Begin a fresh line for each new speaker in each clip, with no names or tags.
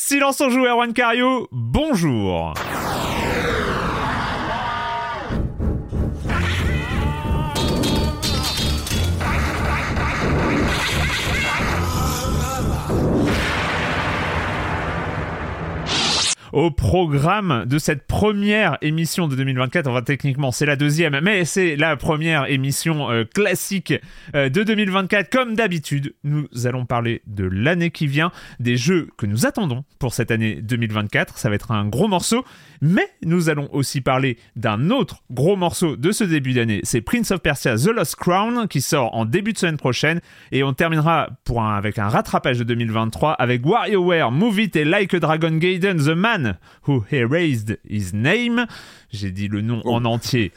Silence en joue, Erwan Cario, bonjour Au programme de cette première émission de 2024, enfin techniquement c'est la deuxième, mais c'est la première émission euh, classique euh, de 2024. Comme d'habitude, nous allons parler de l'année qui vient, des jeux que nous attendons pour cette année 2024. Ça va être un gros morceau, mais nous allons aussi parler d'un autre gros morceau de ce début d'année. C'est Prince of Persia The Lost Crown qui sort en début de semaine prochaine et on terminera pour un- avec un rattrapage de 2023 avec WarioWare, Move It et Like a Dragon Gaiden, The Man Who Erased His Name. J'ai dit le nom en entier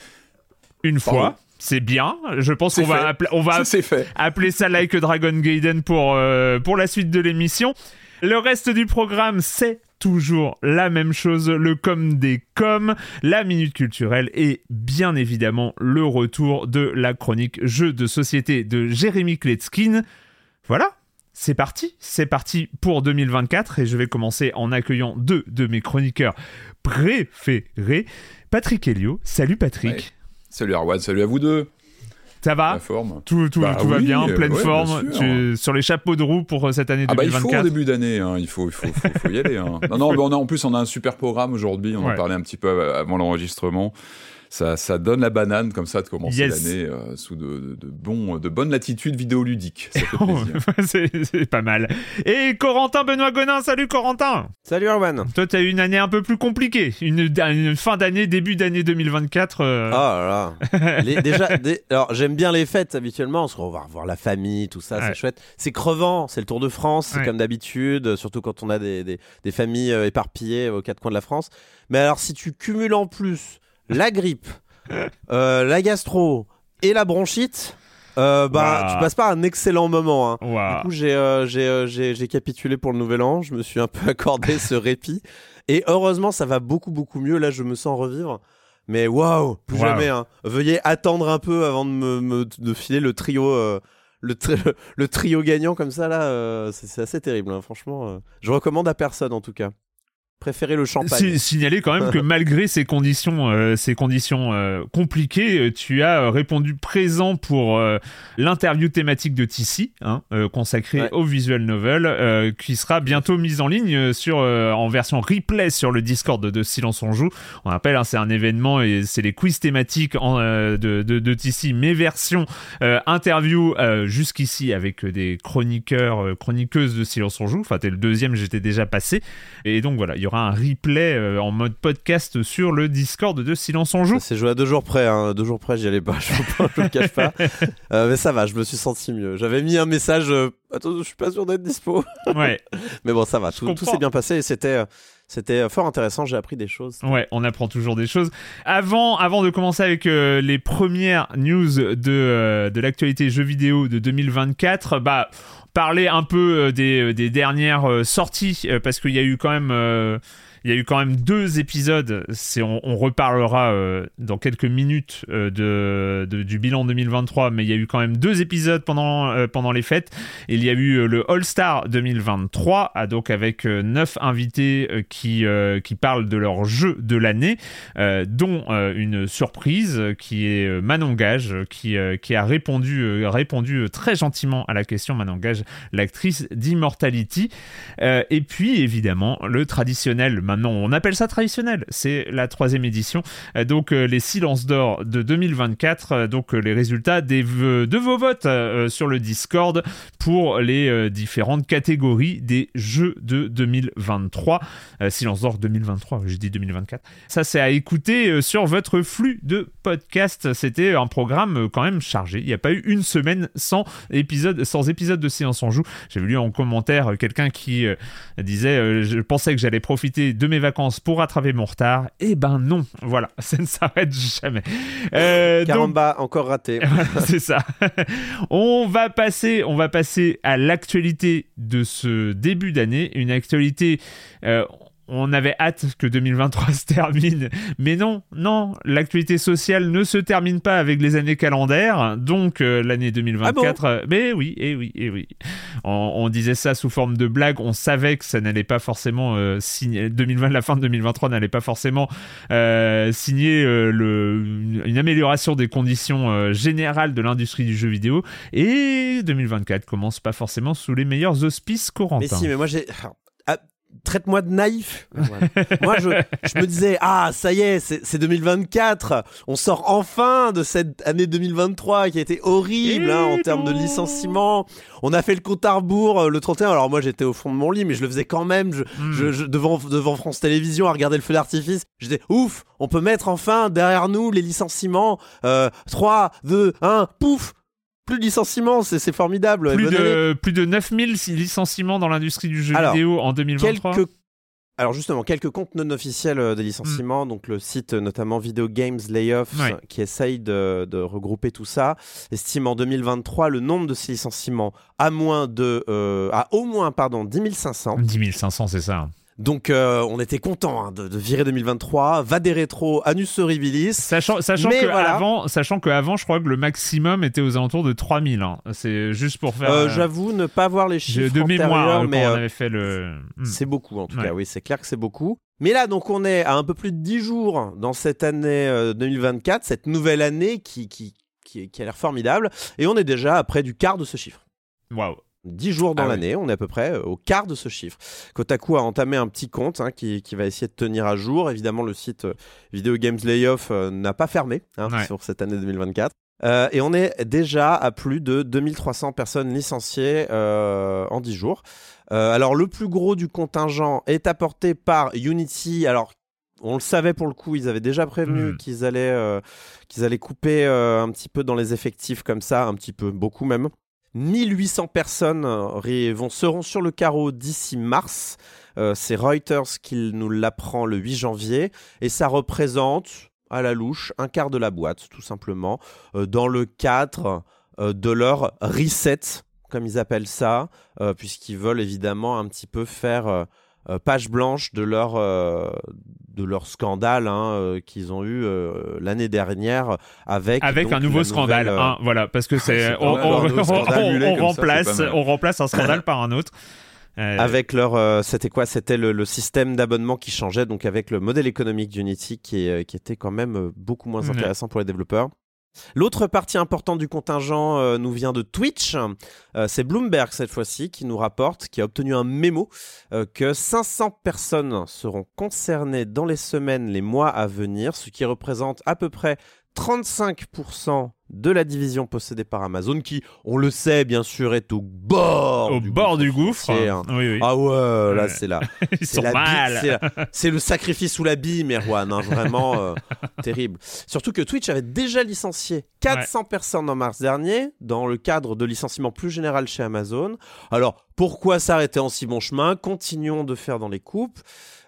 une fois. C'est bien. Je pense qu'on va, appeler- on va
Ça, fait.
appeler ça Like a Dragon Gaiden pour, euh, pour la suite de l'émission. Le reste du programme, c'est toujours la même chose, le com des coms, la minute culturelle et bien évidemment le retour de la chronique jeu de société de Jérémy Kletskin. Voilà, c'est parti, c'est parti pour 2024 et je vais commencer en accueillant deux de mes chroniqueurs préférés. Patrick Helio, salut Patrick.
Salut Arwan, salut à vous deux.
Ça va
La forme.
tout, tout,
Bah
tout va bien,
euh,
pleine
ouais,
forme,
bien sûr.
Tu- sur les chapeaux de roue pour euh, cette année
Ah bah il faut au
2024.
début d'année, hein, il faut, il faut, faut, faut y aller. hein. Non, non, mais on a, en plus on a un super programme aujourd'hui, on
Ouais.
en parlait un petit peu av- avant l'enregistrement. Ça, ça donne la banane comme ça de commencer
Yes.
l'année euh, sous de, de, de bons, de bonnes latitudes vidéoludiques. Ça fait plaisir.
c'est c'est pas mal. Et Corentin Benoît Gonin, salut Corentin
Salut Erwan
Toi, t'as eu une année un peu plus compliquée. Une, une fin d'année, début d'année 2024. euh,
Ah là là. Les- déjà, des- alors j'aime bien les fêtes habituellement, parce qu'on va revoir la famille, tout ça,
Ouais.
c'est chouette. C'est crevant, c'est le Tour de France, c'est comme d'habitude, surtout quand on a des, des- des familles euh, éparpillées aux quatre coins de la France. Mais alors si tu cumules en plus la grippe, euh, la gastro et la bronchite, euh, bah tu passes pas un excellent moment. hein. Du coup, j'ai euh, j'ai, euh, j'ai- j'ai capitulé pour le nouvel an. Je me suis un peu accordé ce répit. Et heureusement, ça va beaucoup, beaucoup mieux. Là, je me sens revivre. Mais waouh, plus jamais. hein. Veuillez attendre un peu avant de me, me- de filer le trio. le, tri- le trio gagnant comme ça, là, c'est c'est assez terrible. hein. Franchement, je recommande à personne en tout cas. Préférez le champagne.
Si- signaler quand même que malgré ces conditions, euh, ces conditions euh, compliquées, euh, tu as répondu présent pour euh, l'interview thématique de Tissy, hein, consacrée
Ouais.
au visual novel, qui sera bientôt mise en ligne sur en version replay sur le Discord de, de Silence on joue. On rappelle, hein, c'est un événement et c'est les quiz thématiques en, de, de, de Tissy, mais version interview jusqu'ici avec des chroniqueurs, chroniqueuses de Silence on joue. Enfin, t'es le deuxième, j'étais déjà passé. Et donc voilà, il y aura un replay euh, en mode podcast sur le Discord de Silence on joue.
Ça s'est joué à deux jours près. hein. Deux jours près, j'y allais pas. Je vous le cache pas. Euh, mais ça va, je me suis senti mieux. J'avais mis un message. euh, Attends, je suis pas sûr d'être dispo.
Ouais.
Mais bon, ça va. Tout, tout s'est bien passé et c'était. euh, C'était fort intéressant, j'ai appris des choses.
Ouais, on apprend toujours des choses. Avant, avant de commencer avec euh, les premières news de, euh, de l'actualité jeux vidéo de 2024, bah parler un peu euh, des, euh, des dernières euh, sorties parce qu'il y a eu quand même il y a eu quand même deux épisodes. On, reparlera euh, dans quelques minutes euh, du bilan 2023, mais il y a eu quand même deux épisodes pendant euh, les fêtes. Il y a eu le All Star 2023, ah, donc avec neuf invités qui parlent de leur jeu de l'année, dont une surprise qui est Manon Gage, qui a répondu répondu très gentiment à la question Manon Gage, l'actrice d'Immortality. Et puis évidemment le traditionnel, maintenant on appelle ça traditionnel, c'est la troisième édition, Euh, donc euh, les silences d'or de 2024, euh, donc les résultats de vos votes sur le Discord pour les différentes catégories des jeux de 2023. Euh, silence d'or 2023, j'ai dit 2024. Ça c'est à écouter sur votre flux de podcast. C'était un programme quand même chargé. Il n'y a pas eu une semaine sans épisode, sans épisode de Silence en joue. J'avais lu en commentaire quelqu'un qui disait je pensais que j'allais profiter de mes vacances pour rattraper mon retard. Eh ben non, voilà, ça ne s'arrête jamais. Euh, donc-
Caramba, encore raté.
voilà, c'est ça. on va passer, on va passer à l'actualité de ce début d'année, une actualité. euh, on avait hâte que 2023 se termine, mais non, non, l'actualité sociale ne se termine pas avec les années calendaires, donc euh, l'année 2024. euh, mais oui, et oui, et oui. On, on disait ça sous forme de blague, on savait que ça n'allait pas forcément euh, signer. 2020, la fin de 2023 n'allait pas forcément euh, signer euh, le, une, amélioration des conditions euh, générales de l'industrie du jeu vidéo. Et 2024 commence pas forcément sous les meilleurs auspices Corentin.
Mais si, mais moi j'ai. Traite-moi de naïf. Moi, je, je me disais, ah, ça y est, c'est c'est 2024. On sort enfin de cette année 2023 qui a été horrible hein, en termes de licenciement. On a fait le compte à rebours euh, le 31. Alors moi, j'étais au fond de mon lit, mais je le faisais quand même. Je,
Hmm.
je- je- devant, devant France Télévisions à regarder le feu d'artifice. J'étais ouf, on peut mettre enfin derrière nous les licenciements. Euh, 3, 2, 1, pouf plus de licenciements, c'est formidable.
plus
Bonne année.
de, plus de 9000 licenciements dans l'industrie du jeu
Alors,
vidéo en 2023.
quelques alors justement quelques comptes non officiels euh, des licenciements donc le site euh, notamment Video Games Layoffs
Ouais.
qui essaye de, de regrouper tout ça estime en 2023 le nombre de ces licenciements à moins de euh, à au moins pardon 10 500
10 500, c'est ça.
Donc euh, on était content hein, de, de virer 2023 va des rétros Anus Horribilis
Sachant, sachant que
voilà.
avant, sachant que avant, je crois que le maximum était aux alentours de 3000. hein. C'est juste pour faire.
Euh,
euh,
j'avoue ne pas voir les chiffres
de mémoire
mais
quand on avait fait le. Hmm.
C'est beaucoup en tout
Ouais.
cas, oui, c'est clair que c'est beaucoup. Mais là, donc, on est à un peu plus de 10 jours dans cette année euh, 2024, cette nouvelle année qui, qui, qui, qui a l'air formidable, et on est déjà à près du quart de ce chiffre.
Waouh.
10 jours dans
Ah oui.
l'année, on est à peu près euh, au quart de ce chiffre. Kotaku a entamé un petit compte hein, qui, qui va essayer de tenir à jour. Évidemment, le site euh, Video Games Layoff euh, n'a pas fermé hein,
Ouais.
sur cette année 2024. Euh, et on est déjà à plus de 2300 personnes licenciées en 10 jours. Alors, le plus gros du contingent est apporté par Unity. Alors, on le savait pour le coup, ils avaient déjà prévenu
Mm.
qu'ils allaient, qu'ils allaient couper un petit peu dans les effectifs comme ça, un petit peu, beaucoup même. 1800 personnes euh, vont, seront sur le carreau d'ici mars. Euh, C'est Reuters qui nous l'apprend le 8 janvier. Et ça représente, à la louche, un quart de la boîte, tout simplement, euh, dans le cadre de leur reset, comme ils appellent ça, puisqu'ils veulent évidemment un petit peu faire euh, page blanche de leur, euh, de leur scandale hein, euh, qu'ils ont eu euh, l'année dernière avec,
Avec
donc,
un nouveau scandale,
nouvelle, euh,
hein, voilà, parce que c'est on,
ça,
remplace, on remplace un scandale par un autre.
Avec leur euh, c'était quoi c'était le, le système d'abonnement qui changeait donc avec le modèle économique d'Unity qui, est- qui était quand même beaucoup moins
Ouais.
intéressant pour les développeurs L'autre partie importante du contingent euh, nous vient de Twitch. Euh, c'est Bloomberg cette fois-ci qui nous rapporte, qui a obtenu un mémo, euh, que 500 personnes seront concernées dans les semaines, les mois à venir, ce qui représente à peu près 35% de la division possédée par Amazon, qui, on le sait bien sûr, est au bord
au bord du gouffre.
hein.
Oui, oui.
Ah ouais, là
Ouais.
c'est là. C'est le sacrifice sous la bille, Merwan. hein, vraiment euh, terrible. Surtout que Twitch avait déjà licencié 400 personnes en mars dernier dans le cadre de licenciement plus général chez Amazon. Alors, Pourquoi s'arrêter en si bon chemin? Continuons de faire dans les coupes.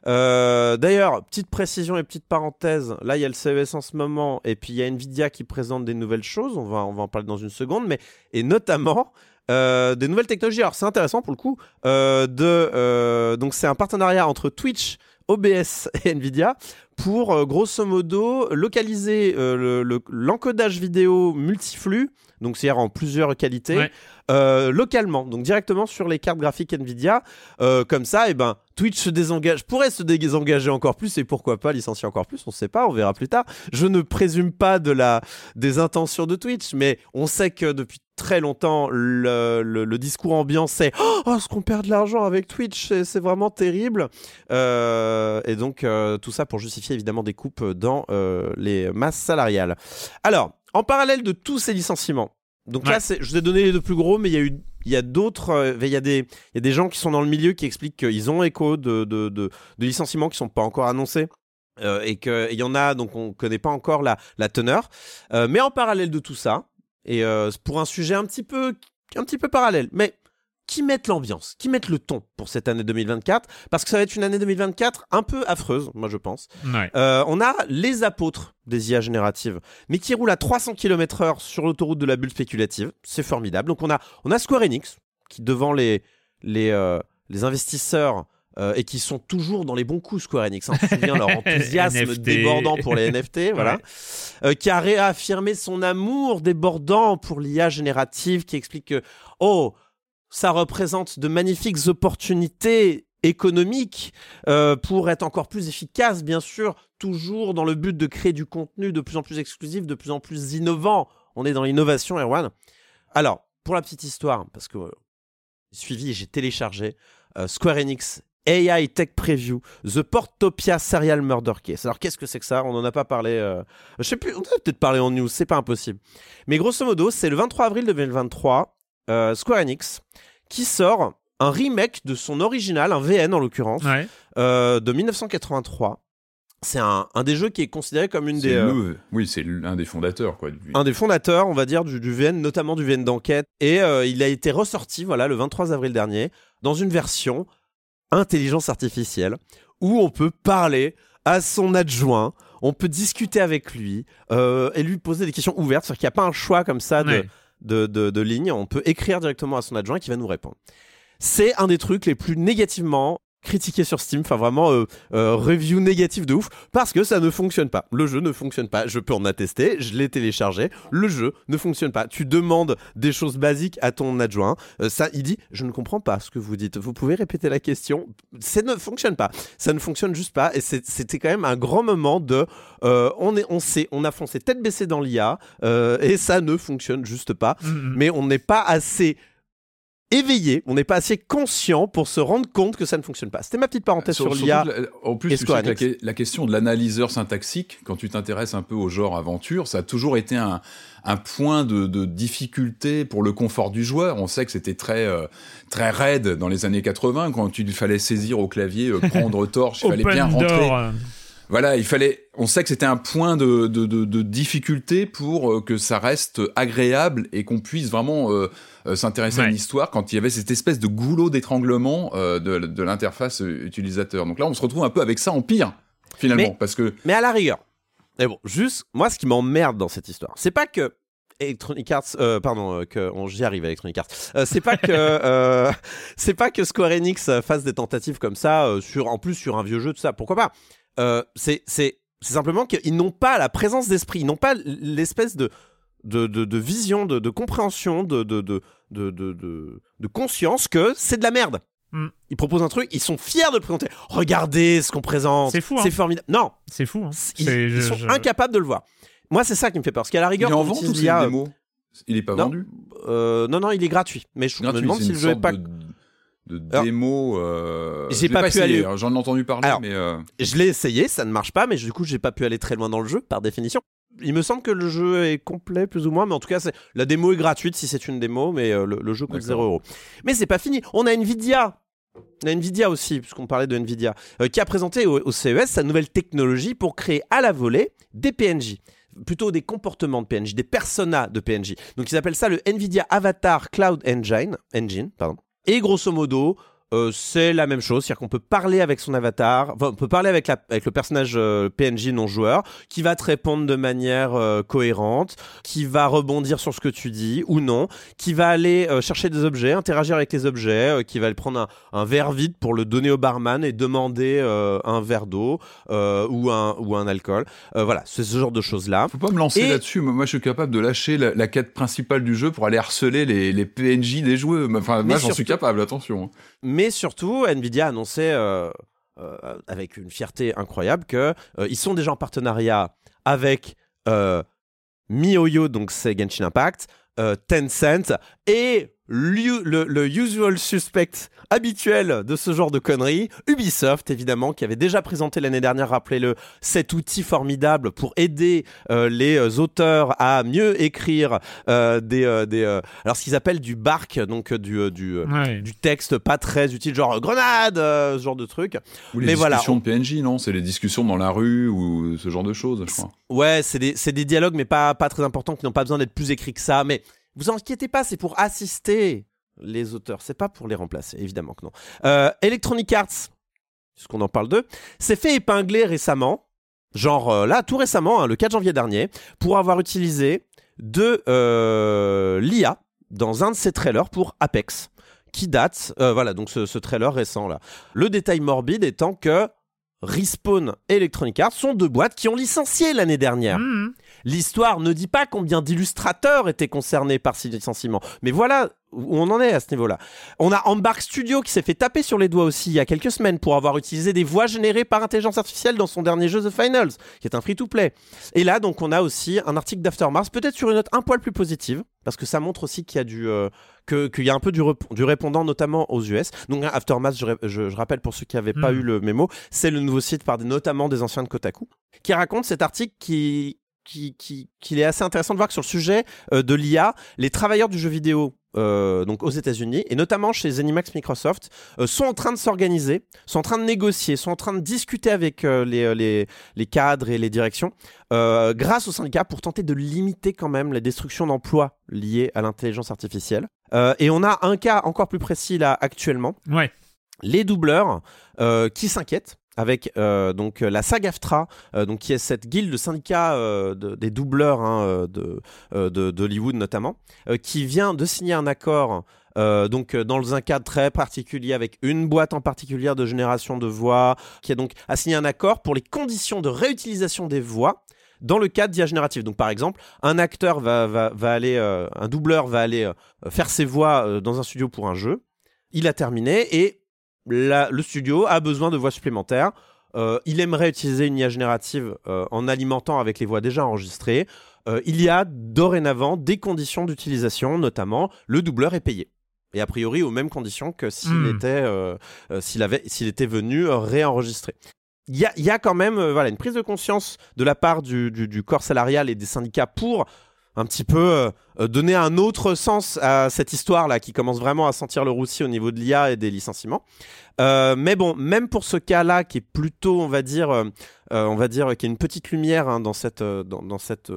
Euh, D'ailleurs, petite précision et petite parenthèse, là il y a le CES en ce moment, et puis il y a Nvidia qui présente des nouvelles choses, on va, en parler dans une seconde, mais et notamment euh, des nouvelles technologies. Alors c'est intéressant pour le coup, euh, de, donc c'est un partenariat entre Twitch, OBS et Nvidia pour grosso modo localiser euh, le- l'encodage vidéo multiflux, donc c'est-à-dire en plusieurs qualités,
Ouais.
euh, localement, donc directement sur les cartes graphiques Nvidia. Euh, comme ça, et ben, Twitch se désengage, pourrait se désengager encore plus et pourquoi pas licencier encore plus, on sait pas, on verra plus tard. Je ne présume pas de la, des intentions de Twitch, mais on sait que depuis très longtemps, le, le- le discours ambiant c'est Oh, ce qu'on perd de l'argent avec Twitch, c'est- c'est vraiment terrible. Euh, et donc, euh, tout ça pour justifier évidemment des coupes dans euh, les masses salariales. Alors, en parallèle de tous ces licenciements, donc là,
Ouais.
je vous ai donné les deux plus gros, mais il y a eu. Il y a d'autres, euh, il y a des, il y a des gens qui sont dans le milieu qui expliquent qu'ils ont écho de, de, de, de licenciements qui sont pas encore annoncés. euh, et qu'il y en a, donc on connaît pas encore la, la teneur. Euh, mais en parallèle de tout ça, et euh, pour un sujet un petit peu, un petit peu parallèle, mais qui mettent l'ambiance, qui mettent le ton pour cette année 2024, parce que ça va être une année 2024 un peu affreuse, moi je pense.
Ouais.
Euh, on a les apôtres des IA génératives, mais qui roulent à 300 km/h sur l'autoroute de la bulle spéculative. C'est formidable. Donc on a, on a Square Enix, qui devant les, les, euh, les investisseurs euh, et qui sont toujours dans les bons coups, Square Enix. Hein, on se souvient leur enthousiasme débordant pour les NFT, voilà. Euh, qui a réaffirmé son amour débordant pour l'IA générative, qui explique que, oh, ça représente de magnifiques opportunités économiques euh, pour être encore plus efficace, bien sûr, toujours dans le but de créer du contenu de plus en plus exclusif, de plus en plus innovant. On est dans l'innovation, Erwan. Alors, pour la petite histoire, parce que euh, j'ai suivi et j'ai téléchargé euh, Square Enix AI Tech Preview, The Portopia Serial Murder Case. Alors, qu'est-ce que c'est que ça? On n'en a pas parlé. euh, Je sais plus, on a peut-être parlé en news, c'est pas impossible. Mais grosso modo, c'est le 23 avril 2023, euh, Square Enix qui sort un remake de son original, un VN en l'occurrence,
Ouais.
euh, de 1983. C'est un, un des jeux qui est considéré comme une des, euh,
le- Oui, c'est l'un des fondateurs. Quoi, du-
un des fondateurs, on va dire, du, du VN, notamment du VN d'enquête. Et euh, il a été ressorti, voilà, le 23 avril dernier, dans une version intelligence artificielle, où on peut parler à son adjoint, on peut discuter avec lui euh, et lui poser des questions ouvertes, c'est-à-dire qu'il n'y a pas un choix comme ça de,
Ouais.
De, ligne, on peut écrire directement à son adjoint qui va nous répondre. C'est un des trucs les plus négativement critiqués sur Steam, enfin vraiment euh, euh, review négative de ouf, parce que ça ne fonctionne pas. Le jeu ne fonctionne pas. Je peux en attester, je l'ai téléchargé. Le jeu ne fonctionne pas. Tu demandes des choses basiques à ton adjoint. euh, ça, il dit, je ne comprends pas ce que vous dites. Vous pouvez répéter la question. Ça ne fonctionne pas. Ça ne fonctionne juste pas. Et c'était quand même un grand moment de, euh, on est, on sait, on a foncé tête baissée dans l'IA euh, et ça ne fonctionne juste pas
Mm,
mais on n'est pas assez éveillé, on n'est pas assez conscient pour se rendre compte que ça ne fonctionne pas. C'était ma petite parenthèse sur, l'IA.
En plus,
et
tu sais
Square
que la, question de l'analyseur syntaxique, quand tu t'intéresses un peu au genre aventure, ça a toujours été un, un point de, de difficulté pour le confort du joueur. On sait que c'était très, euh, très raide dans les années 80, quand il fallait saisir au clavier, euh, prendre torche, il fallait bien rentrer. Voilà, il fallait. On sait que c'était un point de, de, de, de difficulté pour euh, que ça reste agréable et qu'on puisse vraiment euh, euh, s'intéresser à une histoire quand il y avait cette espèce de goulot d'étranglement euh, de, l'interface utilisateur. Donc là, on se retrouve un peu avec ça en pire finalement,
Mais-
parce que
Mais à la rigueur. Mais bon, juste, moi, ce qui m'emmerde dans cette histoire, c'est pas que Electronic Arts, euh, pardon, euh, que on- j'y arrive, Electronic Arts. Euh, c'est pas que, c'est pas que Square Enix fasse des tentatives comme ça sur, en plus sur un vieux jeu, tout ça. Pourquoi pas? Euh, C'est, simplement qu'ils n'ont pas la présence d'esprit, ils n'ont pas l'espèce de de, de, de vision, de, de compréhension, de, de, de, de, de, de- de conscience que c'est de la merde.
Mm.
Ils proposent un truc, ils sont fiers de le présenter. Regardez ce qu'on présente.
C'est fou, hein.
C'est formidable. Non,
C'est fou. Hein.
ils, sont
je-
incapables de le voir. Moi, c'est ça qui me fait peur. Parce qu'à la
il
rigueur,
est en
quand
vente
on
ou
utilise
c'est une
l'IA,
démo? Il est pas
non.
vendu?
Euh, non, non, il est gratuit. Mais je me
Gratuit,
demande
c'est
si le jeu est pas.
de, de
Alors,
démo. euh,
j'ai pas pu
essayé,
aller-
hein, J'en ai entendu parler,
Alors,
mais euh,
Je l'ai essayé, ça ne marche pas, mais du coup, j'ai pas pu aller très loin dans le jeu, par définition. Il me semble que le jeu est complet, plus ou moins, mais en tout cas, la démo est gratuite si c'est une démo, mais euh, le, le jeu coûte
D'accord.
0 euros. Mais c'est pas fini. On a Nvidia. On a Nvidia aussi, puisqu'on parlait de Nvidia, qui a présenté au, au CES sa nouvelle technologie pour créer à la volée des PNJ. Plutôt des comportements de PNJ, des personas de PNJ. Donc ils appellent ça le Nvidia Avatar Cloud Engine. Engine pardon. Et grosso modo, euh, c'est la même chose, c'est-à-dire qu'on peut parler avec son avatar, enfin, on peut parler avec, la, avec le personnage euh, PNJ non joueur, qui va te répondre de manière euh, cohérente, qui va rebondir sur ce que tu dis ou non, qui va aller chercher des objets, interagir avec les objets, qui va aller prendre un, un, verre vide pour le donner au barman et demander un verre d'eau ou un ou un alcool. voilà, c'est ce genre de choses là.
Faut pas me lancer là-dessus. Moi, je suis capable de lâcher la, quête principale du jeu pour aller harceler les, les PNJ des joueurs. Enfin, moi, j'en suis capable. Attention.
Mais surtout, Nvidia a annoncé euh, euh, avec une fierté incroyable que euh, ils sont déjà en partenariat avec MiHoYo, donc c'est Genshin Impact, Tencent et le, usual suspect habituel de ce genre de conneries, Ubisoft évidemment, qui avait déjà présenté l'année dernière, rappelez-le, cet outil formidable pour aider euh, les euh, auteurs à mieux écrire euh, des, des alors ce qu'ils appellent du bark, donc du du, du texte pas très utile, genre grenade, ce genre de truc.
Ou les discussions de PNJ, non? C'est les discussions dans la rue ou ce genre de choses, je crois.
Ouais, c'est des, des dialogues, mais pas pas très importants, qui n'ont pas besoin d'être plus écrits que ça, mais vous inquiétez pas, c'est pour assister les auteurs, c'est pas pour les remplacer, évidemment que non. Euh, Electronic Arts, puisqu'on en parle d'eux, s'est fait épingler récemment, genre euh, là, tout récemment, hein, le 4 janvier dernier, pour avoir utilisé de euh, l'IA dans un de ses trailers pour Apex, qui date, voilà, donc ce, trailer récent là. Le détail morbide étant que Respawn et Electronic Arts sont deux boîtes qui ont licencié l'année dernière. Mmh. L'histoire ne dit pas combien d'illustrateurs étaient concernés par ces licenciements. Mais voilà où on en est à ce niveau-là. On a Embark Studio qui s'est fait taper sur les doigts aussi il y a quelques semaines pour avoir utilisé des voix générées par intelligence artificielle dans son dernier jeu The Finals, qui est un free-to-play. Et là, donc, on a aussi un article d'Aftermath, peut-être sur une note un poil plus positive, parce que ça montre aussi qu'il y a du, euh, qu'il y a un peu du, du, répondant, notamment aux US. Donc, Aftermath, je, je, rappelle pour ceux qui n'avaient pas hmm. eu le mémo, c'est le nouveau site par des, notamment des anciens de Kotaku, qui raconte cet article qui qu'il qui, est assez intéressant de voir que sur le sujet euh, de l'IA, les travailleurs du jeu vidéo euh, donc aux États-Unis et notamment chez Zenimax Microsoft euh, sont en train de s'organiser, sont en train de négocier, sont en train de discuter avec les, les, les, cadres et les directions grâce aux syndicats pour tenter de limiter quand même la destruction d'emplois liés à l'intelligence artificielle. et on a un cas encore plus précis là actuellement.
Ouais.
Les doubleurs qui s'inquiètent avec euh, donc la SAG-AFTRA, euh, donc qui est cette guilde de syndicats euh, des doubleurs hein, de, d'Hollywood notamment, qui vient de signer un accord. donc dans un cadre très particulier avec une boîte en particulier de génération de voix qui a donc signé un accord pour les conditions de réutilisation des voix dans le cadre d'IA générative. Donc par exemple, un acteur va, va, va aller, un doubleur va aller faire ses voix dans un studio pour un jeu. Il a terminé et le studio a besoin de voix supplémentaires. Euh, il aimerait utiliser une IA générative euh, en alimentant avec les voix déjà enregistrées. Euh, il y a dorénavant des conditions d'utilisation, notamment le doubleur est payé. Et a priori aux mêmes conditions que s'il hmm. était, s'il avait, s'il était venu réenregistrer. Il y a, y a, quand même voilà, une prise de conscience de la part du, du corps salarial et des syndicats pour un petit peu euh, euh, donner un autre sens à cette histoire-là qui commence vraiment à sentir le roussi au niveau de l'IA et des licenciements. Euh, mais bon, même pour ce cas-là qui est plutôt, on va dire, on va dire, qui est une petite lumière hein, dans cette, dans, cette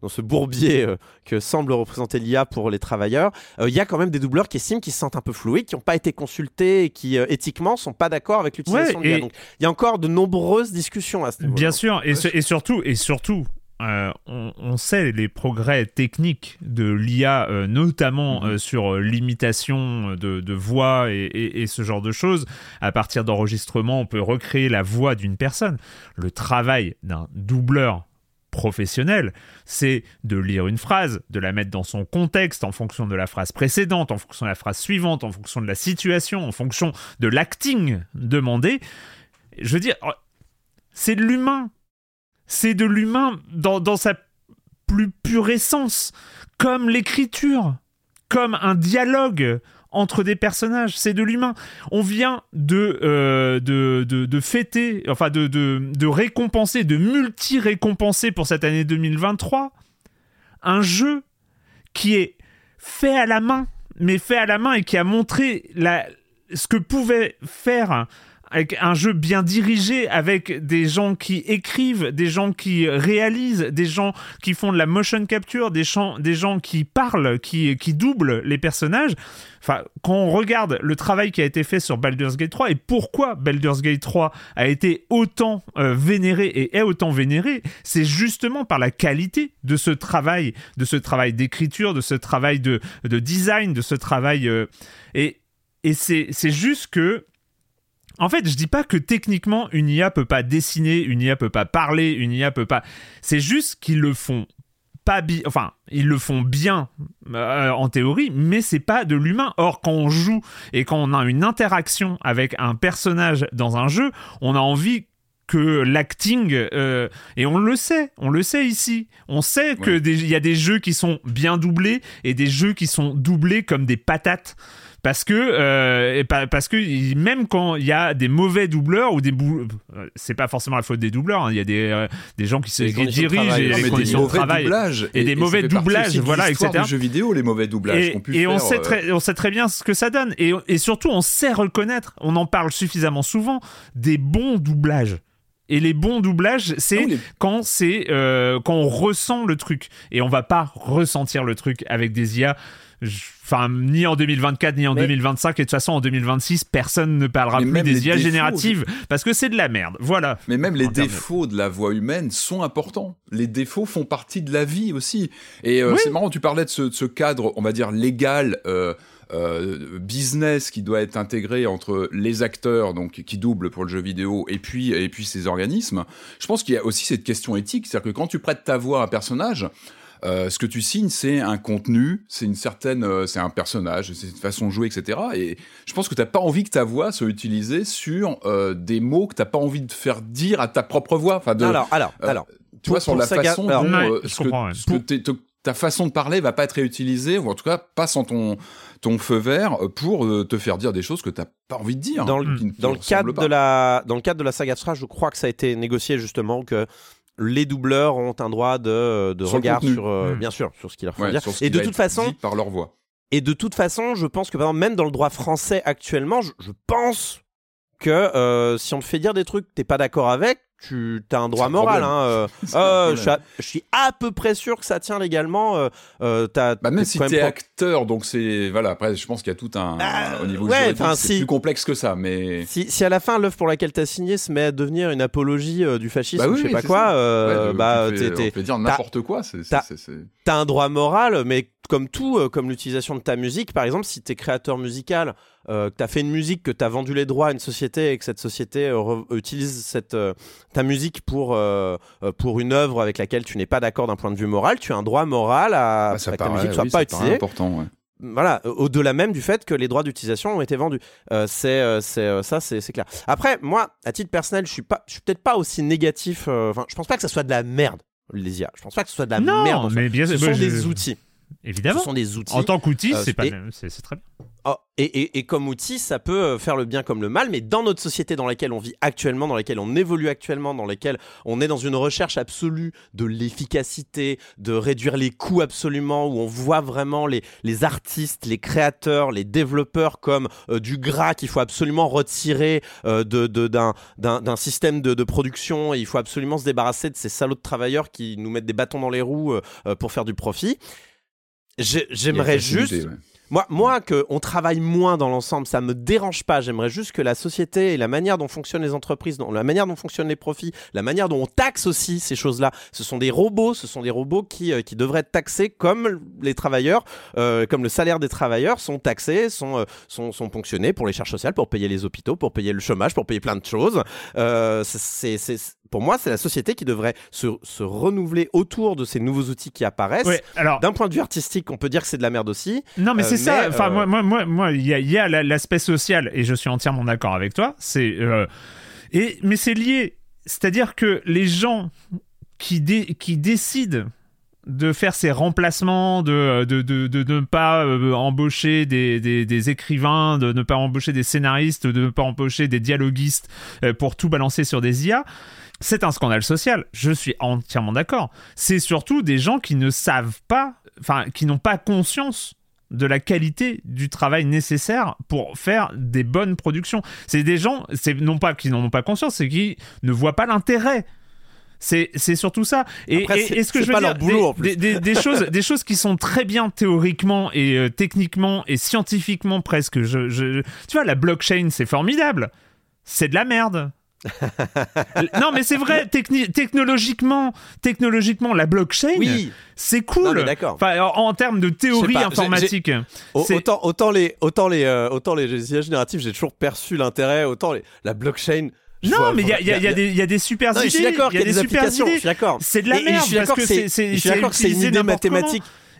dans ce bourbier que semble représenter l'IA pour les travailleurs, il y a quand même des doubleurs qui estiment qu'ils se sentent un peu floués, qui n'ont pas été consultés et qui éthiquement sont pas d'accord avec l'utilisation de l'IA. Donc il y a encore de nombreuses discussions à ce niveau.
Bien sûr, et, et, surtout, et surtout, euh, on, sait les progrès techniques de l'IA, euh, notamment mhm. euh, sur l'imitation de, voix et, ce genre de choses. À partir d'enregistrements, on peut recréer la voix d'une personne. Le travail d'un doubleur professionnel, c'est de lire une phrase, de la mettre dans son contexte en fonction de la phrase précédente, en fonction de la phrase suivante, en fonction de la situation, en fonction de l'acting demandé. Je veux dire, c'est de l'humain c'est de l'humain dans, sa plus pure essence, comme l'écriture, comme un dialogue entre des personnages, c'est de l'humain. On vient de, euh, de, de, fêter, enfin de, de, récompenser, de multi-récompenser pour cette année 2023 un jeu qui est fait à la main, mais fait à la main et qui a montré ce que pouvait faire avec un jeu bien dirigé, avec des gens qui écrivent, des gens qui réalisent, des gens qui font de la motion capture, des gens, des gens qui parlent, qui, qui doublent les personnages. Enfin, quand on regarde le travail qui a été fait sur Baldur's Gate 3 et pourquoi Baldur's Gate 3 a été autant euh, vénéré et est autant vénéré, c'est justement par la qualité de ce travail, de ce travail d'écriture, de ce travail de, de design, de ce travail. euh, et et c'est juste que en fait, je dis pas que techniquement une IA peut pas dessiner, une IA peut pas parler, une IA peut pas. C'est juste qu'ils le font pas bien. Enfin, ils le font bien euh, en théorie, mais c'est pas de l'humain. Or, quand on joue et quand on a une interaction avec un personnage dans un jeu, on a envie que l'acting euh, et on le sait, on le sait ici. On sait que
Ouais.
des- il y a des jeux qui sont bien doublés et des jeux qui sont doublés comme des patates parce que euh, et pa- parce que même quand il y a des mauvais doubleurs ou des euh, c'est pas forcément la faute des doubleurs hein, il y a des euh, des gens qui se
Les
dirigent et les
des
conditions de
mauvais
travail.
doublages
et des mauvais doublages, voilà, etc.
du jeu vidéo les mauvais doublages
et,
qu'on pu
et on sait très on sait très bien ce que ça donne. Et, et surtout on sait reconnaître on en parle suffisamment souvent des bons doublages. Et les bons doublages c'est
les-
quand c'est euh, quand on ressent le truc. Et on va pas ressentir le truc avec des IA enfin ni en 2024 ni en
Mais-
2025 et de toute façon en 2026 personne ne parlera
Mais
plus des IA
défauts,
génératives parce que c'est de la merde voilà
Mais même les
de-
défauts de la voix humaine sont importants. Les défauts font partie de la vie aussi. Et euh,
Oui.
c'est marrant, tu parlais de ce, de ce cadre, on va dire, légal, euh, euh, business qui doit être intégré entre les acteurs donc qui doublent pour le jeu vidéo et puis et puis ces organismes. Je pense qu'il y a aussi cette question éthique, c'est-à-dire que quand tu prêtes ta voix à un personnage, euh, ce que tu signes, c'est un contenu, c'est une certaine, euh, c'est un personnage, c'est une façon de jouer, etc. Et je pense que t'as pas envie que ta voix soit utilisée sur euh, des mots que t'as pas envie de faire dire à ta propre voix. Enfin, de,
Alors, alors,
euh,
alors.
tu vois, sur la
Saga-
façon
alors,
dont
Ouais,
euh, ce que-
comprends, ouais.
ce que t'es- te- ta façon de parler va pas être réutilisée, ou en tout cas pas sans ton, ton feu vert, pour euh, te faire dire des choses que t'as pas envie de dire.
Dans le-
qui ne te
Dans le,
ressemblent
cadre
pas.
de la, dans le cadre de la saga Astra, je crois que ça a été négocié justement que les doubleurs ont un droit de, de
Sur le
regard sur, euh,
Mm.
bien sûr, sur ce qu'il leur faut
Ouais,
dire. Et de toute façon,
dit par leur voix.
Et de toute façon, je pense que par exemple, même dans le droit français actuellement, je, je pense que euh, si on te fait dire des trucs que t'es pas d'accord avec, tu as un droit moral. Hein, euh, euh, je, suis à, je suis à peu près sûr que ça tient légalement. Euh, euh, t'as-
Bah, même si t'es
pro-
acteur, donc c'est voilà. Après, je pense qu'il y a tout un
Ah,
au niveau
ouais,
juridique, c'est
si.
plus complexe que ça, mais
Si, si à la fin l'œuvre pour laquelle t'as signé se met à devenir une apologie euh, du fascisme
Bah
ou
oui,
je sais
oui,
pas quoi, euh,
Ouais,
bah
tu
t'es-
peut dire n'importe quoi.
t'as- un droit moral, mais comme tout, euh, comme l'utilisation de ta musique, par exemple, si t'es créateur musical, euh, que t'as fait une musique, que t'as vendu les droits à une société et que cette société euh, utilise cette, euh, ta musique pour, euh, euh, pour une œuvre avec laquelle tu n'es pas d'accord d'un point de vue moral, tu as un droit moral à,
Bah, ça
à que ta
paraît,
musique soit
oui,
pas utilisée.
important. ouais.
Voilà, au-delà même du fait que les droits d'utilisation ont été vendus. Euh, c'est, euh, c'est, euh, ça, c'est, c'est clair. Après, moi, à titre personnel, je suis pas, je suis peut-être pas aussi négatif. euh, Enfin, je pense pas que ça soit de la merde, les IA. Je pense pas que ce soit de la
non
merde.
mais bien
Ce
sûr
sont des outils.
évidemment
Ce sont des outils.
en tant qu'outil
Euh,
c'est pas
et-
c'est très bien
Oh, et, et- et comme outil, ça peut euh, faire le bien comme le mal, mais dans notre société dans laquelle on vit actuellement, dans laquelle on évolue actuellement, dans laquelle on est dans une recherche absolue de l'efficacité, de réduire les coûts absolument, où on voit vraiment les, les artistes, les créateurs, les développeurs comme euh, du gras qu'il faut absolument retirer euh, de, de- d'un, d'un, d'un système de, de production, et il faut absolument se débarrasser de ces salauds de travailleurs qui nous mettent des bâtons dans les roues euh, pour faire du profit. J'aimerais juste
ouais.
Moi, moi que on travaille moins dans l'ensemble, ça me dérange pas. J'aimerais juste que la société et la manière dont fonctionnent les entreprises, la manière dont fonctionnent les profits, la manière dont on taxe aussi ces choses-là. Ce sont des robots, ce sont des robots qui, euh, qui devraient être taxés comme les travailleurs, euh, comme le salaire des travailleurs sont taxés, sont, euh, sont, sont ponctionnés pour les charges sociales, pour payer les hôpitaux, pour payer le chômage, pour payer plein de choses. Euh, pour moi, c'est la société qui devrait se, se renouveler autour de ces nouveaux outils qui apparaissent.
ouais alors
D'un point de vue artistique, on peut dire que c'est de la merde aussi.
Non, mais
Euh,
c'est ça. Enfin,
euh,
moi, moi, moi, il y a, y l'aspect social et je suis entièrement d'accord avec toi. C'est euh, et mais c'est lié. C'est-à-dire que les gens qui dé- qui décident de faire ces remplacements, de, de, de, de ne pas euh, embaucher des, des, des écrivains, de ne pas embaucher des scénaristes, de ne pas embaucher des dialoguistes euh, pour tout balancer sur des IA. C'est un scandale social, je suis entièrement d'accord. C'est surtout des gens qui ne savent pas, enfin, qui n'ont pas conscience de la qualité du travail nécessaire pour faire des bonnes productions. C'est des gens, c'est non pas qu'ils n'en ont pas conscience, c'est qu'ils ne voient pas l'intérêt. C'est, c'est surtout ça. Et,
Après,
et-
c'est-
et ce que je veux
pas
dire,
leur boulot,
des-. Des, des- des choses, des choses qui sont très bien théoriquement et euh, techniquement et scientifiquement presque. Je, je- tu vois, la blockchain, c'est formidable. C'est de la merde. non, mais c'est vrai, techni- technologiquement, technologiquement, la blockchain,
Oui,
c'est cool.
D'accord.
Enfin, en, en termes de théorie informatique.
Autant, autant les, autant les, euh, autant les IA génératifs, j'ai toujours perçu l'intérêt. Autant les, la blockchain.
Non,
vois-
mais il y a, y a- il y a des, y a des super
Non,
idées.
je suis d'accord
il y a
des
super
applications. Je suis d'accord.
C'est de la
Et- et
merde
je suis d'accord que c'est- une idée
comment.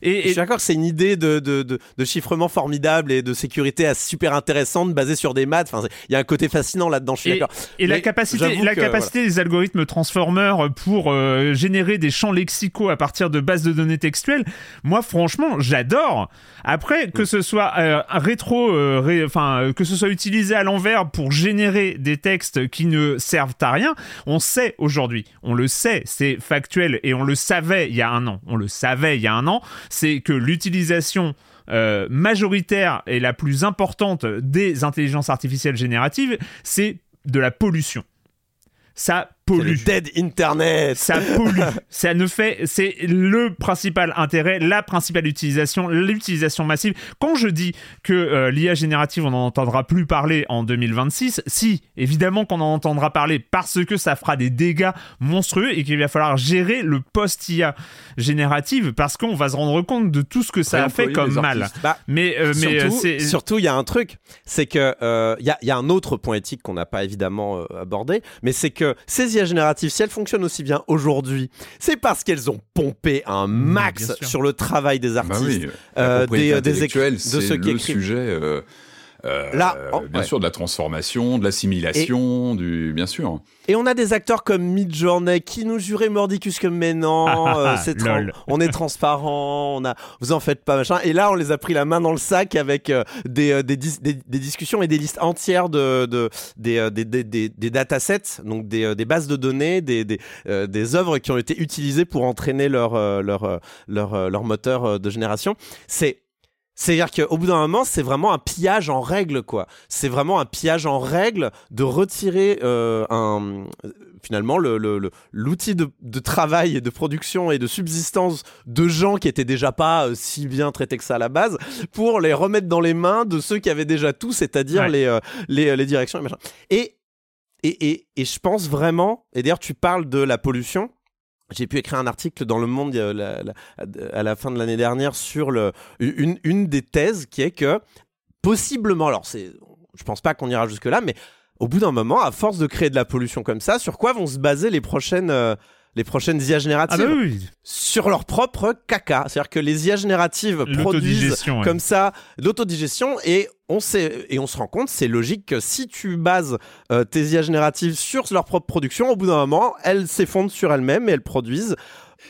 Et,
Je suis d'accord c'est une idée de, de, de, de chiffrement formidable et de sécurité super intéressante basée sur des maths. Enfin, il y a un côté fascinant là-dedans, je suis d'accord.
et la capacité, la
que,
capacité des algorithmes transformers pour euh, générer des champs lexicaux à partir de bases de données textuelles, moi franchement j'adore. Après
Mm.
que ce soit euh, rétro, euh, ré- enfin que ce soit utilisé à l'envers pour générer des textes qui ne servent à rien, on sait aujourd'hui, on le sait, c'est factuel et on le savait il y a un an, on le savait il y a un an, c'est que l'utilisation euh, majoritaire et la plus importante des intelligences artificielles génératives, c'est de la pollution. Ça pollue.
le dead internet.
Ça pollue. ça ne fait. C'est le principal intérêt, la principale utilisation, l'utilisation massive. Quand je dis que euh, l'IA générative, on n'en entendra plus parler en 2026, si, évidemment qu'on en entendra parler parce que ça fera des dégâts monstrueux et qu'il va falloir gérer le post-IA générative parce qu'on va se rendre compte de tout ce que ça a fait comme mal.
Bah,
Mais, euh, mais euh,
surtout, il y a un truc, c'est que euh, il y, a, il y a un autre point éthique qu'on n'a pas évidemment euh, abordé, mais c'est que ces IA génératives, si elles fonctionnent aussi bien aujourd'hui, c'est parce qu'elles ont pompé un max
bien sûr.
sur le travail des
Bah
artistes.
oui,
euh, des- des
intellectuelle,
écri- de ceux qui
le
écrivent.
sujet. Euh, euh,
Là,
euh,
oh,
bien
ouais.
sûr, de la transformation, de l'assimilation, du bien sûr.
Et on a des acteurs comme Midjourney qui nous juraient mordicus comme mais non,
Ah,
euh,
ah,
c'est tran-
lol.
on est transparent, on a, vous en faites pas machin. Et là, on les a pris la main dans le sac avec euh, des, euh, des, dis- des, des discussions et des listes entières de, de des, euh, des, des, des, des datasets, donc des, euh, des bases de données, des, des, euh, des œuvres qui ont été utilisées pour entraîner leur euh, leur euh, leur, euh, leur moteur euh, de génération. C'est c'est-à-dire qu'au bout d'un moment, c'est vraiment un pillage en règle, quoi. C'est vraiment un pillage en règle de retirer euh, un, finalement le- le- le- l'outil de, de travail et de production et de subsistance de gens qui étaient déjà pas euh, si bien traités que ça à la base pour les remettre dans les mains de ceux qui avaient déjà tout, c'est-à-dire
Ouais.
les, euh, les, les directions et machin. Et, et, et, et je pense vraiment, et d'ailleurs tu parles de la pollution, j'ai pu écrire un article dans Le Monde euh, la- la- à la fin de l'année dernière sur le, une, une des thèses qui est que possiblement, alors c'est, je pense pas qu'on ira jusque là, mais au bout d'un moment, à force de créer de la pollution comme ça, sur quoi vont se baser les prochaines, euh, les prochaines IA
Ah
génératives
bah oui,
Sur leur propre caca. C'est-à-dire que les IA génératives produisent
ouais.
comme ça l'autodigestion et et on se rend compte c'est logique que si tu bases euh, tes IA génératives sur leur propre production au bout d'un moment elles s'effondrent sur elles-mêmes et elles produisent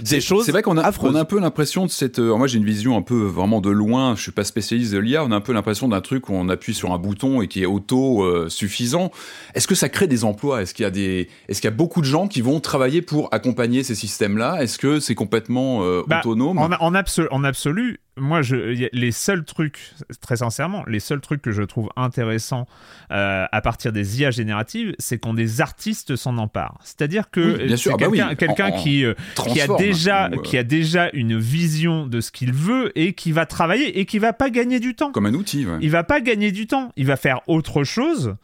des choses
C'est vrai qu'on a,
affreuses.
on a un peu l'impression de cette. euh, moi, j'ai une vision un peu vraiment de loin. Je suis pas spécialiste de l'IA. On a un peu l'impression d'un truc où on appuie sur un bouton et qui est auto euh, suffisant. Est-ce que ça crée des emplois? Est-ce qu'il y a des Est-ce qu'il y a beaucoup de gens qui vont travailler pour accompagner ces systèmes-là? Est-ce que c'est complètement euh,
Bah,
autonome?
En, en, absolu, en absolu, moi, je, les seuls trucs, très sincèrement, les seuls trucs que je trouve intéressants euh, à partir des IA génératives, c'est quand des artistes s'en emparent. C'est-à-dire que
Oui, bien sûr.
c'est
Ah bah oui.
quelqu'un qui, euh, qui a déjà
ou, euh,
qui a déjà une vision de ce qu'il veut et qui va travailler et qui va pas gagner du temps.
comme un outil. ouais.
Il va pas gagner du temps. Il va faire autre chose.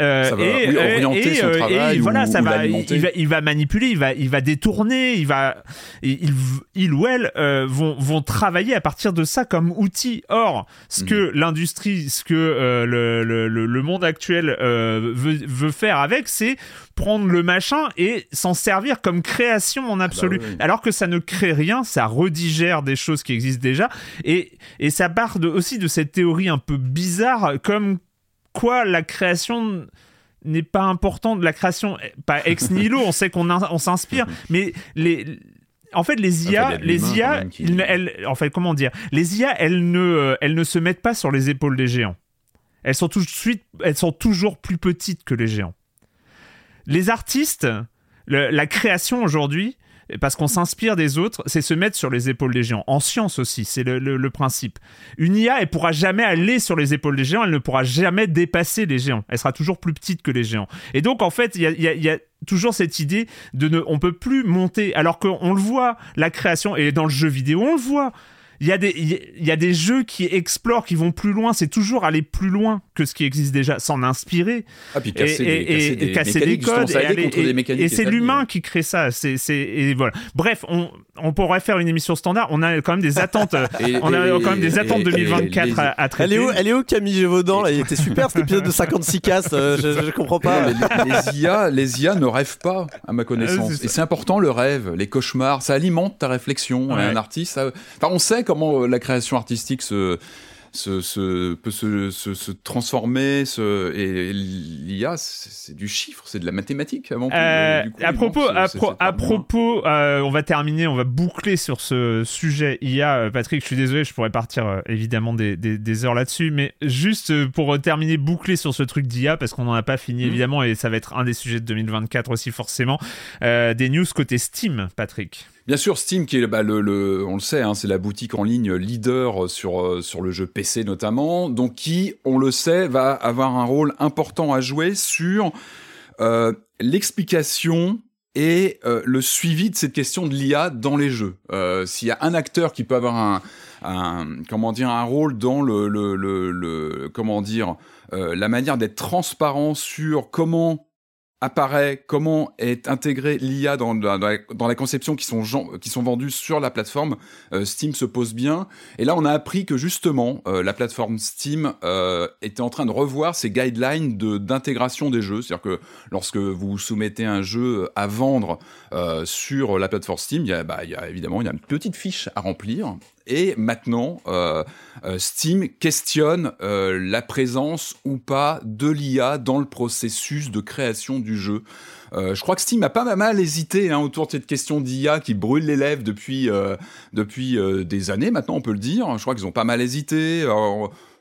Euh, et,
oui,
euh,
orienter
et,
son
euh, et voilà,
ou-
ça
ou
va, il, va, il va manipuler, il va, il va détourner, il va, il, il- ou elle euh, vont, vont travailler à partir de ça comme outil. Or, ce
Mhm.
que l'industrie, ce que euh, le, le, le- monde actuel euh, veut, veut faire avec, c'est prendre le machin et s'en servir comme création en absolu.
oui, oui.
Alors que ça ne crée rien, ça redigère des choses qui existent déjà. Et, et ça part de, aussi de cette théorie un peu bizarre, comme la création n'est pas importante. La création, pas ex nihilo, on sait qu'on on s'inspire, mais les. En fait, les IA, les IA,
qui-
ils elles- en fait, comment dire, les IA, elles ne, euh, elles ne se mettent pas sur les épaules des géants. Elles sont tout de suite, elles sont toujours plus petites que les géants. Les artistes, le- la création aujourd'hui, parce qu'on s'inspire des autres, c'est se mettre sur les épaules des géants. En science aussi, c'est le, principe. Une IA, elle pourra jamais aller sur les épaules des géants, elle ne pourra jamais dépasser les géants. Elle sera toujours plus petite que les géants. Et donc, en fait, il y a toujours cette idée de ne, on peut plus monter, alors qu'on le voit, la création, et dans le jeu vidéo, on le voit. Il y, a des, il y a- il y a des jeux qui explorent, qui vont plus loin. C'est toujours aller plus loin que ce qui existe déjà, s'en inspirer
Ah, puis
et,
casser, des,
et-
casser
et-
des
et casser des
mécaniques, justement,
codes et,
aide
aller-
contre
et-
des mécaniques
et c'est l'humain qui crée ça c'est c'est et voilà bref on, on pourrait faire une émission standard on a quand même des attentes
Et-
on a quand même des attentes
et-
2024
les-
à, à
Elle
traiter
est où, elle est où Camille Gévaudan là? Il était super cet épisode de 56 casses, euh, je, je comprends pas.
Les, les IA, les IA ne rêvent pas, à ma
Euh,
connaissance. et c'est important le rêve, les cauchemars, ça alimente ta réflexion.
Ouais.
Un artiste, ça- enfin, on sait comment euh, la création artistique se, se, se- peut se, transformer. Se, et l'IA, c'est du chiffre, c'est de la mathématique avant tout.
Euh,
coup,
à propos, à, pro- propos, euh, on va terminer, on va boucler sur ce sujet IA. Patrick, je suis désolé, je pourrais partir euh, évidemment des, des- des heures là-dessus, mais juste pour terminer, boucler sur ce truc d'IA, parce qu'on n'en a pas fini
Mhm.
évidemment, et ça va être un des sujets de 2024 aussi forcément. Des news côté Steam, Patrick.
Bien sûr, Steam, qui est bah, le, le- on le sait, hein, c'est la boutique en ligne leader sur euh, sur le jeu PC notamment, donc qui, on le sait, va avoir un rôle important à jouer sur euh, l'explication et euh, le suivi de cette question de l'IA dans les jeux. Euh, S'il y a un acteur qui peut avoir un, un comment dire un rôle dans le, le, le, le- comment dire euh, la manière d'être transparent sur comment apparaît, comment est intégré l'IA dans, la- conception qui sont, vendues sur la plateforme, euh, Steam se pose bien. Et là, on a appris que justement, euh, la plateforme Steam euh, était en train de revoir ses guidelines de- d'intégration des jeux. C'est-à-dire que lorsque vous soumettez un jeu à vendre sur la plateforme Steam, il y, a, bah, y a évidemment il y a une petite fiche à remplir. Et maintenant, euh, euh, Steam questionne euh, la présence ou pas de l'IA dans le processus de création du jeu. Je crois que Steam a pas mal hésité hein, autour de cette question d'IA qui brûle les lèvres depuis depuis des années maintenant, on peut le dire. Je crois qu'ils ont pas mal hésité.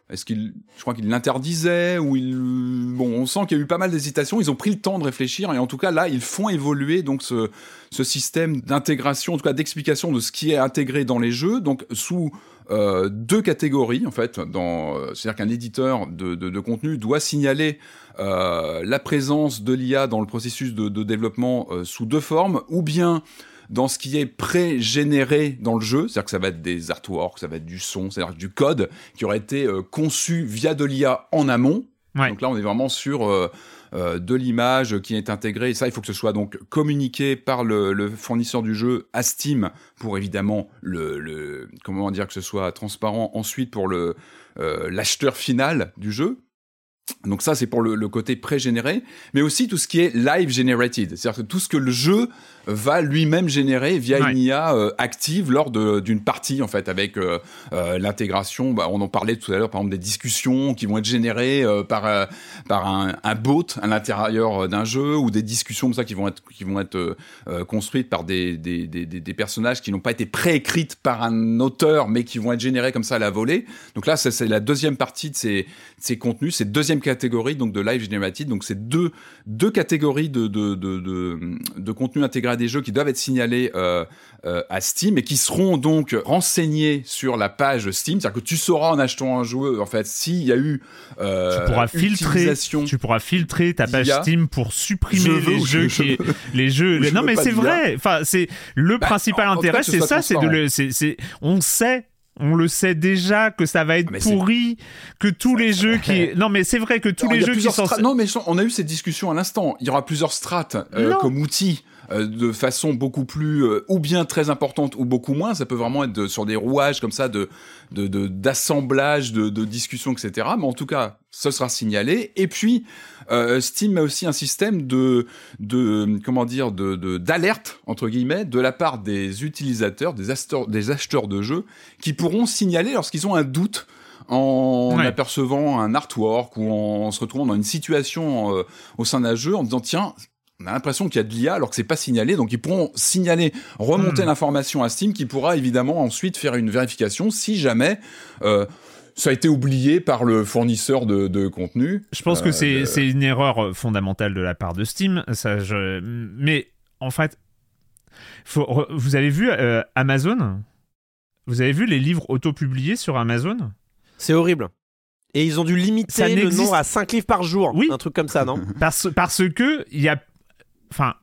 Est-ce qu'ils, je crois qu'ils l'interdisaient ou ils, bon, on sent qu'il y a eu pas mal d'hésitations. Ils ont pris le temps de réfléchir et en tout cas là, ils font évoluer donc ce système d'intégration, en tout cas d'explication de ce qui est intégré dans les jeux, donc sous euh, deux catégories en fait. Dans, euh, c'est-à-dire qu'un éditeur de, de, contenu doit signaler euh, la présence de l'IA dans le processus de, développement sous deux formes, ou bien dans ce qui est pré-généré dans le jeu, c'est-à-dire que ça va être des artworks, ça va être du son, c'est-à-dire du code qui aurait été euh, conçu via de l'IA en amont.
Ouais.
Donc là, on est vraiment sur euh, euh, de l'image qui est intégrée. Et ça, il faut que ce soit donc communiqué par le, le fournisseur du jeu à Steam pour évidemment le, le comment dire que ce soit transparent ensuite pour le l'acheteur final du jeu. Donc ça, c'est pour le, le côté pré-généré, mais aussi tout ce qui est live generated, c'est-à-dire tout ce que le jeu va lui-même générer via
Ouais.
une IA euh, active lors d'une partie, en fait, avec euh, euh, l'intégration. Bah, on en parlait tout à l'heure, par exemple, des discussions qui vont être générées par par un, un bot à l'intérieur d'un jeu, ou des discussions comme ça qui vont être qui vont être construites par des des, des, personnages qui n'ont pas été préécrites par un auteur, mais qui vont être générées comme ça à la volée. Donc là, c'est la deuxième partie de ces, de ces contenus, c'est deuxième catégorie donc de live generated. Donc c'est deux deux catégories de de de de, de contenu intégré à des jeux qui doivent être signalés euh, euh, à Steam et qui seront donc renseignés sur la page Steam. C'est-à-dire que tu sauras en achetant un jeu en fait s'il y a eu euh,
tu pourras filtrer,
utilisation
tu pourras filtrer ta page. Steam pour supprimer les jeux
je-
qui, les jeux.
ou je
non mais c'est vrai. Enfin, c'est le
Bah,
principal
en-
intérêt, c'est ça, c'est de le, c'est, on sait. On le sait déjà que ça va être
Ah, mais
pourri, que tous les jeux qui. Non, mais c'est vrai que tous les jeux qui sont.
Non, mais on a eu cette discussion à l'instant. Il y aura plusieurs strates euh, comme outils. Euh, de façon beaucoup plus euh, ou bien très importante ou beaucoup moins. Ça peut vraiment être de- sur des rouages comme ça de de de- d'assemblage de, de discussions etc mais en tout cas ce sera signalé. Et puis euh, Steam a aussi un système de de comment dire de de- d'alerte entre guillemets de la part des utilisateurs des acheteurs des acheteurs de jeux qui pourront signaler lorsqu'ils ont un doute en
Ouais.
apercevant un artwork ou en se retrouvant dans une situation euh, au sein d'un jeu en disant tiens on a l'impression qu'il y a de l'IA alors que c'est pas signalé donc ils pourront signaler remonter
Hmm.
l'information à Steam qui pourra évidemment ensuite faire une vérification si jamais euh, ça a été oublié par le fournisseur de, de contenu
Je pense que
Euh,
c'est c'est une erreur euh, fondamentale de la part de Steam. Ça, je... Mais en fait, Faut re- vous avez vu euh, Amazon? Vous avez vu les livres autopubliés sur Amazon?
C'est horrible. Et ils ont dû
Ça
limiter le nombre à 5 livres par jour.
Oui.
Un truc comme ça, non?
Parce, parce que il y a. Enfin.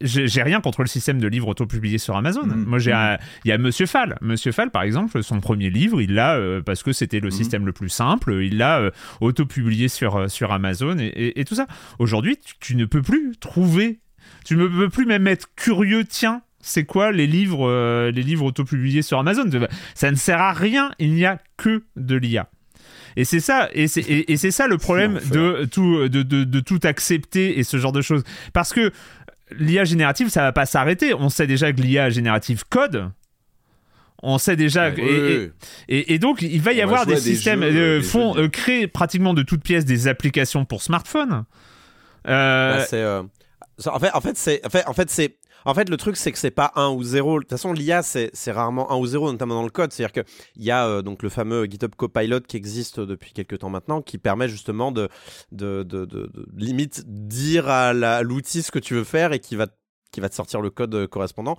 J'ai rien contre le système de livres autopubliés sur Amazon.
Mhm.
Moi, j'ai
Mhm.
un- il y a Monsieur Fall. Monsieur Fall, par exemple, son premier livre, il l'a euh, parce que c'était le
Mhm.
système le plus simple. Il l'a euh, autopublié sur euh, sur Amazon et, et- et tout ça. Aujourd'hui, tu, tu ne peux plus trouver. Tu ne peux plus même être curieux. Tiens, c'est quoi les livres euh, les livres autopubliés sur Amazon? Ça ne sert à rien. Il n'y a que de l'IA. Et c'est ça, et c'est, et, et c'est ça le problème de tout, de, de, de tout accepter et ce genre de choses. Parce que l'IA générative, ça va pas s'arrêter. On sait déjà que l'IA générative code. On sait déjà.
Ouais,
et,
ouais,
et- donc, il va y
On
avoir des systèmes
jeux,
euh, font euh, créer pratiquement de toutes pièces des applications pour smartphone. Euh,
Bah, c'est, euh, En fait, en fait, c'est, en fait, en fait, c'est, en fait, le truc, c'est que c'est pas 1 ou 0. De toute façon, l'IA, c'est, rarement 1 ou 0, notamment dans le code. C'est-à-dire qu'il y a euh, donc le fameux GitHub Copilot qui existe depuis quelques temps maintenant, qui permet justement de, de, limite dire à l'outil ce que tu veux faire et qui va, qui va te sortir le code euh, correspondant.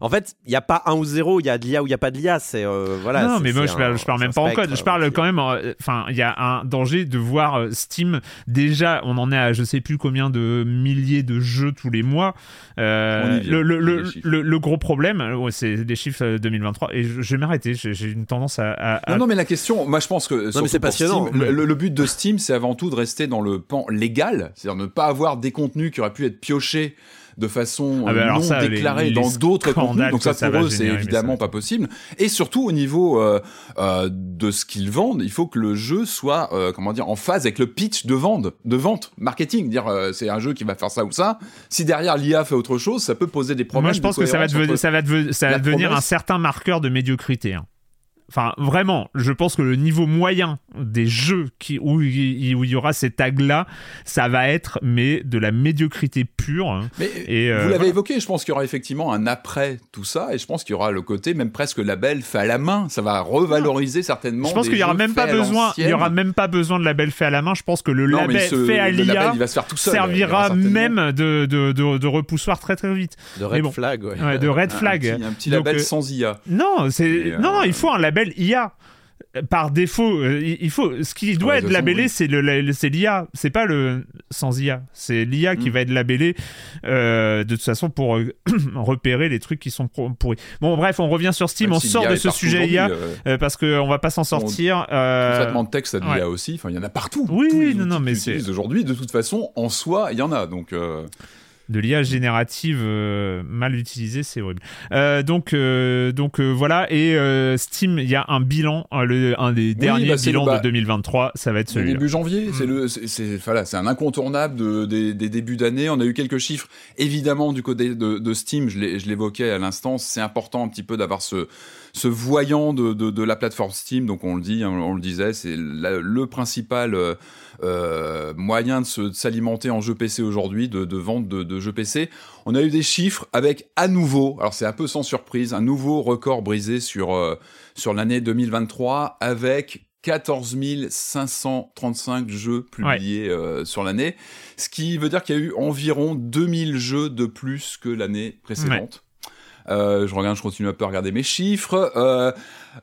En fait, il n'y a pas 1 ou 0, il y a de l'IA ou il n'y a pas de l'IA. C'est, euh, voilà.
non, mais moi je parle,
un-
je parle même
un
pas en code. Je parle quand même. euh, Enfin, il y a un danger de voir euh, Steam. Déjà, on en est à je sais plus combien de milliers de jeux tous les mois. Euh,
On y vient,
le, le, gros problème, ouais, c'est des chiffres euh, 2023. Et je, je vais m'arrêter. J'ai une tendance à. à- à-
Non, non, mais la question, moi je pense que surtout
mais c'est passionnant.
Steam, le, le but de Steam, c'est avant tout de rester dans le pan légal, c'est-à-dire ne pas avoir des contenus qui auraient pu être piochés de façon
Ah bah
euh, non
ça,
déclarée
les
dans d'autres contenus. Donc ça,
ça
pour eux, c'est évidemment pas possible. Et surtout au niveau euh, euh, de ce qu'ils vendent, il faut que le jeu soit, euh, comment dire, en phase avec le pitch de vente, de vente, marketing. Dire c'est un jeu qui va faire ça ou ça. Si derrière l'IA fait autre chose, ça peut poser des problèmes.
Moi, je pense que ça va, devenir-
entre-
ça va, devenir- ça va
la
devenir un certain marqueur de médiocrité. hein. Enfin, vraiment, je pense que le niveau moyen des jeux qui, où il où il y aura ces tags-là, ça va être, mais de la médiocrité pure.
Mais
Et, euh,
vous l'avez
voilà.
évoqué, je pense qu'il y aura effectivement un après tout ça, et je pense qu'il y aura le côté même presque label fait à la main. Ça va revaloriser certainement.
Je pense qu'il y aura même pas besoin, il y aura même pas besoin de label fait à la main. Je pense que le
Non,
label
ce-
fait à l'IA
se
servira même de, de, de, de repoussoir très très vite.
De red
bon.
flag, ouais.
Ouais, de red
un-
flag.
Un petit, un petit
Donc,
label
euh,
sans IA.
Non, c'est
Et, euh,
non, non, il faut un label IA. Par défaut, euh, il faut ce qui doit
Ouais, de
être labellé, c'est le, c'est l'IA, c'est pas le sans IA, c'est l'IA qui
Mm.
va être labellé euh, de toute façon pour euh, repérer les trucs qui sont pourris. Bon, bref, on revient sur Steam,
Même
on
si
sort de ce sujet IA
euh,
parce que on va pas s'en sortir.
Le traitement de texte, ça
ouais.
l'IA aussi. Enfin, il y en a partout.
Oui, non, non, mais c'est-
aujourd'hui, de toute façon, en soi, il y en a. Donc,
de l'IA générative euh, mal utilisée, c'est horrible. Euh, donc, euh, donc euh, voilà. Et euh, Steam, il y a un bilan, un, le- un des derniers
bah, c'est le
bilans
bas.
de 2023, ça va être
C'est
celui-là.
début janvier, c'est
Mm.
le, c'est, c'est- voilà, c'est un incontournable de- des, des débuts d'année. On a eu quelques chiffres, évidemment du côté de, de Steam, je l'évoquais à l'instant. C'est important un petit peu d'avoir ce, ce voyant de, de, de la plateforme Steam. Donc on le dit, hein, on le disait, c'est le principal euh, euh, moyen de, s'alimenter en jeux PC aujourd'hui, de, de vente de, de jeux PC. On a eu des chiffres avec à nouveau, alors c'est un peu sans surprise, un nouveau record brisé sur euh, sur l'année 2023 avec 14 535 jeux publiés euh, sur l'année, ce qui veut dire qu'il y a eu environ 2000 jeux de plus que l'année précédente. Je regarde, je continue un peu à regarder mes chiffres. Euh,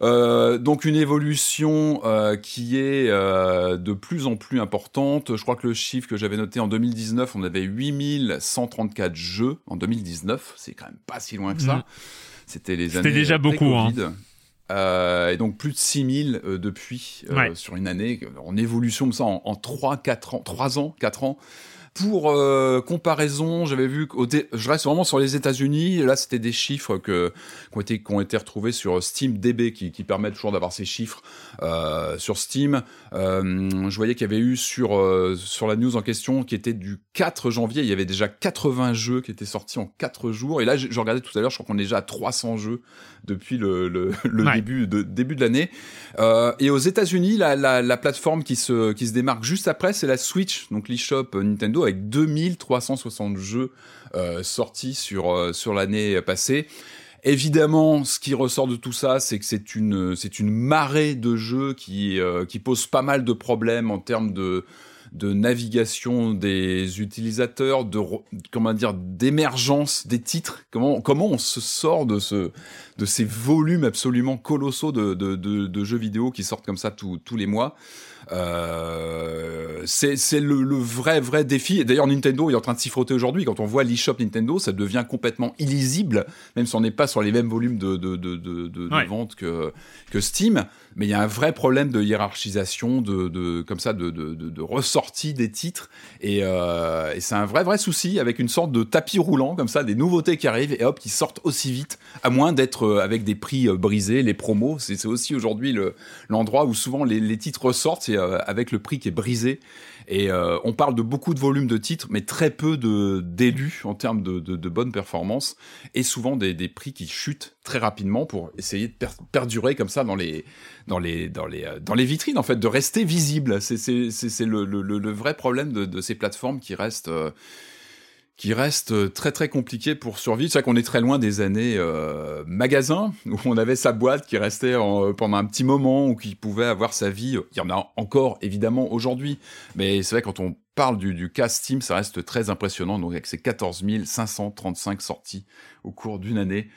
euh, donc une évolution euh, qui est euh, de plus en plus importante. Je crois que le chiffre que j'avais noté en 2019, on avait 8134 jeux en 2019. C'est quand même pas si loin que ça.
Mhm.
C'était les années
déjà beaucoup, hein.
Euh, et donc plus de 6000 euh, depuis euh,
Ouais.
sur une année en évolution comme ça en, en 3 4 ans 3 ans 4 ans pour euh, comparaison, j'avais vu je reste vraiment sur les États-Unis. Là, c'était des chiffres que, qui, ont été, qui ont été retrouvés sur SteamDB, qui, qui permet toujours d'avoir ces chiffres euh, sur Steam. Euh, je voyais qu'il y avait eu sur euh, sur la news en question, qui était du 4 janvier, il y avait déjà 80 jeux qui étaient sortis en 4 jours. Et là, je, regardais tout à l'heure, je crois qu'on est déjà à 300 jeux depuis le, le, le
Ouais.
début de début de l'année. Euh, et aux États-Unis, la, la, la plateforme qui se, qui se démarque juste après, c'est la Switch, donc l'eShop Nintendo, avec 2360 jeux euh, sortis sur, euh, sur l'année passée. Évidemment, ce qui ressort de tout ça, c'est que c'est une, c'est une marée de jeux qui, euh, qui pose pas mal de problèmes en termes de, de navigation des utilisateurs, de comment dire d'émergence des titres. Comment comment on se sort de ce de ces volumes absolument colossaux de, de, de, de jeux vidéo qui sortent comme ça tous tous les mois. Euh, c'est le, le, vrai vrai défi. Et d'ailleurs, Nintendo est en train de s'y frotter aujourd'hui. Quand on voit l'eShop Nintendo, ça devient complètement illisible, même si on n'est pas sur les mêmes volumes de, de, de, de, de
Ouais.
vente que, que Steam. Mais il y a un vrai problème de hiérarchisation, de, comme ça, de, ressortie des titres. Et, euh, et c'est un vrai vrai souci avec une sorte de tapis roulant comme ça, des nouveautés qui arrivent et hop, qui sortent aussi vite, à moins d'être euh, avec des prix brisés, les promos. C'est aussi aujourd'hui le- l'endroit où souvent les, les titres ressortent, euh, avec le prix qui est brisé. Et euh, on parle de beaucoup de volumes de titres, mais très peu de d'élus en termes de, de, de bonnes performances, et souvent des, des prix qui chutent très rapidement pour essayer de per- perdurer comme ça dans les dans les dans les euh, dans les vitrines en fait, de rester visible. C'est c'est le, le, le- vrai problème de, ces plateformes qui restent qui reste euh, très très compliqué pour survivre. C'est vrai qu'on est très loin des années euh, magasins où on avait sa boîte qui restait en- pendant un petit moment ou qui pouvait avoir sa vie. Il y en a encore évidemment aujourd'hui, mais c'est vrai quand on parle du, du cas Steam, ça reste très impressionnant. Donc avec ces 14 535 sorties au cours d'une année.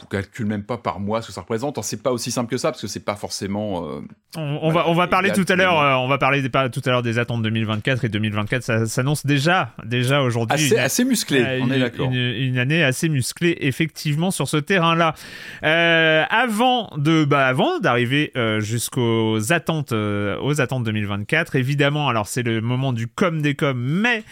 Je calcule même pas par mois ce que ça représente. C'est pas aussi simple que ça parce que c'est pas forcément. euh,
On, on va, on va parler tout à l'heure, euh, on va parler des, tout à l'heure des attentes 2024 et 2024. Ça s'annonce déjà, déjà aujourd'hui.
assez, assez musclé,
Euh,
on est
une-
d'accord.
Une, une année assez musclée, effectivement, sur ce terrain-là. Avant de, bah, avant d'arriver jusqu'aux attentes, aux attentes 2024, évidemment. Alors c'est le moment du com des com, mais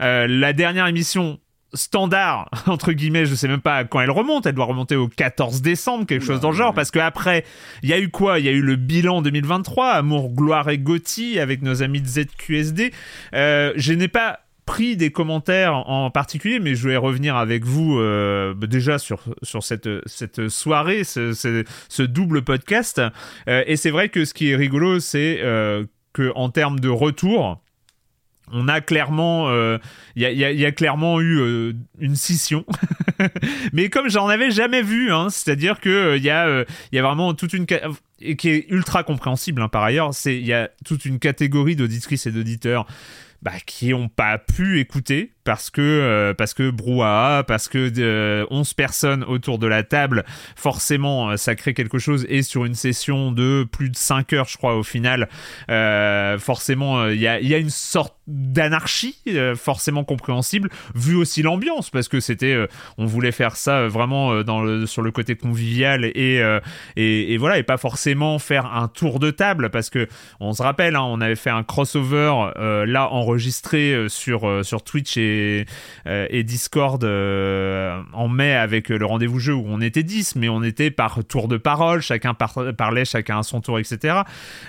la dernière émission standard entre guillemets je sais même pas quand elle remonte elle doit remonter au 14 décembre quelque chose dans le genre parce que après il y a eu quoi? Il y a eu le bilan 2023 amour gloire et Gotti avec nos amis de ZQSD euh, je n'ai pas pris des commentaires en particulier, mais je voulais revenir avec vous euh, bah, déjà sur, sur cette, cette soirée, ce, ce, ce double podcast. Euh, et c'est vrai que ce qui est rigolo, c'est euh, que en termes de retour, on a clairement, euh, il y, a, y a- y a clairement eu euh, une scission, mais comme j'en avais jamais vu, hein, c'est-à-dire que euh, il y a, euh, y a vraiment toute une et qui est ultra compréhensible hein, par ailleurs, c'est il y a toute une catégorie d'auditrices et d'auditeurs bah, qui ont pas pu écouter parce que euh, parce que brouhaha, parce que euh, 11 personnes autour de la table, forcément euh, ça crée quelque chose. Et sur une session de plus de 5 heures je crois au final, euh, forcément il y, a, y a une sorte d'anarchie forcément compréhensible vu aussi l'ambiance parce que c'était on voulait faire ça vraiment sur le côté convivial et, et voilà et pas forcément faire un tour de table parce que on se rappelle hein, on avait fait un crossover là enregistré sur sur Twitch et euh, et Discord euh, en mai avec euh, le rendez-vous jeu où on était 10 mais on était par tour de parole chacun par- parlait chacun à son tour etc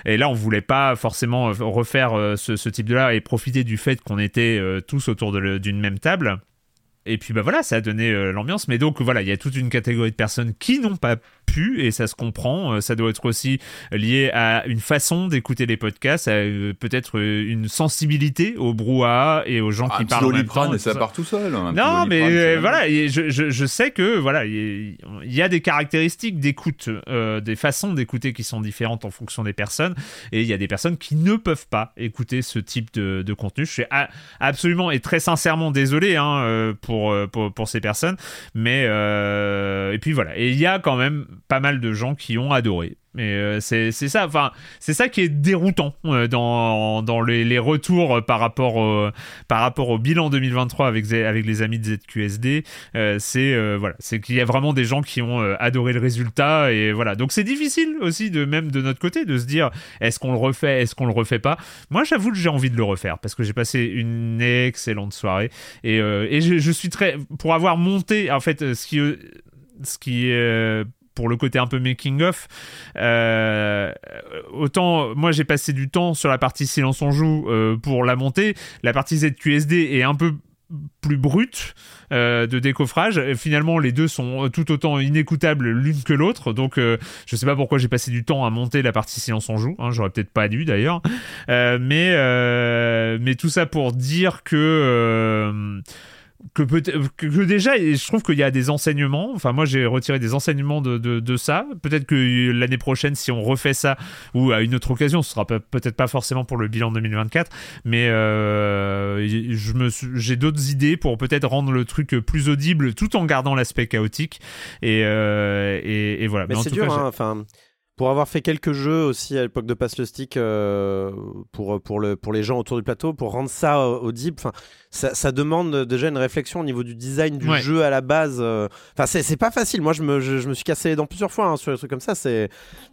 et là on voulait pas forcément euh, refaire euh, ce, type de là et profiter du fait qu'on était euh, tous autour d'une même table et puis bah voilà, ça a donné euh, l'ambiance. Mais donc voilà, il y a toute une catégorie de personnes qui n'ont pas pu, et ça se comprend. Euh, ça doit être aussi lié à une façon d'écouter les podcasts, à euh, peut-être euh, une sensibilité au brouhaha et aux gens
Ah,
qui parlent en même temps.
Doliprane
et
ça part tout seul. petit
Non, mais
Doliprane,
euh, voilà, je, je, je sais que voilà, il y a des caractéristiques d'écoute, euh, des façons d'écouter qui sont différentes en fonction des personnes, et il y a des personnes qui ne peuvent pas écouter ce type de, de contenu. Je suis a- absolument et très sincèrement désolé hein, pour, pour pour ces personnes, mais euh, et puis voilà, et il y a quand même pas mal de gens qui ont adoré. Mais euh, c'est ça, enfin c'est ça qui est déroutant euh, dans dans les, les retours euh, par rapport au, par rapport au bilan 2023 avec avec les amis de ZQSD, euh, c'est voilà, qu'il y a vraiment des gens qui ont adoré le résultat et voilà. Donc c'est difficile aussi de même de notre côté de se dire est-ce qu'on le refait, est-ce qu'on le refait pas? Moi j'avoue que j'ai envie de le refaire parce que j'ai passé une excellente soirée et et je, suis très pour avoir monté en fait ce qui ce qui euh, pour le côté un peu making of, euh, autant moi j'ai passé du temps sur la partie silence on joue euh, pour la monter, la partie ZQSD est un peu plus brute euh, de décoffrage. Finalement, les deux sont tout autant inécoutables l'une que l'autre. Donc, euh, je sais pas pourquoi j'ai passé du temps à monter la partie silence on joue. Hein, J'aurais peut-être pas dû d'ailleurs. Mais, mais tout ça pour dire que. Que, peut que déjà, je trouve qu'il y a des enseignements. Enfin, moi, j'ai retiré des enseignements de, de, de ça. Peut-être que l'année prochaine, si on refait ça, ou à une autre occasion, ce sera peut-être pas forcément pour le bilan 2024, mais euh, je me j'ai d'autres idées pour peut-être rendre le truc plus audible tout en gardant l'aspect chaotique. Et, euh, et, et, voilà.
Mais, c'est dur, hein, enfin pour avoir fait quelques jeux aussi à l'époque de Pass le Stick euh, pour, pour, le, pour les gens autour du plateau, pour rendre ça audible, enfin, ça, ça, demande déjà une réflexion au niveau du design du jeu à la base. Euh. Enfin, c'est pas facile. Moi, je me, je, me suis cassé les dents plusieurs fois hein, sur des trucs comme ça. C'est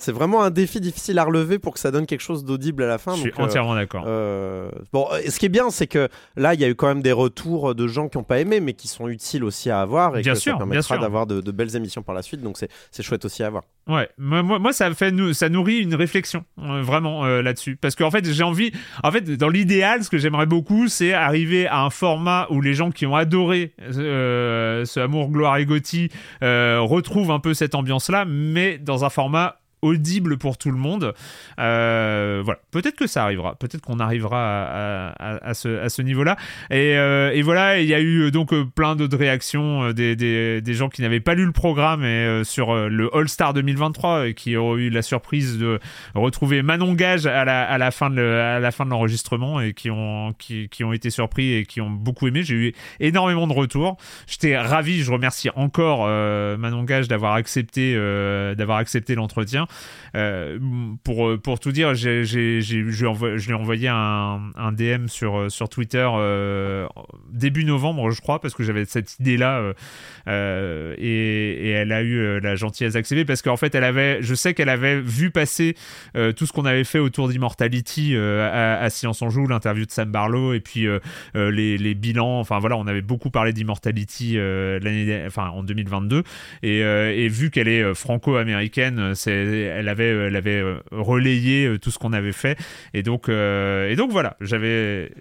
vraiment un défi difficile à relever pour que ça donne quelque chose d'audible à la fin.
Je suis entièrement d'accord.
Euh, bon, ce qui est bien, c'est que là, il y a eu quand même des retours de gens qui n'ont pas aimé, mais qui sont utiles aussi à avoir et
bien
que
sûr,
ça permettra d'avoir de, de, belles émissions par la suite. Donc, c'est chouette aussi à avoir.
Ouais, moi, moi ça, fait, ça nourrit une réflexion euh, vraiment là-dessus. Parce qu'en fait, j'ai envie, en fait, dans l'idéal, ce que j'aimerais beaucoup, c'est arriver à un format où les gens qui ont adoré euh, ce Amour, Gloire et Gotti euh, retrouvent un peu cette ambiance-là, mais dans un format audible pour tout le monde. Euh, voilà, peut-être que ça arrivera, peut-être qu'on arrivera à, ce, niveau-là. Euh, et, voilà, il y a eu euh, donc plein d'autres réactions des, gens qui n'avaient pas lu le programme et sur le All Star 2023 et qui ont eu la surprise de retrouver Manon Gage à la, fin de l'enregistrement et qui ont, qui, ont été surpris et qui ont beaucoup aimé. J'ai eu énormément de retours. J'étais ravi, je remercie encore Manon Gage d'avoir accepté, d'avoir accepté l'entretien. Euh, pour, pour tout dire, j'ai, j'ai, je lui ai envoyé un, un, DM sur, euh, sur Twitter euh, début novembre, je crois, parce que j'avais cette idée-là. et, elle a eu la gentillesse d'accepter parce qu'en fait, elle avait, je sais qu'elle avait vu passer tout ce qu'on avait fait autour d'Immortality à, à Silence en Joue, l'interview de Sam Barlow et puis les, les, bilans. Enfin voilà, on avait beaucoup parlé d'Immortality l'année, en 2022. Et, et vu qu'elle est franco-américaine, c'est elle avait, euh, euh, relayé euh, tout ce qu'on avait fait. Et donc, voilà, j'avais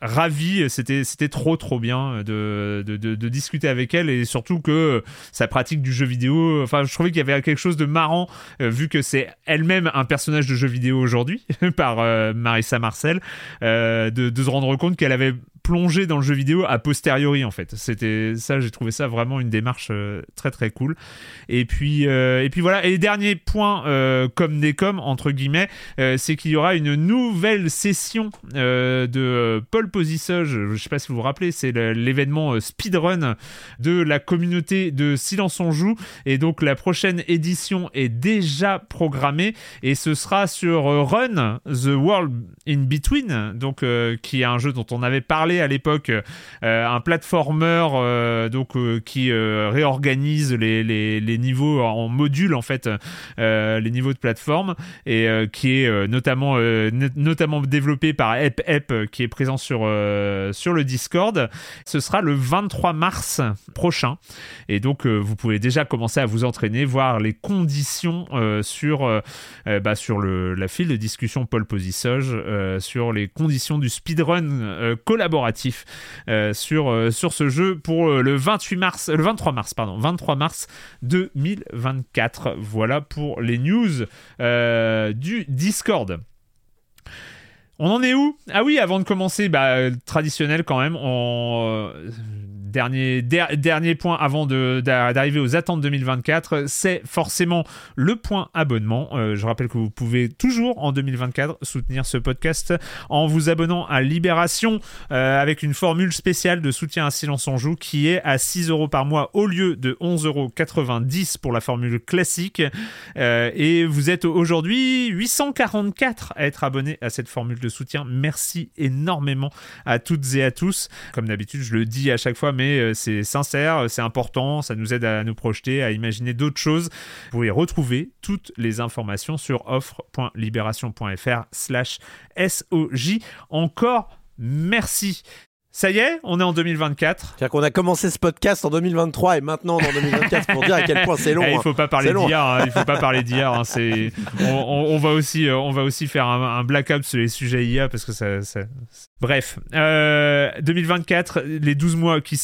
ravi. C'était, trop, trop bien de, discuter avec elle et surtout que sa pratique du jeu vidéo. Enfin, je trouvais qu'il y avait quelque chose de marrant vu que c'est elle-même un personnage de jeu vidéo aujourd'hui par Marissa Marcel, de se rendre compte qu'elle avait plongé dans le jeu vidéo a posteriori en fait. C'était ça, j'ai trouvé ça vraiment une démarche euh, très très cool. Et puis euh, et puis voilà. Et dernier point euh, comme des comme entre guillemets, c'est qu'il y aura une nouvelle session de Paul Posissage. Je sais pas si vous vous rappelez, c'est l'événement speedrun de la communauté de Silence on joue. Et donc la prochaine édition est déjà programmée et ce sera sur Run the World in Between, donc qui est un jeu dont on avait parlé à l'époque euh, un platformer euh, donc euh, qui réorganise les, les, niveaux en module en fait les niveaux de plateforme et qui est notamment notamment développé par Ep qui est présent sur sur le Discord. Ce sera le 23 mars prochain et donc vous pouvez déjà commencer à vous entraîner, voir les conditions sur bah, sur le, la file de discussion Paul Posissage sur les conditions du speedrun collaboratif euh, sur, euh, sur ce jeu pour euh, le 28 mars, le 23 mars, pardon, 23 mars 2024. Voilà pour les news du Discord. On en est où? Ah oui, avant de commencer, bah, traditionnel quand même, on, dernier, point avant d'arriver aux attentes 2024, c'est forcément le point abonnement. Euh, je rappelle que vous pouvez toujours en 2024 soutenir ce podcast en vous abonnant à Libération euh, avec une formule spéciale de soutien à Silence en Joue qui est à 6 euros par mois au lieu de 11,90 euros pour la formule classique. Euh, et vous êtes aujourd'hui 844 à être abonnés à cette formule de soutien. Merci énormément à toutes et à tous. Comme d'habitude, je le dis à chaque fois, mais euh, c'est sincère, c'est important, ça nous aide à nous projeter, à imaginer d'autres choses. Vous pouvez retrouver toutes les informations sur offre.libération.fr slash SOJ. Encore merci. Ça y est, on est en 2024.
C'est-à-dire qu'on a commencé ce podcast en 2023 et maintenant on est en 2024 pour dire à quel point c'est long.
Eh, il
hein.
faut pas parler d'hier. Hein. il faut pas parler d'hier. Hein. C'est, on, va aussi, euh, on va aussi faire un, un blackout sur les sujets IA parce que ça, Bref, euh, 2024, les 12 mois qui,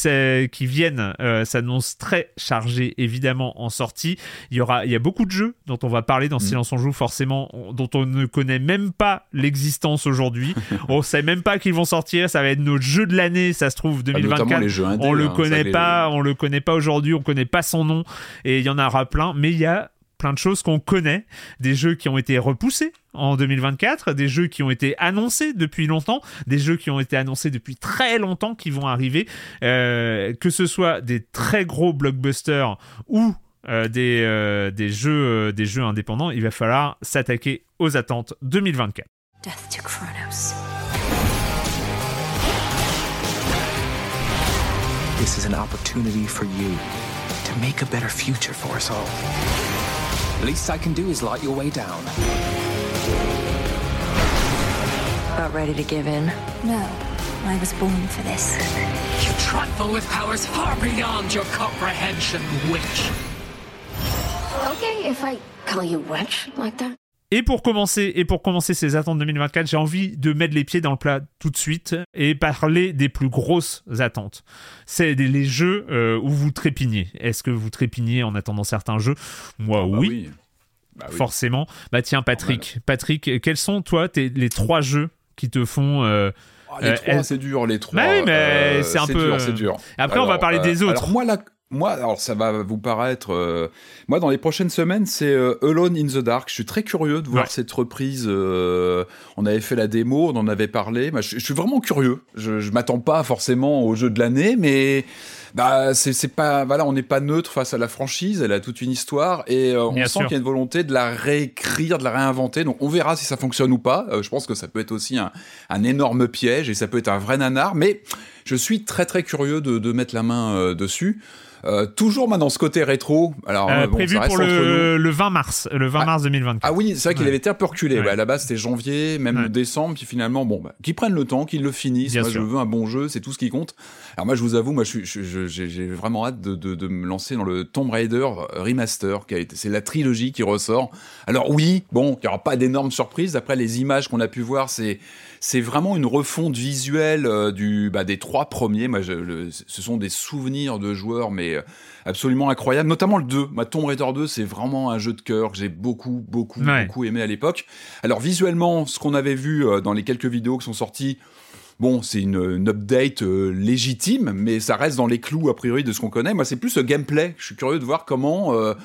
qui viennent euh, s'annoncent très chargés évidemment en sortie. Il y aura, il y a beaucoup de jeux dont on va parler dans Silence on joue forcément, on- dont on ne connaît même pas l'existence aujourd'hui. on sait même pas qu'ils vont sortir. Ça va être notre jeu de l'année, ça se trouve
Ah, notamment
2024.
les jeux indés,
on le
hein,
connaît
les-
pas, on le connaît pas aujourd'hui, on connaît pas son nom et il y en aura plein. Mais il y a plein de choses qu'on connaît, des jeux qui ont été repoussés en 2024, des jeux qui ont été annoncés depuis longtemps, des jeux qui ont été annoncés depuis très longtemps qui vont arriver, euh, que ce soit des très gros blockbusters ou euh, des, euh, des, jeux, euh, des jeux indépendants, il va falloir s'attaquer aux attentes 2024.
Death to Kronos.
This is an opportunity for you to make a better future for us all. The least I can do is light your way down.
About ready to give in?
No, I was born for this.
You trifle with powers far beyond your comprehension, witch.
Okay, if I call you witch like that.
Et pour commencer, et pour commencer ces attentes 2024, j'ai envie de mettre les pieds dans le plat tout de suite et parler des plus grosses attentes. C'est les jeux euh, où vous trépignez. Est-ce que vous trépignez en attendant certains jeux? Moi,
Bah
oui,
Bah oui.
forcément. Bah tiens, Patrick, Patrick, quels sont toi tes, les trois jeux qui te font euh,
Ah, les
Euh,
trois, c'est dur, les trois.
Bah oui, mais c'est un peu-
dur, dur.
Après, on va parler des autres.
Alors moi, là, moi, alors ça va vous paraître. euh, moi, dans les prochaines semaines, c'est euh, Alone in the Dark. Je suis très curieux de voir
Ouais.
cette reprise. euh, on avait fait la démo, on en avait parlé. Bah, je, je suis vraiment curieux. Je, je m'attends pas forcément au jeu de l'année, mais. Bah, c'est c'est pas voilà, on n'est pas neutre face à la franchise. Elle a toute une histoire et euh, on
Bien
sent qu'il y a une volonté de la réécrire, de la réinventer. Donc on verra si ça fonctionne ou pas. Euh, je pense que ça peut être aussi un, un énorme piège et ça peut être un vrai nanar. Mais je suis très très curieux de, de mettre la main euh, dessus. Euh, toujours dans ce côté rétro. Alors
euh,
euh, bon,
prévu
ça reste
pour le, le 20 mars, le 20
Ah.
mars 2024.
Ah oui, c'est vrai qu'il
Ouais.
avait été un peu reculé.
Ouais.
Ouais, à la base, c'était janvier, même
Ouais.
décembre, puis finalement, bon, bah, qu'ils prennent le temps, qu'ils le finissent.
Bien
moi,
sûr.
je veux un bon jeu, c'est tout ce qui compte. Alors moi, je vous avoue, moi, je suis, je- je- j'ai j'ai vraiment hâte de, de, de me lancer dans le Tomb Raider remaster, qui a été, c'est la trilogie qui ressort. Alors oui, bon, il y aura pas d'énormes surprises. Après les images qu'on a pu voir, c'est c'est vraiment une refonte visuelle euh, du bah, des trois premiers. Moi, je- le- ce sont des souvenirs de joueurs, mais euh, absolument incroyables. Notamment le 2. Ma Tomb Raider 2, c'est vraiment un jeu de cœur que j'ai beaucoup, beaucoup,
Ouais.
beaucoup aimé à l'époque. Alors visuellement, ce qu'on avait vu euh, dans les quelques vidéos qui sont sorties. Bon, c'est une, une update euh, légitime, mais ça reste dans les clous a priori de ce qu'on connaît. Moi, c'est plus le gameplay. Je suis curieux de voir comment euh,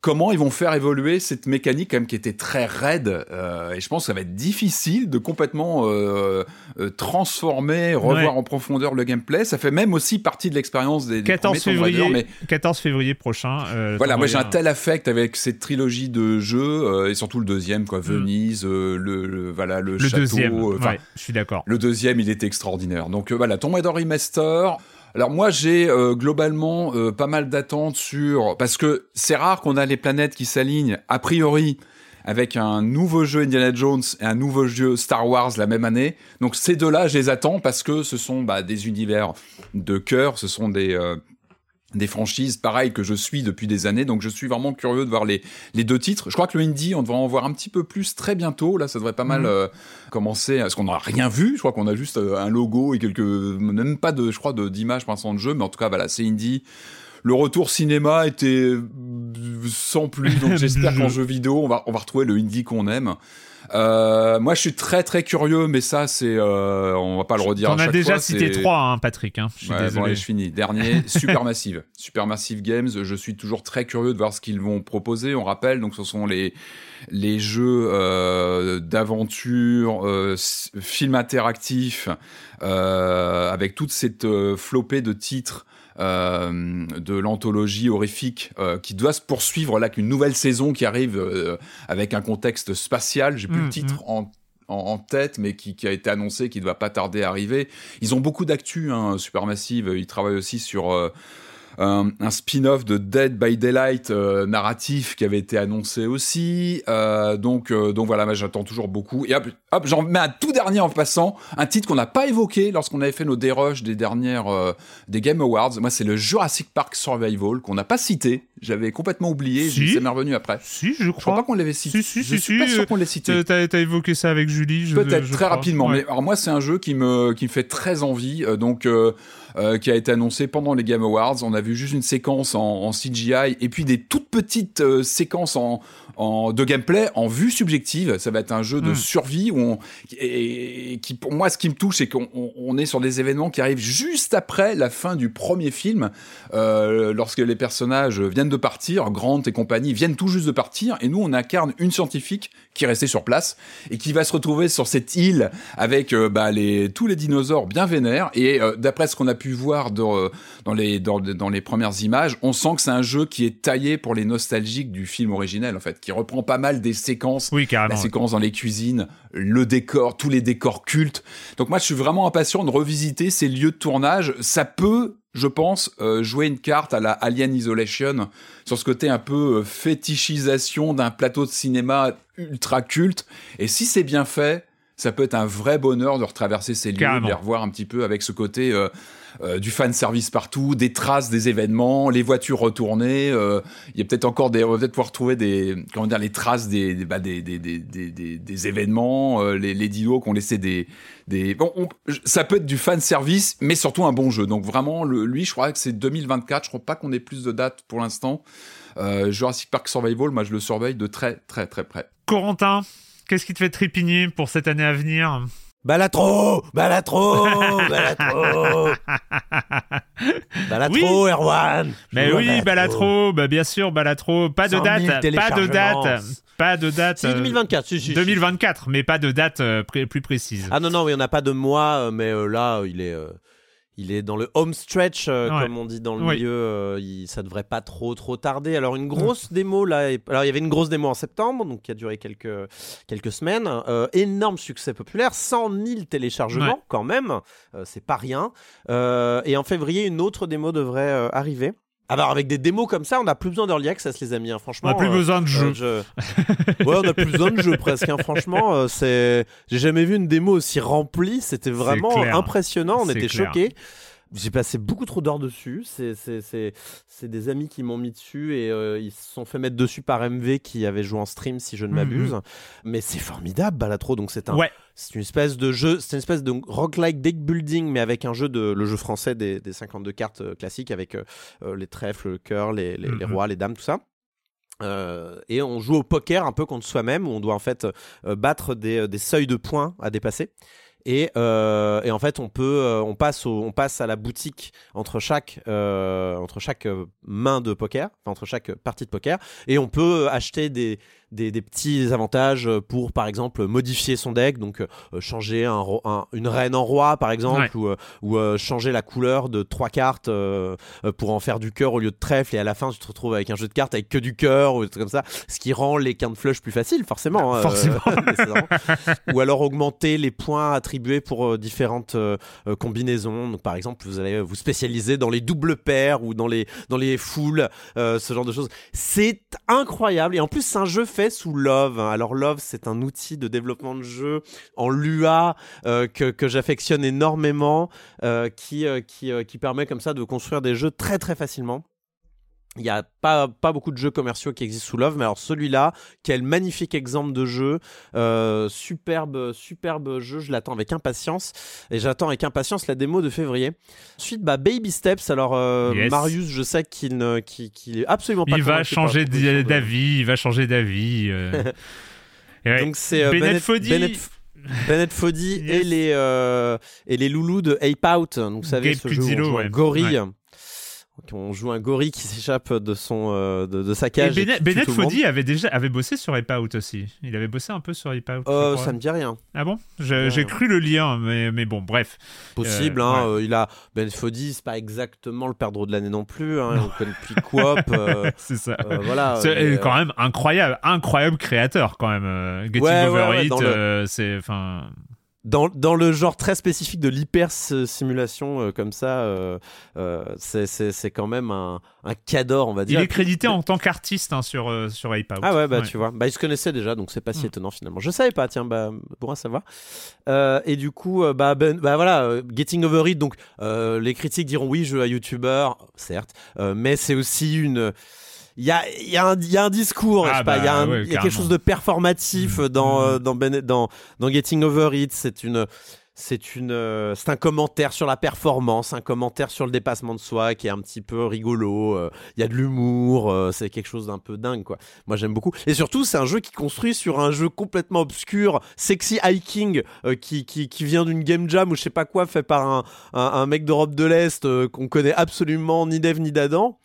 comment ils vont faire évoluer cette mécanique quand même qui était très raide. euh, et je pense que ça va être difficile de complètement euh, euh, transformer, revoir
Ouais.
en profondeur le gameplay. Ça fait même aussi partie de l'expérience des, des
14
premiers Tomb Raider,
février,
mais
14 février prochain.
voilà, moi j'ai un tel affect avec cette trilogie de jeux et surtout le deuxième, quoi, Venise, euh, le, le- voilà le,
Le
château.
deuxième, ouais, je suis d'accord.
le deuxième, il était extraordinaire. Donc voilà, Tomb Raider Remaster. Alors moi j'ai euh, globalement euh, pas mal d'attentes sur parce que c'est rare qu'on a les planètes qui s'alignent a priori avec un nouveau jeu Indiana Jones et un nouveau jeu Star Wars la même année. Donc ces deux-là, je les attends parce que ce sont bah, des univers de cœur, ce sont des euh, des franchises pareilles que je suis depuis des années, donc je suis vraiment curieux de voir les, les deux titres. Je crois que le indie, on devrait en voir un petit peu plus très bientôt. Là, ça devrait pas mal euh, commencer, parce qu'on n'a rien vu. Je crois qu'on a juste euh, un logo et quelques, même pas de, je crois, de d'image pour l'instant de jeu, mais en tout cas, voilà, c'est indie. Le retour cinéma était euh, sans plus, donc j'espère qu'en jeu vidéo, on va, on va retrouver le indie qu'on aime. Euh, moi, je suis très très curieux, mais ça, c'est, euh, on va pas le redire. à
On a
chaque
déjà
fois,
cité trois, hein, Patrick. hein. Je suis
Ouais, bon,
désolé.
allez, je finis. Dernier, Supermassive. Supermassive Games, je suis toujours très curieux de voir ce qu'ils vont proposer. On rappelle, donc ce sont les les jeux euh, d'aventure, euh, films interactifs, euh, avec toute cette euh, flopée de titres de l'anthologie horrifique euh, qui doit se poursuivre là qu'une nouvelle saison qui arrive euh, avec un contexte spatial. J'ai plus
Mm,
le titre en en, en tête, mais qui, qui a été annoncé, qui ne doit pas tarder à arriver. Ils ont beaucoup d'actu, hein, Supermassive. Ils travaillent aussi sur euh, un, un spin-off de Dead by Daylight euh, narratif qui avait été annoncé aussi. Euh, donc, euh, donc voilà, moi, j'attends toujours beaucoup. Et hop, j'en mets un tout dernier en passant, un titre qu'on n'a pas évoqué lorsqu'on avait fait nos déroches des dernières euh, des Game Awards. Moi, c'est le Jurassic Park Survival qu'on n'a pas cité. J'avais complètement oublié.
Si.
Ça m'est revenu après.
Si, je
Je crois
crois.
pas qu'on l'avait cité.
Si, si,
je
si,
suis pas
si,
sûr
euh,
qu'on l'ait cité.
T'as t'as évoqué ça avec Julie. je-
Peut-être très
crois.
rapidement,
Ouais.
mais alors moi c'est un jeu qui me qui me fait très envie, euh, donc euh, euh, qui a été annoncé pendant les Game Awards. On a vu juste une séquence en, en CGI et puis des toutes petites euh, séquences en, en de gameplay en vue subjective. Ça va être un jeu de
Mm.
survie où on et, et qui pour moi ce qui me touche c'est qu'on on- on est sur des événements qui arrivent juste après la fin du premier film, euh, lorsque les personnages viennent de partir, Grant et compagnie viennent tout juste de partir, et nous on incarne une scientifique qui est restée sur place et qui va se retrouver sur cette île avec euh, bah, les, tous les dinosaures bien vénères. Et euh, d'après ce qu'on a pu voir dans, euh, dans, les, dans, dans les premières images, on sent que c'est un jeu qui est taillé pour les nostalgiques du film originel, en fait, qui reprend pas mal des séquences
Oui, carrément.
la séquence dans les cuisines, le décor, tous les décors cultes. Donc moi, je suis vraiment impatient de revisiter ces lieux de tournage. Ça peut, je pense, euh, jouer une carte à la Alien Isolation sur ce côté un peu euh, fétichisation d'un plateau de cinéma ultra culte. Et si c'est bien fait, ça peut être un vrai bonheur de retraverser ces lieux,
Carrément.
de les revoir un petit peu avec ce côté euh, euh, du fan service partout, des traces des événements, les voitures retournées. euh, Il y a peut-être encore des, on va peut-être pouvoir trouver des, comment dire, les traces des, des, bah, des, des, des, des, des- des événements, euh, les, les dilos qui ont laissé des, des. Bon, on- ça peut être du fan service, mais surtout un bon jeu. Donc vraiment, le, lui, je crois que c'est 2024. Je crois pas qu'on ait plus de dates pour l'instant. Euh, Jurassic Park Survival, moi, je le surveille de très, très, très près.
Corentin, qu'est-ce qui te fait trépigner pour cette année à venir?
Balatro Balatro Balatro Balatro, Erwan
Mais oui, Balatro, bah bien sûr, Balatro. Pas de
100 000
date, pas de date, pas de date. Euh,
2024, si, si, si.
2024, mais pas de date euh, pré- plus précise.
Ah non, non, mais on n'a pas de mois, euh, mais euh, là, il est, euh, il est dans le home stretch, euh,
Ouais.
comme on dit dans le milieu. euh, il- ça devrait pas trop, trop tarder. Alors, une grosse démo, là. Alors, il y avait une grosse démo en septembre, donc qui a duré quelques, quelques semaines. Euh, énorme succès populaire, 100 000 téléchargements,
Ouais.
quand même. Euh, C'est pas rien. Et en février, une autre démo devrait arriver. Alors, avec des démos comme ça, on n'a plus besoin d'early access, les amis. hein,
On
franchement.
n'a plus
euh,
besoin de jeu.
euh, je- ouais, on a plus besoin de jeu presque. hein. Franchement, euh, c'est. J'ai jamais vu une démo aussi remplie. C'était vraiment impressionnant. On était
clair.
choqués. J'ai passé beaucoup trop d'heures dessus. C'est, des amis qui m'ont mis dessus et euh, ils se sont fait mettre dessus par MV qui avait joué en stream, si je ne
Mhm.
m'abuse. Mais c'est formidable, Balatro. Donc c'est un,
Ouais,
c'est une espèce de jeu, c'est une espèce de roguelike deck building, mais avec un jeu de le jeu français des, des 52 cartes euh, classiques avec euh, euh, les trèfles, le cœur, les, les, les
Mhm.
rois, les dames, tout ça. Euh, et on joue au poker un peu contre soi-même, où on doit en fait euh, battre des, des seuils de points à dépasser. Et, euh, et en fait, on peut, on passe, au- on passe à la boutique entre chaque, entre chaque main de poker, enfin entre chaque partie de poker, et on peut acheter des, des, des petits avantages pour, par exemple, modifier son deck, donc euh, changer un, ro- un- une reine en roi, par exemple,
Ouais.
ou, euh, ou euh, changer la couleur de trois cartes euh, euh, pour en faire du cœur au lieu de trèfle, et à la fin, tu te retrouves avec un jeu de cartes avec que du cœur, ou des trucs comme ça, ce qui rend les quintes flush plus faciles, forcément. hein,
Forcément.
euh, ou alors augmenter les points attribués pour euh, différentes euh, euh, combinaisons. Donc, par exemple, vous allez vous spécialiser dans les doubles paires ou dans les, dans les foules, euh, ce genre de choses. C'est incroyable. Et en plus, c'est un jeu fait sous Love. hein. Alors, Love, c'est un outil de développement de jeu en Lua euh, que, j'affectionne énormément, euh, qui, euh, qui, qui permet comme ça de construire des jeux très très facilement. Il n'y a pas, pas beaucoup de jeux commerciaux qui existent sous Love, mais alors celui-là, quel magnifique exemple de jeu, euh, superbe, superbe jeu, je l'attends avec impatience, et j'attends avec impatience la démo de février. Ensuite, bah, Baby Steps, alors euh,
Yes.
Marius, je sais qu'il ne, qu'il, qu'il est absolument pas
il va changer
de-
d'avis, il va changer d'avis. euh. Ouais.
Donc c'est
Bennett
Bennett,
Foddy.
Bennett, Foddy et les euh, et les loulous de Ape Out. Donc vous savez
Gabe
ce jeu où on
Cuzzilo,
joue un
ouais.
gorille. On joue un gorille qui s'échappe de son euh, de, de sa cage. et
Bennett. Foddy avait déjà avait bossé sur Ape Out aussi. Il avait bossé un peu sur Ape Out.
Euh, ça me dit rien.
Ah bon? J'ai cru le lien, mais, mais bon, bref.
Possible,
Euh,
hein,
ouais.
euh, il a Ben Foddy, c'est pas exactement le perdreau de l'année non plus. Hein, on connaît depuis Coop. euh,
C'est ça.
voilà.
C'est quand même incroyable, incroyable créateur quand même. Getting
Ouais,
Over
ouais,
It,
le-
c'est enfin.
Dans, dans le genre très spécifique de l'hyper simulation euh, comme ça, euh, euh, c'est- quand même un, un cador, on va
Il
dire.
est crédité en tant qu'artiste hein, sur, sur Ape.
Ah ouais, bah
Ouais.
tu vois. Bah, ils se connaissaient déjà, donc c'est pas si
Mm.
étonnant finalement. Je savais pas, tiens, bah, pour un savoir. Et du coup, bah, ben, bah voilà, Getting Over It, donc les critiques diront oui, jeu à YouTuber, certes, mais c'est aussi une. Il y a, il y, a un- il y a un discours,
Ah
je sais pas, il y a,
bah
un-
ouais,
il y a quelque chose de performatif
Mm.
dans,
Mm.
euh, dans, dans, dans Getting Over It. C'est une. C'est une, euh, c'est un commentaire sur la performance, un commentaire sur le dépassement de soi qui est un petit peu rigolo. euh, Il y a de l'humour, euh, c'est quelque chose d'un peu dingue quoi. Moi j'aime beaucoup. Et surtout c'est un jeu qui construit sur un jeu complètement obscur, sexy hiking, euh, qui, qui, qui vient d'une game jam ou je sais pas quoi, fait par un, un, un mec d'Europe de l'Est qu'on connaît absolument ni d'Ève ni d'Adam.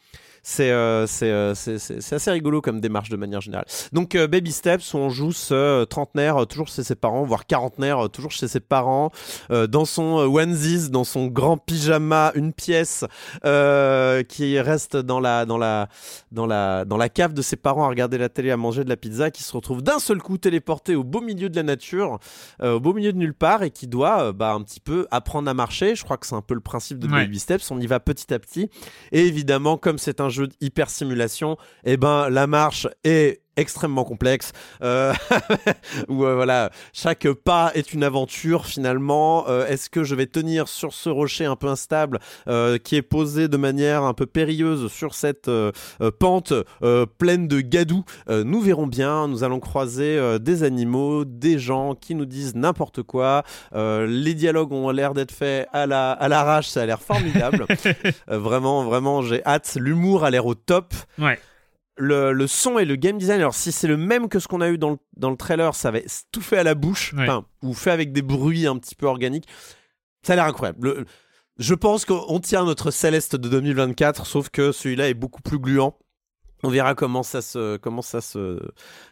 C'est euh, euh, c'est- assez rigolo comme démarche de manière générale. Donc euh, Baby Steps, où on joue ce trentenaire toujours chez ses parents, voire quarantenaire toujours chez ses parents, dans son onesies, dans son grand pyjama, une pièce qui reste dans la, dans, la, dans, la, dans la cave de ses parents à regarder la télé, à manger de la pizza, qui se retrouve d'un seul coup téléporté au beau milieu de la nature, euh, au beau milieu de nulle part, et qui doit euh, bah, un petit peu apprendre à marcher. Je crois que c'est un peu le principe de
Ouais.
Baby Steps, on y va petit à petit. Et évidemment, comme c'est un jeu hyper simulation, eh ben, la marche est extrêmement complexe euh, où euh, voilà chaque pas est une aventure finalement. Euh, est-ce que je vais tenir sur ce rocher un peu instable qui est posé de manière un peu périlleuse sur cette pente pleine de gadou nous verrons bien. Nous allons croiser des animaux des gens qui nous disent n'importe quoi. Les dialogues ont l'air d'être faits à la à l'arrache. Ça a l'air formidable. Vraiment vraiment j'ai hâte. L'humour a l'air au top.
Ouais.
Le, le son et le game design, alors si c'est le même que ce qu'on a eu dans le, dans le trailer, ça va être tout fait à la bouche,
Ouais.
ou fait avec des bruits un petit peu organiques. Ça a l'air incroyable. Le- je pense qu'on tient notre Céleste de 2024, sauf que celui-là est beaucoup plus gluant. On verra comment ça se comment ça se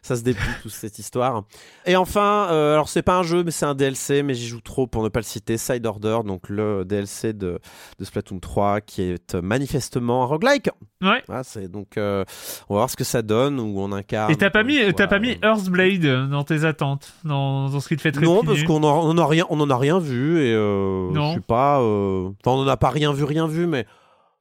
ça se déplie toute cette histoire. Et enfin, euh, alors c'est pas un jeu mais c'est un DLC mais j'y joue trop pour ne pas le citer. Side Order, donc le DLC de, de Splatoon 3 qui est manifestement un roguelike.
Ouais.
C'est donc euh, on va voir ce que ça donne où on incarne.
Et t'as pas mis,
euh,
t'as pas mis Earthblade dans tes attentes, dans, dans ce qui te fait très
Non, parce qu'on en, on en a rien, on en a rien vu et euh, je suis pas. euh, Enfin, on en a pas rien vu, rien vu, mais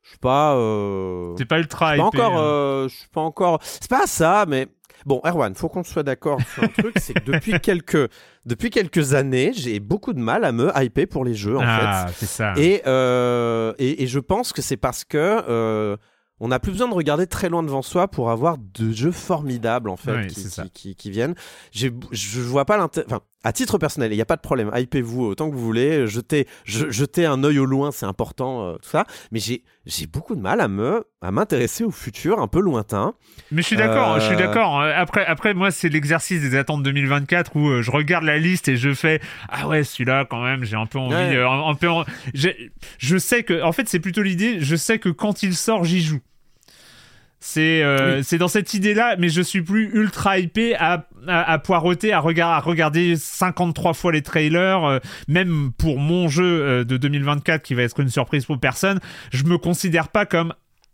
je suis pas. euh,
T'es pas ultra
je suis pas
hein.
euh, je suis pas encore. C'est pas ça, mais bon, Erwan, faut qu'on soit d'accord sur un truc, c'est que depuis quelques depuis quelques années, j'ai beaucoup de mal à me hyper pour les jeux en
ah,
fait.
c'est ça.
Et, euh, et, et je pense que c'est parce que euh, on n'a plus besoin de regarder très loin devant soi pour avoir de jeux formidables en fait qui, qui, qui- qui viennent. J'ai- Je vois pas l'intérêt. Enfin, à titre personnel, il n'y a pas de problème. Hypez-vous autant que vous voulez. Jetez, je- jetez un œil au loin, c'est important, euh, tout ça. Mais j'ai j'ai beaucoup de mal à me à m'intéresser au futur un peu lointain.
Mais je suis d'accord,
Euh,
je suis d'accord. Euh, Après, après, moi, c'est l'exercice des attentes 2024 où euh, je regarde la liste et je fais ah ouais, celui-là quand même, j'ai un peu envie.
Ouais.
euh, un, un peu, en- j'ai- je sais que, en fait, c'est plutôt l'idée. Je sais que quand il sort, j'y joue. C'est euh, c'est dans cette idée-là, mais je suis plus ultra hypé à, à, à poireauter, à, regard, à regarder 53 fois les trailers, euh, même pour mon jeu euh, de 2024 qui va être une surprise pour personne, je me considère pas comme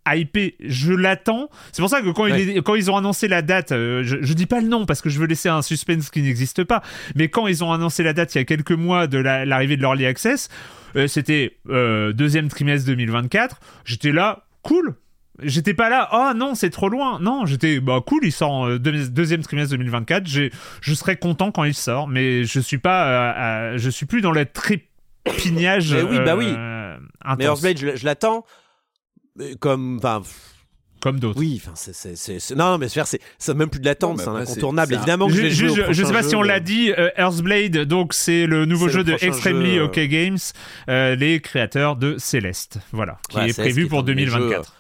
hypé, je l'attends. C'est pour ça que quand, il
Ouais.
est- quand ils ont annoncé la date, euh, je, je dis pas le nom parce que je veux laisser un suspense qui n'existe pas, mais quand ils ont annoncé la date il y a quelques mois de la- l'arrivée de l'Early Access, c'était deuxième trimestre 2024, j'étais là, cool. J'étais pas là, oh non, c'est trop loin. Non, j'étais, bah cool, il sort en euh, deux- deuxième trimestre 2024. J'ai, je serai content quand il sort, mais je suis pas, euh, à- je suis plus dans le trépignage.
Mais oui, bah oui.
euh,
Mais
intense,
Earthblade, je, je l'attends euh, comme. Enfin,
comme d'autres.
oui, enfin, c'est, non, mais c'est même plus de l'attente, c'est incontournable. Évidemment que je
Je,
vais
je,
jouer au
je- je sais pas si on l'a dit, euh, Earthblade, donc c'est le nouveau jeu
le
de Extremely
jeu, euh,
OK Games, euh, les créateurs de Céleste, voilà, qui
Ouais,
est prévu
qui est
pour
un de mes
2024.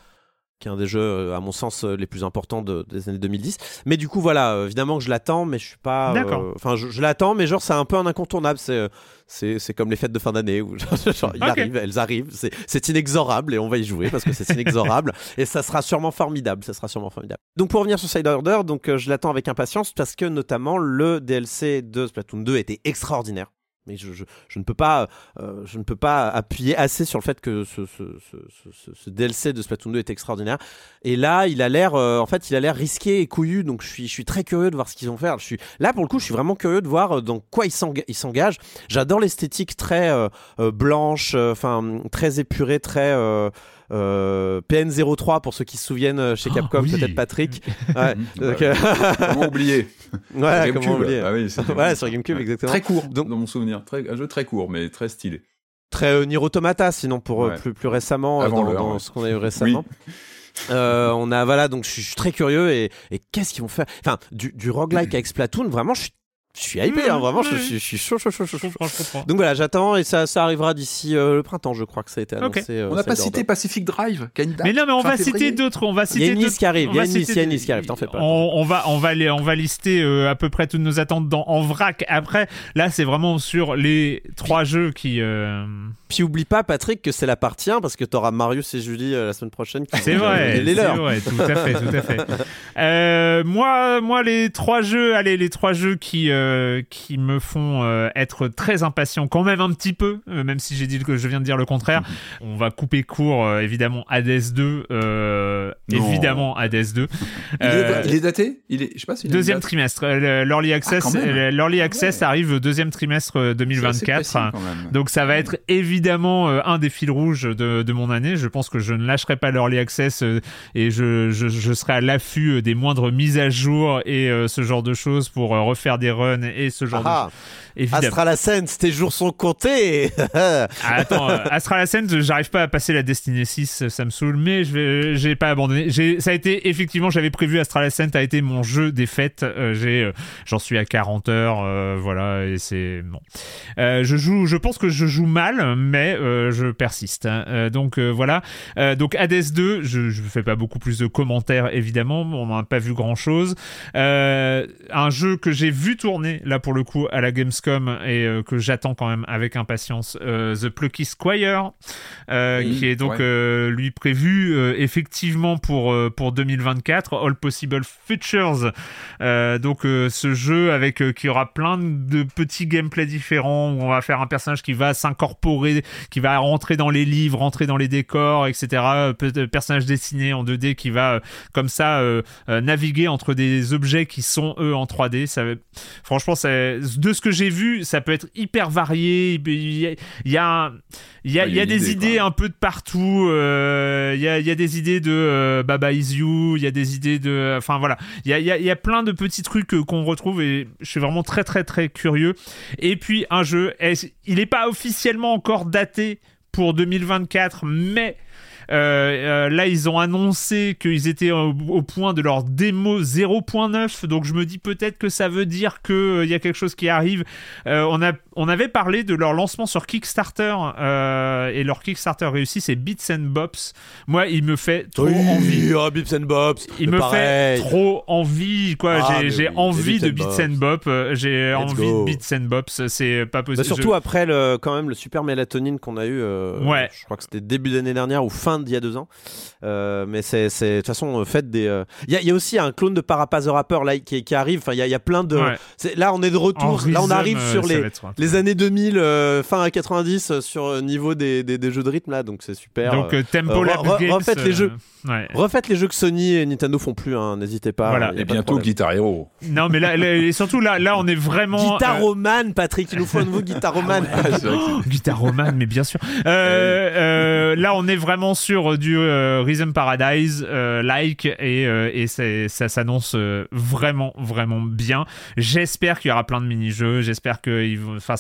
Qui est un des jeux, euh, à mon sens, euh, les plus importants de- des années 2010. Mais du coup, voilà, euh, évidemment que je l'attends, mais je suis pas. euh,
D'accord.
Enfin, je, je l'attends, mais genre, c'est un peu un incontournable. C'est, c'est, c'est comme les fêtes de fin d'année où genre, il
Ok.
arrive, elles arrivent, c'est, c'est inexorable et on va y jouer parce que c'est inexorable et ça sera sûrement formidable. Ça sera sûrement formidable. Donc, pour revenir sur Side Order, donc, euh, je l'attends avec impatience parce que notamment le DLC de Splatoon 2 était extraordinaire. Mais je, je, je ne peux pas, euh, je ne peux pas appuyer assez sur le fait que ce, ce, ce, ce, DLC de Splatoon 2 est extraordinaire. Et là, il a l'air, euh, en fait, il a l'air risqué et couillu, donc je suis, je suis très curieux de voir ce qu'ils vont faire. Je suis là pour le coup, je suis vraiment curieux de voir euh, dans quoi ils s'engagent. J'adore l'esthétique très euh, euh, blanche, euh, enfin très épurée, très euh, euh, PN03 pour ceux qui se souviennent euh, chez
Oh,
Capcom,
oui.
peut-être Patrick. Ouais, donc, euh,
Comment oublier
voilà,
GameCube.
comment oublier.
Ah oui, c'était-
Voilà, sur GameCube, exactement.
Très court
Donc-
dans mon souvenir. Très, un jeu très court, mais très stylé.
Très euh, Nier Automata, sinon pour
Ouais.
plus, plus récemment,
Avant
dans,
l'heure,
dans
ouais.
ce qu'on a eu récemment. Euh, on a voilà donc je suis, je suis très curieux et, et qu'est-ce qu'ils vont faire? Enfin du, du roguelike avec Splatoon vraiment je suis je suis hypé hein, vraiment je, je suis chaud chaud chaud chaud, chaud.
Je comprends, je comprends.
donc voilà j'attends et ça, ça arrivera d'ici euh, le printemps je crois que ça a été annoncé euh,
On n'a pas cité Pacific Drive, qui a une date
Mais non, mais on va
février.
citer d'autres. On va
Il y a une liste qui arrive, il y a
va
une liste,
citer
il y a une
des-
liste qui arrive, t'en fais pas.
On, on va, on va les, on va lister euh, à peu près toutes nos attentes dans, en vrac. Après, là, c'est vraiment sur les trois jeux qui. euh,
puis oublie pas Patrick que c'est la partie 1 parce que t'auras Marius et Julie euh, la semaine prochaine qui
C'est vrai,
les
c'est
leurs
vrai, tout à fait, tout à fait. Moi, moi, les trois jeux, allez, les trois jeux qui euh, qui me font euh, être très impatient, quand même un petit peu, euh, même si j'ai dit que je viens de dire le contraire. On va couper court, évidemment, Hades 2, euh,
Non.
évidemment Hades 2.
Il, est, il est daté? Il est, Je sais pas
Deuxième trimestre, l'early access, l'early access
ouais.
arrive deuxième trimestre euh,
C'est assez
2024.
précis.
Donc ça va être évidemment un des fils rouges de, de mon année. Je pense que je ne lâcherai pas l'early access et je, je, je serai à l'affût des moindres mises à jour et ce genre de choses pour refaire des runs et ce genre
Ah,
de.
Astral Ascent tes jours sont comptés
Ah, attends, euh, Astral Ascent, j'arrive pas à passer la Destiny 6, euh, ça me saoule, mais vais, j'ai pas abandonné. Ça a été effectivement, j'avais prévu Astral Ascent a été mon jeu des fêtes. Euh, euh, j'en suis à 40 heures, euh, voilà, et c'est bon. Euh, je joue, je pense que je joue mal, mais euh, je persiste. hein. Euh, donc euh, voilà. Euh, donc Hades 2, je, je fais pas beaucoup plus de commentaires évidemment, on n'a pas vu grand chose. Euh, un jeu que j'ai vu tourner là pour le coup à la Gamescom et euh, que j'attends quand même avec impatience, euh, The Plucky Squire, euh,
Oui,
qui est donc
ouais.
lui prévu effectivement pour pour 2024, All Possible Futures. Donc ce jeu avec qui aura plein de petits gameplays différents où on va faire un personnage qui va s'incorporer, qui va rentrer dans les livres, rentrer dans les décors, etc. Pe- personnage dessiné en 2D qui va comme ça naviguer entre des objets qui sont eux en 3D. Ça, va- franchement, ça, de ce que j'ai vu, ça peut être hyper varié. Il y a, il y a, il y a,
Ah,
il y a
une
des
idée,
idées
quoi.
un peu de partout. euh, Il y, a, il y a des idées de euh, Baba Is You. Il y a des idées de, enfin voilà, il y a, il y a, plein de petits trucs euh, qu'on retrouve et je suis vraiment très très très curieux. Et puis un jeu, il n'est pas officiellement encore daté pour 2024, mais euh, euh, là, ils ont annoncé qu'ils étaient au, au point de leur démo 0.9, donc je me dis peut-être que ça veut dire qu'il y a quelque chose qui arrive. Euh, on, a, on avait parlé de leur lancement sur Kickstarter, euh, et leur Kickstarter réussi, c'est Bits and Bops. Moi, il me fait trop envie.
oh, Bips and Bobs
Il me
pareil.
fait trop envie, quoi.
Ah,
j'ai
mais
j'ai
oui,
envie de
Bits and
Bits and Bop. euh, J'ai envie
go.
de Bits and Bops. C'est pas
Bah,
possible.
surtout après le, quand même le super mélatonine qu'on a eu. euh,
Ouais.
Je crois que c'était début d'année dernière ou fin d'il y a deux ans. Euh, mais c'est de toute façon euh, faites des. euh, Il y, a, il y a aussi un clone de Parapaz the Rapper là qui, qui arrive. Enfin il y a, il y a plein de.
Ouais.
Là on est de retour.
En
là on arrive sur les. Les années 2000, euh, fin à 90, euh, sur niveau des, des, des jeux de rythme là, donc c'est super.
Donc Games.
refaites les jeux.
Ouais.
Refaites les jeux que Sony et Nintendo font plus, hein, n'hésitez pas.
Voilà.
Et
pas
bientôt. Guitar Hero.
Non, mais là, là- et surtout là, là, on est vraiment.
Guitaroman, Patrick, il nous faut un nouveau Guitaroman.
Ah, que
euh, Guitaroman, mais bien sûr. Euh, euh, là, on est vraiment sur du euh, Rhythm Paradise euh, like et, euh, ça s'annonce euh, vraiment, vraiment bien. J'espère qu'il y aura plein de mini-jeux. J'espère qu'ils vont. Enfin,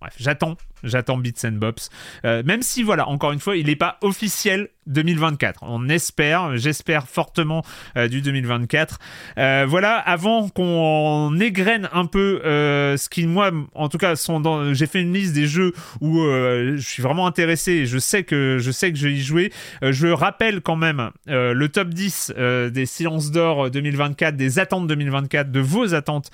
bref, j'attends, j'attends Bits and Bops. Euh, même si, voilà, encore une fois, il n'est pas officiel 2024. On espère, j'espère fortement euh, du 2024. Euh, voilà, avant qu'on égrène un peu ce qui, moi, en tout cas, sont. J'ai fait une liste des jeux où je suis vraiment intéressé et je sais que je sais que je vais y jouer. Je rappelle quand même le top 10 euh, des Silences d'Or 2024, des attentes 2024, de vos attentes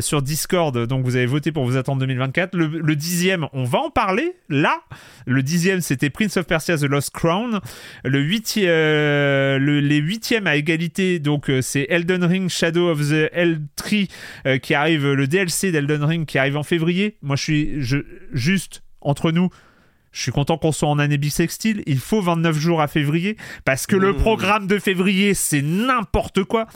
sur Discord. Donc vous avez voté pour vos attentes 2024. Le, le dixième, on va en parler là. Le dixième, c'était Prince of Persia The Lost Crown. Le huitième, euh, le- les huitièmes à égalité, donc euh, c'est Elden Ring Shadow of the L3 euh, qui arrive, le DLC d'Elden Ring qui arrive en février. Moi, je suis je, juste entre nous. Je suis content qu'on soit en année bissextile. Il faut 29 jours à février parce que le
Mmh.
programme de février, c'est n'importe quoi.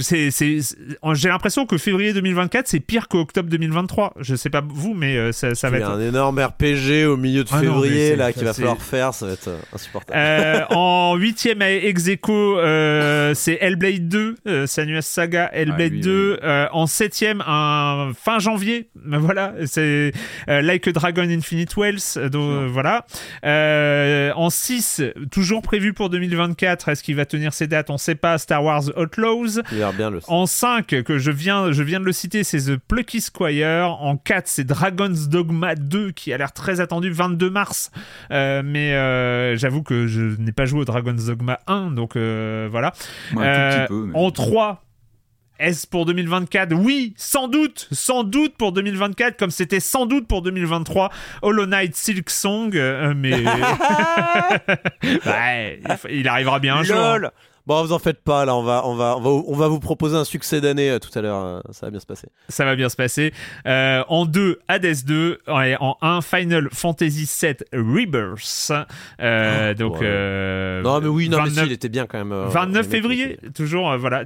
C'est, c'est, c'est- j'ai l'impression que février 2024, c'est pire qu'octobre 2023. Je sais pas vous, mais euh, ça, ça va
Il y a
être.
un énorme RPG au milieu de
Ah non,
février là qu'il va
c'est-
falloir faire, ça va être euh, insupportable.
Euh, en huitième ex aequo, euh, c'est Hellblade 2, euh, Senua's Saga, Hellblade
Ah, oui,
2. Euh, en septième, un fin janvier, voilà, c'est euh, Like a Dragon Infinite Wells, donc, voilà. Euh, en 6, toujours prévu pour 2024, est-ce qu'il va tenir ses dates? On sait pas, Star Wars Outlaws.
Il bien le.
En 5, que je viens, je viens de le citer, c'est The Plucky Squire. En 4, c'est Dragon's Dogma 2, qui a l'air très attendu, 22 mars. Euh, mais euh, j'avoue que je n'ai pas joué au Dragon's Dogma 1, donc euh, voilà. Euh,
peu. mais-
En 3, est-ce pour 2024 Oui, sans doute, sans doute pour 2024, comme c'était sans doute pour 2023. Hollow Knight Silk Song, euh, mais Ouais, il arrivera bien un jour.
Bon, vous en faites pas là, on va, on va, on va, on va vous proposer un succès d'année euh, tout à l'heure. euh, ça va bien se passer.
Ça va bien se passer. Euh, en 2, Hades 2. Et en 1, Final Fantasy VII Rebirth. Euh, donc,
ouais. non, mais oui, non, mais
29,
si, il était bien quand même. euh,
29
le mec, il
février,
était-
toujours, voilà,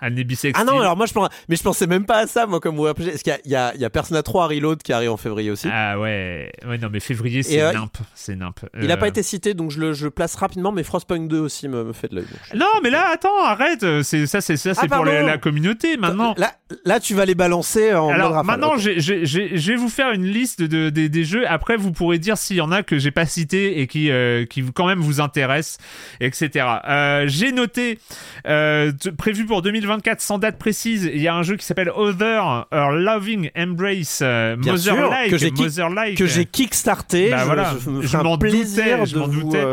année bisextile.
Ah non, alors moi je pense, mais je pensais même pas à ça, moi, comme vous rappelez. Parce qu'il y y y a Persona 3 Reload qui arrive en février aussi?
Ah ouais, ouais, non, mais février, c'est nimp. C'est nimp.
Il n'a pas été cité, donc je le, je place rapidement, mais Frostpunk 2 aussi me, me fait de l'œil.
Non, mais là, attends, arrête. C'est ça, c'est ça, c'est
Ah,
pour la, communauté. Maintenant,
Là, là, tu vas les balancer en mode
Alors maintenant,
ok.
j'ai- j'ai- j'ai- je vais vous faire une liste de, des- des jeux. Après, vous pourrez dire s'il y en a que j'ai pas cité et qui, euh, qui quand même vous intéressent, etc. Euh, j'ai noté, euh, prévu pour 2024 sans date précise, il y a un jeu qui s'appelle Other, Her Loving Embrace, euh,
Bien sûr,
Mother-like,
que j'ai kickstarté.
Bah
je,
voilà,
je
m'en doutais, je
de
m'en doutais.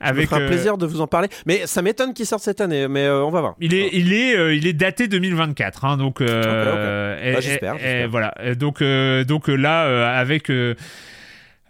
Avec
un
euh,
plaisir de vous en parler. Mais ça m'étonne qu'il sorte cette année, mais euh, on va voir.
Il est, il est, euh, il est daté 2024, hein, donc.
Bah, j'espère,
voilà. Donc, donc là, avec.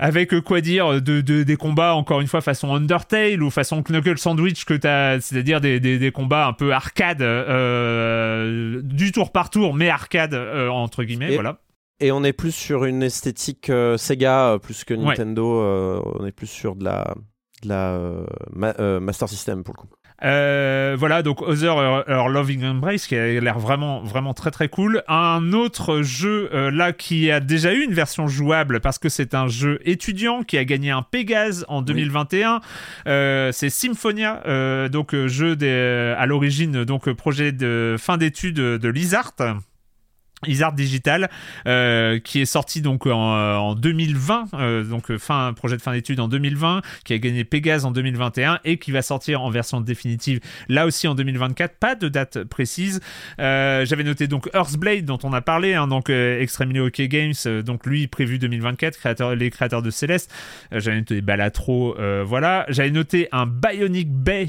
avec euh, quoi dire de, de- des combats encore une fois façon Undertale ou façon Knuckle Sandwich que t'as c'est-à-dire des, des, des combats un peu arcade euh, du tour par tour mais arcade euh, entre guillemets
Et-
voilà
Et on est plus sur une esthétique Sega plus que. Nintendo. on est plus sur de la, de la euh, ma- euh, Master System pour le coup.
Euh, voilà, donc Other Her, Her Loving Embrace qui a l'air vraiment, vraiment très très cool. Un autre jeu euh, là qui a déjà eu une version jouable parce que c'est un jeu étudiant qui a gagné un Pégase en 2021. Euh, c'est Symphonia, donc jeu des, à l'origine donc projet de fin d'études de Lizard. Isart Digital, euh, qui est sorti donc en, euh, en 2020, euh, donc euh, fin projet de fin d'études en 2020, qui a gagné Pégase en 2021 et qui va sortir en version définitive là aussi en 2024. Pas de date précise. J'avais noté donc Earthblade dont on a parlé, hein, donc Extremely OK Games, donc lui prévu 2024, créateur, les créateurs de Céleste. J'avais noté Balatro, voilà. J'avais noté un Bionic Bay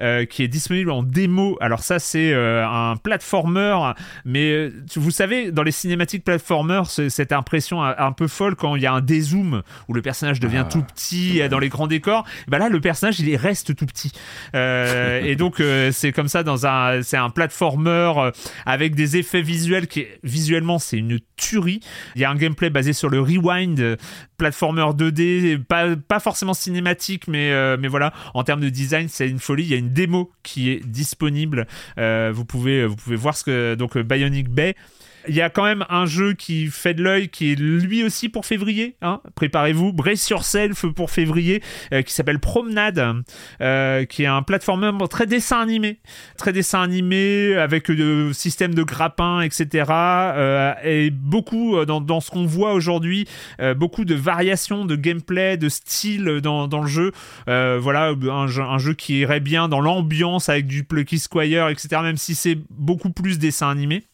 euh, qui est disponible en démo. Alors ça, c'est euh, un platformer, mais euh, vous savez, dans les cinématiques platformers, c'est cette impression un, un peu folle quand il y a un dézoom où le personnage devient tout petit dans les grands décors. Ben là, le personnage, il reste tout petit. Et donc, c'est comme ça dans un, c'est un platformer avec des effets visuels qui, visuellement, c'est une tuerie. Il y a un gameplay basé sur le rewind, platformer 2D, pas, pas forcément cinématique, mais, mais voilà, en termes de design, c'est une Il y a une démo qui est disponible. Euh, vous, pouvez, voir ce que. Donc, Bionic Bay. Il y a quand même un jeu qui fait de l'œil, qui est lui aussi pour février. Hein Préparez-vous, Brace Yourself pour février, euh, qui s'appelle Promenade, euh, qui est un platformer très dessin animé, très dessin animé avec le système de grappin, etc. euh, et beaucoup euh, dans, ce qu'on voit aujourd'hui, euh, beaucoup de variations de gameplay, de style dans, le jeu. Euh, voilà, un jeu, un jeu qui irait bien dans l'ambiance avec du Plucky Squire, etc. Même si c'est beaucoup plus dessin animé.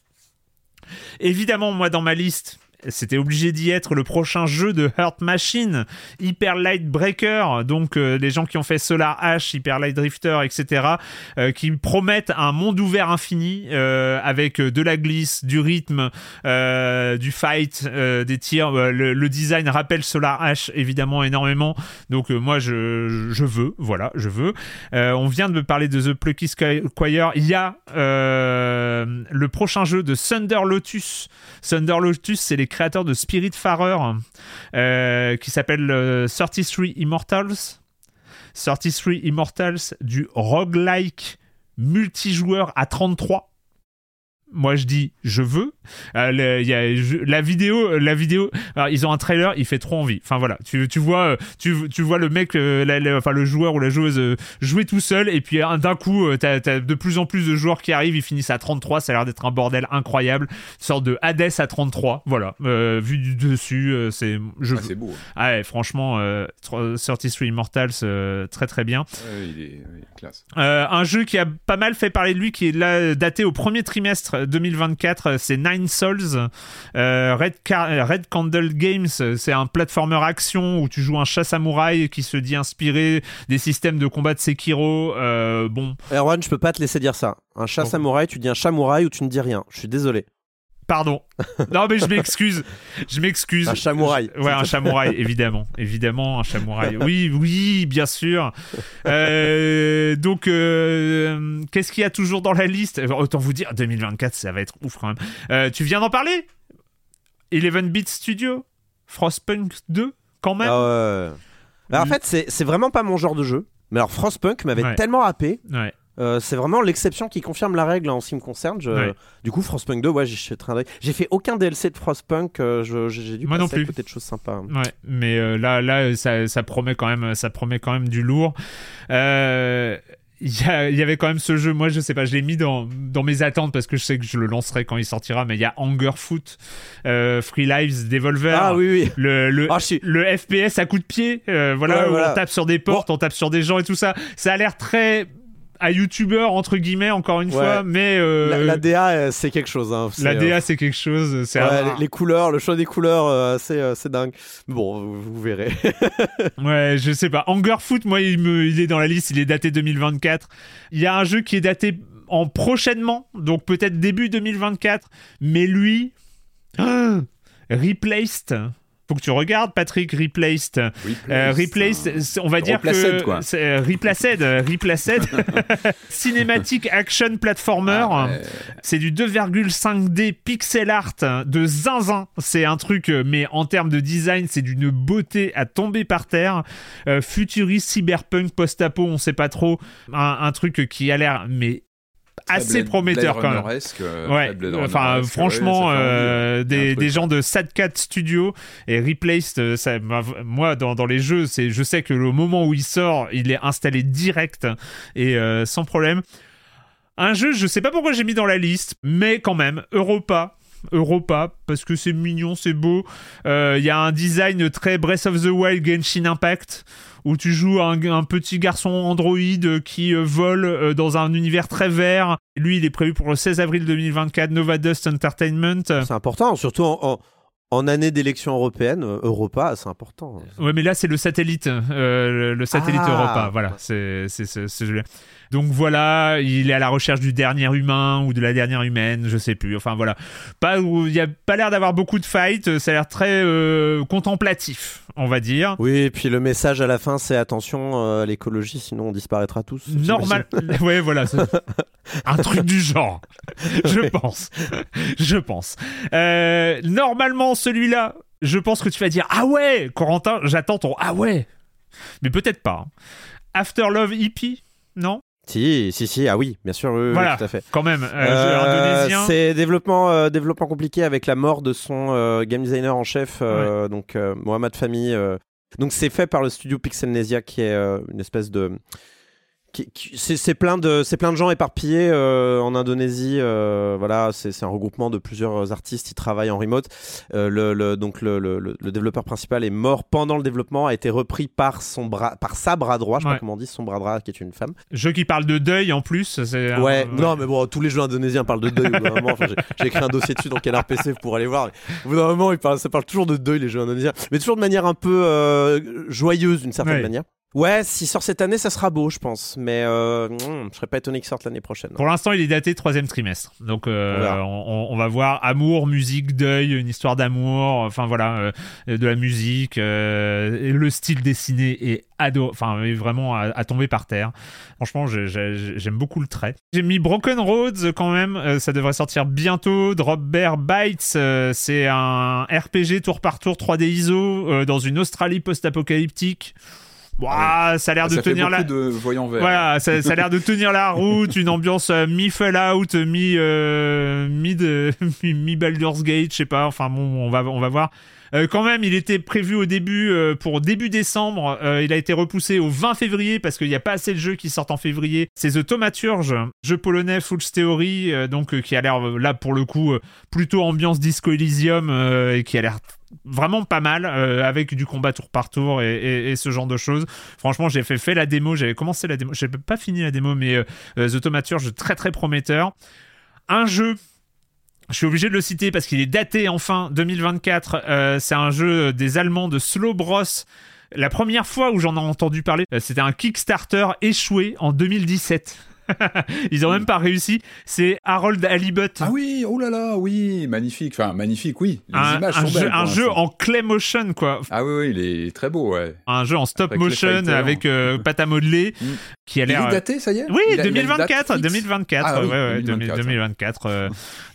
Évidemment, moi, dans ma liste, c'était obligé d'y être le prochain jeu de Hurt Machine, Hyper Light Breaker, donc euh, les gens qui ont fait Solar Ash, Hyper Light Drifter, etc., euh, qui promettent un monde ouvert infini euh, avec de la glisse, du rythme, euh, du fight, euh, des tirs. Euh, Le, design rappelle Solar Ash évidemment énormément, donc euh, moi je, je veux, voilà, je veux. Euh, on vient de me parler de The Plucky Squire. Il y a euh, le prochain jeu de Thunder Lotus. Thunder Lotus, c'est les créateurs de Spiritfarer, euh, qui s'appelle euh, 33 Immortals. 33 Immortals du roguelike multijoueur à 33. Moi, je dis, je veux. Euh, le- y a, je- la vidéo, la vidéo. alors, ils ont un trailer, il fait trop envie. Enfin voilà, tu, tu vois, euh, tu, tu vois le mec, euh, la- la- enfin le joueur ou la joueuse euh, jouer tout seul, et puis euh, d'un coup, euh, t'as as de plus en plus de joueurs qui arrivent, ils finissent à 33. Ça a l'air d'être un bordel incroyable, une sorte de Hades à 33. Voilà, euh, vu du dessus, euh, c'est, je
Ah, c'est beau.
Ah ouais, franchement, euh, 33 Immortals, euh, très très bien.
Ouais, il est, il est classe.
Euh, un jeu qui a pas mal fait parler de lui, qui est là daté au premier trimestre 2024, euh, c'est Nine Souls. Euh, Red, Car- Red Candle Games, c'est un platformer action où tu joues un chat samouraï qui se dit inspiré des systèmes de combat de Sekiro. Euh, bon,
Erwan, je peux pas te laisser dire ça. Un chat
Bon.
samouraï, tu dis un samouraï ou tu ne dis rien. Je suis désolé.
Pardon. Non mais je m'excuse, je m'excuse.
Un samouraï.
Ouais, un samouraï, évidemment, évidemment, un samouraï. Oui, oui, bien sûr. Euh, donc, euh, qu'est-ce qu'il y a toujours dans la liste? Autant vous dire, 2024, ça va être ouf quand même. Euh, tu viens d'en parler? 11 Bit Studio, Frostpunk 2, quand même?
Ah ouais. Bah, en fait, c'est c'est vraiment pas mon genre de jeu. Mais alors, Frostpunk m'avait
Ouais.
tellement happé.
Ouais.
Euh, c'est vraiment l'exception qui confirme la règle en ce qui me concerne. Je-
Ouais.
Du coup, Frostpunk 2, ouais. J'ai fait aucun DLC de Frostpunk. euh, je- J'ai dû
Moi non
passer à
plus.
côté de choses sympas.
Ouais, mais euh, là, là, ça, ça promet quand même, ça promet quand même du lourd. Euh, Il y, avait quand même ce jeu, moi je sais pas, je l'ai mis dans, dans mes attentes parce que je sais que je le lancerai quand il sortira, mais il y a Hunger Foot, euh, Free Lives, Devolver.
Ah oui, oui.
Le, le,
Ah, je suis-
le FPS à coup de pied, euh, voilà,
Ouais,
où
voilà.
on tape sur des portes, on tape sur des gens et tout ça. Ça a l'air très à youtubeur entre guillemets encore une
Ouais.
fois, mais euh,
La, la DA, euh, c'est quelque chose. hein.
la DA
euh,
c'est quelque chose. C'est
ouais, les, les couleurs, le choix des couleurs, euh, c'est c'est dingue. Bon, vous, vous verrez.
Ouais, je sais pas. Hunger Foot, moi, il, me, il est dans la liste, il est daté 2024. Il y a un jeu qui est daté en prochainement, donc peut-être début 2024, mais lui, Replaced. Faut que tu regardes, Patrick, Replaced. Euh, Replaced, on va dire
Replaced,
que
quoi.
euh, Replaced, euh, Replaced, cinématique action platformer.
Ah, ouais.
C'est du 2,5D pixel art de zinzin. C'est un truc, euh, mais en termes de design, c'est d'une beauté à tomber par terre. Euh, futuriste, cyberpunk, post-apo, on sait pas trop. Un, un truc qui a l'air, mais assez prometteur quand même.
Euh,
Ouais, enfin franchement, euh, des, gens de Sadcat Studio et Replaced, euh, ça, moi dans, dans les jeux, c'est, je sais que le moment où il sort, il est installé direct et euh, sans problème. Un jeu, je sais pas pourquoi j'ai mis dans la liste, mais quand même, Europa. Europa, parce que c'est mignon, c'est beau. Euh, Il y a un design très Breath of the Wild Genshin Impact, où tu joues un, un petit garçon androïde qui euh, vole euh, dans un univers très vert. Lui, il est prévu pour le 16 avril 2024, Nova Dust Entertainment.
c'est important, surtout en, en- en année d'élection européenne. euh, Europa, c'est important.
Ouais, mais là, c'est le satellite, euh, le, le satellite
Ah.
Europa. Voilà, c'est Donc voilà, il est à la recherche du dernier humain ou de la dernière humaine, je sais plus. Enfin voilà, pas il y a pas l'air d'avoir beaucoup de fights. Ça a l'air très euh, contemplatif, on va dire.
Oui, et puis le message à la fin, c'est attention euh, à l'écologie, sinon on disparaîtra tous.
Normal, ouais, voilà, un truc du genre, je pense, je pense. Euh, normalement, celui-là, je pense que tu vas dire ah ouais, Corentin, j'attends ton ah ouais, mais peut-être pas. hein. After Love EP, non?
Si, si, si, ah oui, bien sûr, oui,
Voilà,
tout à fait.
quand même, euh,
Euh, c'est développement, euh, développement compliqué avec la mort de son game designer en chef, donc Mohamed Fami. Donc c'est fait par le studio Pixelnesia qui est une espèce de c'est plein de c'est plein de gens éparpillés euh, en Indonésie. euh, voilà, c'est un regroupement de plusieurs artistes qui travaillent en remote. Euh, le, le- donc le, le- développeur principal est mort pendant le développement, a été repris par son bras, par sa bras droit, je sais
Ouais.
pas comment on dit, son bras droit qui est une femme.
Jeu qui parle de deuil en plus. un-
Ouais, non, mais bon, tous les jeux indonésiens parlent de deuil. Enfin, j'ai- écrit un dossier dessus dans Canard PC pour aller voir. Au bout d'un moment, ils ça parle toujours de deuil, les jeux indonésiens. Mais toujours de manière un peu joyeuse, d'une certaine
Ouais.
manière. Ouais, s'il sort cette année, ça sera beau, je pense. Mais euh, hmm, je serais pas étonné qu'il sorte l'année prochaine.
Pour l'instant, il est daté troisième trimestre. Donc, euh,
On
va voir amour, musique, deuil, une histoire d'amour. Enfin voilà, euh, de la musique. euh, le style dessiné est ado, enfin vraiment à, à tomber par terre. Franchement, j'ai- j'ai- j'aime beaucoup le trait. J'ai mis Broken Roads quand même. ça devrait sortir bientôt. Drop Bear Bites, c'est un RPG tour par tour 3D ISO dans une Australie post-apocalyptique. Ouah, ça a l'air de
ça
tenir la.
de voyants verts.
Voilà, ça, ça a l'air de tenir la route, une ambiance euh, mi-Fallout, mi, euh, mi, de, mi, mi Baldur's Gate, je sais pas. Enfin bon, on va, on va voir. Euh, quand même, il était prévu au début pour début décembre. Il a été repoussé au 20 février parce qu'il n'y a pas assez de jeux qui sortent en février. C'est The Thaumaturge, jeu polonais Full Theory, donc qui a l'air là pour le coup plutôt ambiance Disco Elysium et qui a l'air vraiment pas mal euh, avec du combat tour par tour et, ce genre de choses. Franchement, j'ai fait, fait la démo, j'avais commencé la démo, j'ai pas fini la démo, mais euh, euh, The Thaumaturge très très prometteur. Un jeu je suis obligé de le citer parce qu'il est daté enfin 2024. Euh, c'est un jeu des Allemands de Slow Bros. La première fois où j'en ai entendu parler, c'était un Kickstarter échoué en 2017. Ils ont même pas réussi. C'est Harold Halibut.
Ah oui, oh là là, oui, magnifique. Enfin, magnifique, oui. Les
un,
images
un
sont
jeu,
belles.
un jeu en clay motion quoi.
Ah oui, oui, il est très beau, ouais.
Un jeu en stop
Avec
motion avec euh, pâte à modeler
Mm.
qui a
Il est daté, ça y est?
Oui,
Il a- il a une date
2024,
fixe?
2024,
Ah oui,
ouais, ouais,
2024.
2024. euh,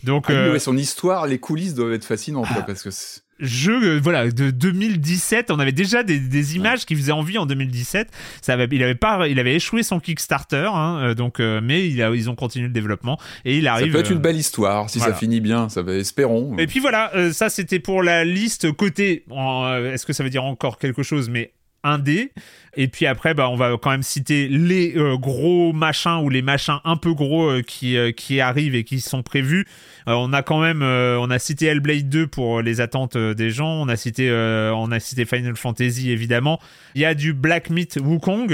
donc,
Ah oui,
euh,
ouais, son histoire, les coulisses doivent être fascinantes, quoi, parce que c'est-
jeu euh, voilà de 2017 on avait déjà des, des images qui faisaient envie en 2017 ça avait, il avait pas il avait échoué son Kickstarter hein, euh, donc euh, mais il a, ils ont continué le développement et il
ça
arrive
peut être
euh,
une belle histoire si
voilà.
ça finit bien. Ça va, espérons.
et puis voilà euh, ça c'était pour la liste côté euh, est-ce que ça veut dire encore quelque chose mais indé. Et puis après bah on va quand même citer les euh, gros machins ou les machins un peu gros euh, qui euh, qui arrivent et qui sont prévus. Euh, on a quand même euh, on a cité Hellblade 2 pour les attentes des gens. On a cité on a cité Final Fantasy évidemment. Il y a du Black Myth Wukong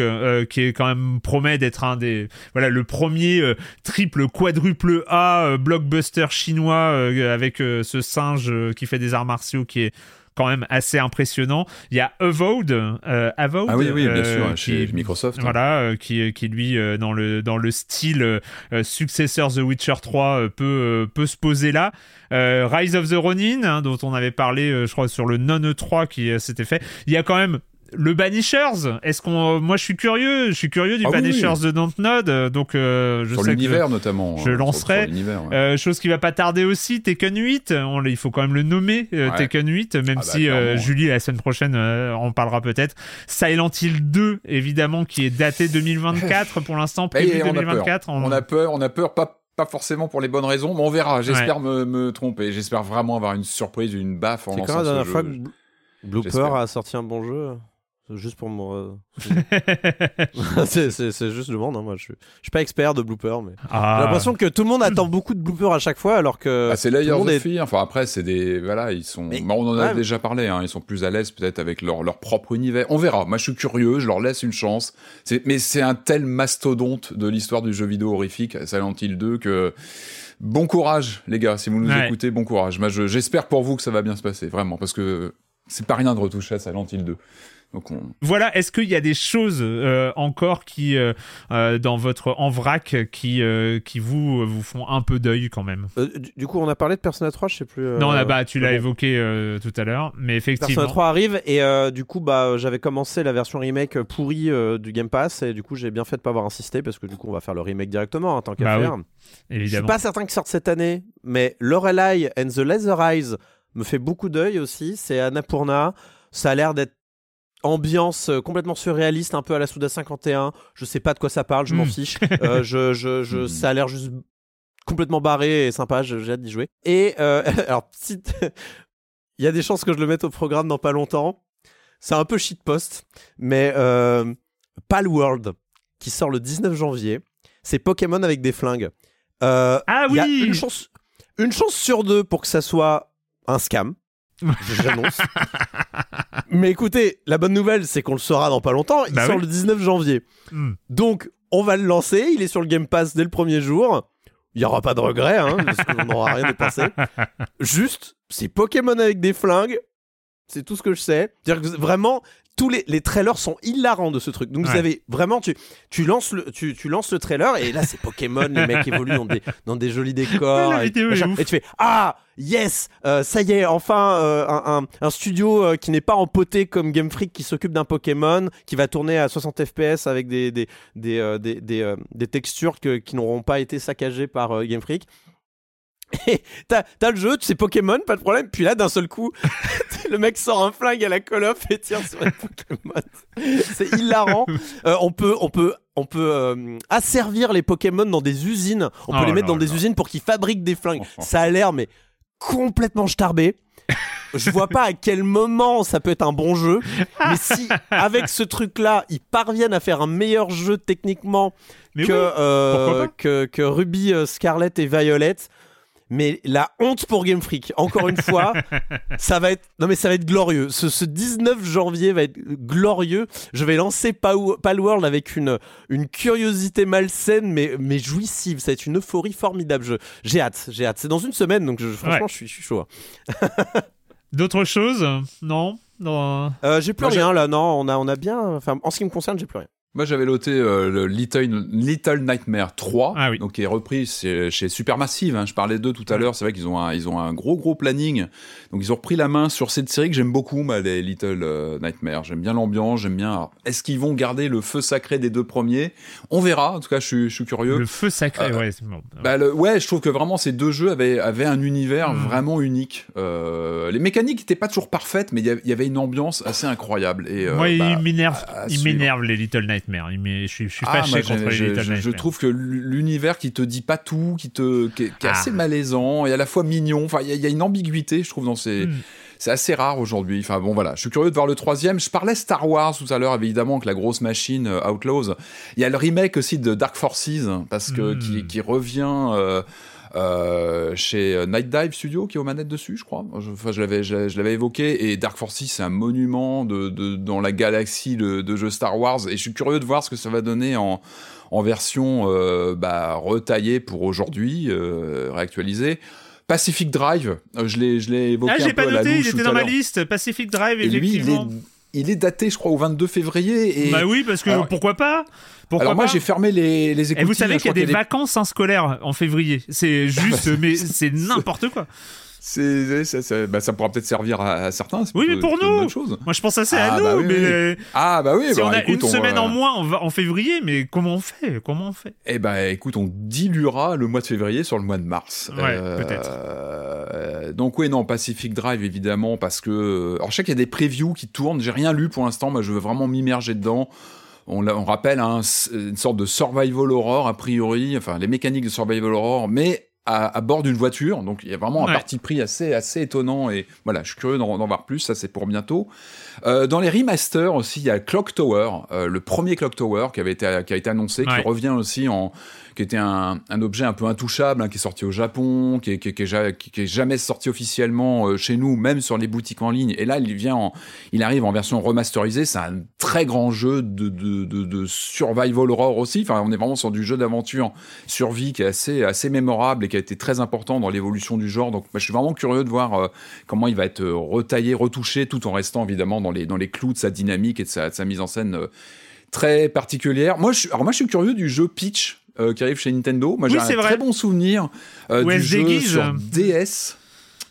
qui est quand même promet d'être un des voilà le premier triple quadruple A blockbuster chinois avec ce singe qui fait des arts martiaux qui est quand même assez impressionnant. Il y a Avowed, euh, Avowed,
Ah oui, oui, bien
euh,
sûr,
qui-
chez Microsoft.
voilà, euh, qui, qui lui, euh, dans, le, dans le style successeur The Witcher 3, euh, peut, peut se poser là. Rise of the Ronin, hein, dont on avait parlé, je crois, sur le non E3 qui s'était fait. Il y a quand même le Banishers. Est-ce qu'on, euh, moi, je suis curieux, je suis curieux du
Ah
Banishers
oui.
de Dontnod, euh, donc euh, je
sur
sais que
l'univers notamment.
je
hein, sur-
lancerai.
sur l'univers, ouais.
euh, chose qui va pas tarder aussi, Tekken 8, on, il faut quand même le nommer, euh,
Ouais.
Tekken 8, même
Ah bah,
si euh. Julie la semaine prochaine euh, en parlera peut-être. Silent Hill 2, évidemment, qui est daté 2024 pour l'instant,
Et
prévu
on a peur.
2024.
On a peur, on a peur, pas pas forcément pour les bonnes raisons, mais on verra. J'espère me, me tromper. J'espère vraiment avoir une surprise, une baffe en
C'est
lançant
quand la
ce
dernière
jeu.
fois que Bl- Blooper
J'espère.
a sorti un bon jeu? Juste pour me. c'est, juste le monde, hein, moi je suis, je suis pas expert de Blooper, mais.
Ah.
J'ai l'impression que tout le monde attend beaucoup de Blooper à chaque fois, alors que.
Ah, c'est Layers of
est-
Fear. Enfin, après, c'est des. Voilà, ils sont.
Mais-
Bon, on en a
ouais.
déjà parlé, hein, Ils sont plus à l'aise, peut-être, avec leur, leur propre univers. On verra. Moi, je suis curieux, je leur laisse une chance. Mais c'est un tel mastodonte de l'histoire du jeu vidéo horrifique, Silent Hill 2, que. Bon courage, les gars, si vous nous
Ouais.
écoutez, bon courage. Moi, je- j'espère pour vous que ça va bien se passer, vraiment, parce que c'est pas rien de retoucher à Silent Hill 2. Donc, on...
Voilà, est-ce qu'il y a des choses euh, encore qui, euh, euh, dans votre en vrac, qui, euh, qui vous, vous font un peu d'œil quand même?
Euh, du, coup, on a parlé de Persona 3, je sais plus. euh,
Non, là, bah, tu l'as
bon.
évoqué euh, tout à l'heure, mais effectivement.
Persona 3 arrive et euh, du coup bah j'avais commencé la version remake pourrie euh, du Game Pass et du coup j'ai bien fait de pas avoir insisté parce que du coup on va faire le remake directement en tant qu'à
Bah oui.
Je suis pas certain qu'il sorte cette année, mais Lorelai and the Laser Eyes me fait beaucoup d'œil aussi. C'est Annapurna. Ça a l'air d'être ambiance euh, complètement surréaliste, un peu à la Souda 51. Je sais pas de quoi ça parle, je m'en
Mm.
fiche. Euh, je, je, je,
Mm.
ça a l'air juste complètement barré et sympa. J'ai hâte d'y jouer. Et euh, alors, petite- il y a des chances que je le mette au programme dans pas longtemps. C'est un peu shitpost, mais euh, Palworld. qui sort le 19 janvier. C'est Pokémon avec des flingues.
Ah
il y a
oui
une chance, une chance sur deux pour que ça soit un scam. J'annonce. Mais écoutez, la bonne nouvelle, c'est qu'on le saura dans pas longtemps. Il
Bah
sort
oui.
le 19 janvier.
Hmm.
Donc, on va le lancer. Il est sur le Game Pass dès le premier jour. Il n'y aura pas de regret, hein, parce qu'on n'aura rien dépensé. Juste, c'est Pokémon avec des flingues. C'est tout ce que je sais. Que vraiment, tous les, les trailers sont hilarants de ce truc. Donc vous avez vraiment, tu, tu, lances le, tu, tu lances le trailer et là c'est Pokémon, les mecs évoluent dans des, dans des jolis décors.
La
et,
vidéo est
machin.
ouf.
Et tu fais Ah, yes, euh, ça y est, enfin euh, un, un, un studio euh, qui n'est pas empoté comme Game Freak qui s'occupe d'un Pokémon, qui va tourner à 60 FPS avec des, des, des, des, des, textures que- qui n'auront pas été saccagées par Game Freak. T'as t'as le jeu, tu sais Pokémon, pas de problème. Puis là, d'un seul coup, le mec sort un flingue à la Call of et tire sur les Pokémon. C'est hilarant. Euh, on peut, on peut, on peut euh, asservir les Pokémon dans des usines. On peut
Oh
les mettre dans des usines pour qu'ils fabriquent des flingues. Ça a l'air mais complètement starbé. Je vois pas à quel moment ça peut être un bon jeu, mais si avec ce truc-là, ils parviennent à faire un meilleur jeu techniquement
Mais
que,
oui,
euh, que, que Ruby, Scarlet et Violet. Mais la honte pour Game Freak, encore une fois, ça va être non mais ça va être glorieux. Ce, ce 19 janvier va être glorieux. Je vais lancer Pal- Palworld avec une une curiosité malsaine mais mais jouissive. Ça va être une euphorie formidable. J'ai hâte, j'ai hâte. C'est dans une semaine donc je- franchement
Ouais.
je suis je suis chaud.
D'autres choses? Non? Non.
Euh, j'ai plus
Moi,
rien là. Non, on a on a bien. Enfin en ce qui me concerne j'ai plus rien.
Moi, j'avais noté euh, le Little, Little Nightmare 3,
Ah oui.
donc qui est repris chez, chez Supermassive. Hein. Je parlais d'eux tout à l'heure. C'est vrai qu'ils ont un, ils ont un gros gros planning. Donc ils ont repris la main sur cette série que j'aime beaucoup, moi, les Little euh, Nightmare. J'aime bien l'ambiance, j'aime bien. Est-ce qu'ils vont garder le feu sacré des deux premiers? On verra. En tout cas, je suis, je suis curieux.
Le feu sacré,
Euh,
ouais. bon.
Bah, le- ouais, je trouve que vraiment ces deux jeux avaient, avaient un univers
Mm.
vraiment unique. Euh, les mécaniques n'étaient pas toujours parfaites, mais il y avait- il y avait une ambiance assez incroyable. Et, euh,
Moi,
bah,
il m'énerve,
à- à
il
suivre.
m'énerve les Little Nightmares. M'est- je suis, je suis
Ah,
fâché
moi,
contre
j'ai-
les
je,
Little
je-
Nightmares.
je trouve que l'univers qui te dit pas tout, qui te, qui, est- qui est
Ah.
assez malaisant et à la fois mignon. Enfin, il y, a- il y a une ambiguïté, je trouve, dans ces.
Hmm.
C'est assez rare aujourd'hui. Enfin bon, voilà. Je suis curieux de voir le troisième. Je parlais Star Wars tout à l'heure, évidemment, avec la grosse machine euh, Outlaws. Il y a le remake aussi de Dark Forces parce que
Mm.
qui, qui revient. euh, euh, chez Night Dive Studio qui est aux manettes dessus, je crois. Je, enfin, je l'avais, je, je l'avais évoqué. Et Dark Forces, c'est un monument de, de- dans la galaxie de, de jeux Star Wars. Et je suis curieux de voir ce que ça va donner en, en version euh, bah, retaillée pour aujourd'hui, euh, réactualisée. Pacific Drive, euh, je l'ai, je l'ai évoqué
Ah, j'ai pas noté, il était dans ma liste. Pacific Drive,
Et lui, il est, il est daté, je crois, au 22 février. Et
Bah oui, parce que
Alors-
pourquoi pas? Pourquoi
alors moi, j'ai fermé les, les
Et
écoutilles.
vous savez qu'il y a des vacances hein, scolaires en février. C'est juste, mais c'est n'importe quoi.
C'est, c'est- bah, ça pourra peut-être servir à, à certains. c'est
Oui, mais pour nous.
bonne chose.
Moi, je pense assez
Ah,
à nous,
bah oui,
mais
oui.
euh,
Ah bah oui,
si
bah,
on a
écoute,
une
on,
semaine
euh,
en moins en, va- en février, mais comment on fait? Comment on fait?
Eh ben, écoute, on diluera le mois de février sur le mois de mars.
Ouais, peut-être.
euh, donc oui, non, Pacific Drive évidemment parce que alors je sais qu'il y a des previews qui tournent. J'ai rien lu pour l'instant. Moi, je veux vraiment m'immerger dedans. On, rappelle hein, une sorte de survival horror a priori, enfin les mécaniques de survival horror, mais à, à bord d'une voiture. Donc il y a vraiment
Ouais.
un parti pris assez assez étonnant et voilà, je suis curieux d'en d'en voir plus. Ça c'est pour bientôt. Euh, dans les remasters aussi, il y a Clock Tower, euh, le premier Clock Tower qui avait été qui a été annoncé,
Ouais.
qui revient aussi en qui était un, objet un peu intouchable, hein, qui est sorti au Japon, qui est, jamais sorti officiellement euh, chez nous, même sur les boutiques en ligne. Et là, il vient, en, il arrive en version remasterisée. C'est un très grand jeu de, survival horror aussi. Enfin, on est vraiment sur du jeu d'aventure survie qui est assez, assez mémorable et qui a été très important dans l'évolution du genre. Donc, je suis vraiment curieux de voir euh, comment il va être euh, retaillé, retouché, tout en restant évidemment dans les, dans les clous de sa dynamique et de sa, mise en scène. très particulière. Moi, alors moi, je suis curieux du jeu euh, qui arrive chez Nintendo. Moi, j'ai
Oui,
un
vrai.
très bon souvenir euh, du jeu sur DS.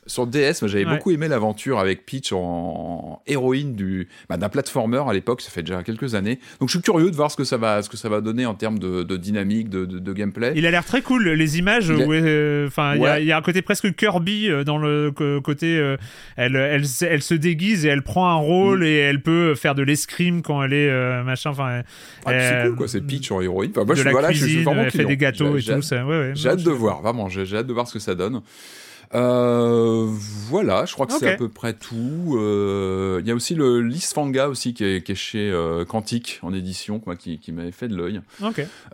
Sur DS, j'avais
Ouais.
beaucoup aimé l'aventure avec Peach en, en héroïne du bah, d'un platformer à l'époque. Ça fait déjà quelques années. Donc, je suis curieux de voir ce que ça va, ce que ça va donner en termes de, de dynamique, de, de, de gameplay.
Il a l'air très cool, les images. Euh, Enfin, il y a-
Ouais.
il y, a un côté presque Kirby euh, dans le côté. euh, elle, elle, se- elle se déguise et elle prend un rôle
Mm.
et elle peut faire de l'escrime quand elle est euh, machin. Enfin,
Ah, c'est cool, quoi. C'est Peach en héroïne. Enfin, moi,
de
je,
la
voilà, je- je suis
cuisine,
vraiment
elle fait des gâteaux et
J'ai-
tout. ça, ouais,
J'ai hâte
je-
de voir, vraiment. J'ai hâte de voir ce que ça donne. Euh, voilà, je crois que c'est à peu près tout. Euh, Il y a aussi le Lisfanga aussi qui est, qui est chez euh, Quantique en édition, quoi, qui, qui m'avait fait de l'œil.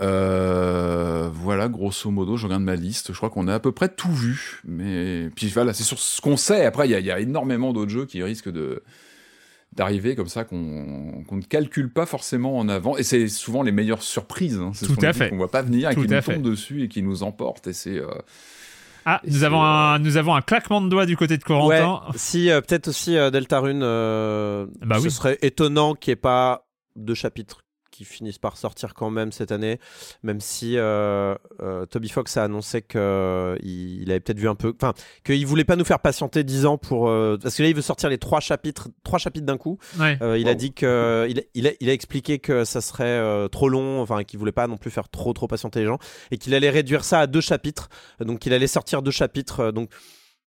Euh, voilà, grosso modo, je regarde ma liste. Je crois qu'on a à peu près tout vu. Mais puis voilà, c'est sur ce qu'on sait. Après, il y a, il y a énormément d'autres jeux qui risquent de d'arriver comme ça qu'on qu'on ne calcule pas forcément en avant et c'est souvent les meilleures surprises hein. c'est
Tout
ce qu'on
à fait.
qu'on voit pas venir et qui nous tombent dessus et qui nous emportent et c'est
Ah, nous avons,
euh,
un, nous avons un claquement de doigts du côté de Corentin.
Ouais, si euh, peut-être aussi euh, Deltarune, euh,
Bah
ce
oui.
serait étonnant qu'il n'y ait pas de chapitres qui finissent par sortir quand même cette année, même si euh, euh, Toby Fox a annoncé qu'il il avait peut-être vu un peu, enfin qu'il voulait pas nous faire patienter 10 ans pour, euh, parce que là il veut sortir les trois chapitres, trois chapitres d'un coup.
Ouais.
Euh, il a dit que il, a- il a, il a expliqué que ça serait euh, trop long, enfin qu'il voulait pas non plus faire trop trop patienter les gens et qu'il allait réduire ça à deux chapitres. Donc il allait sortir deux chapitres. euh, donc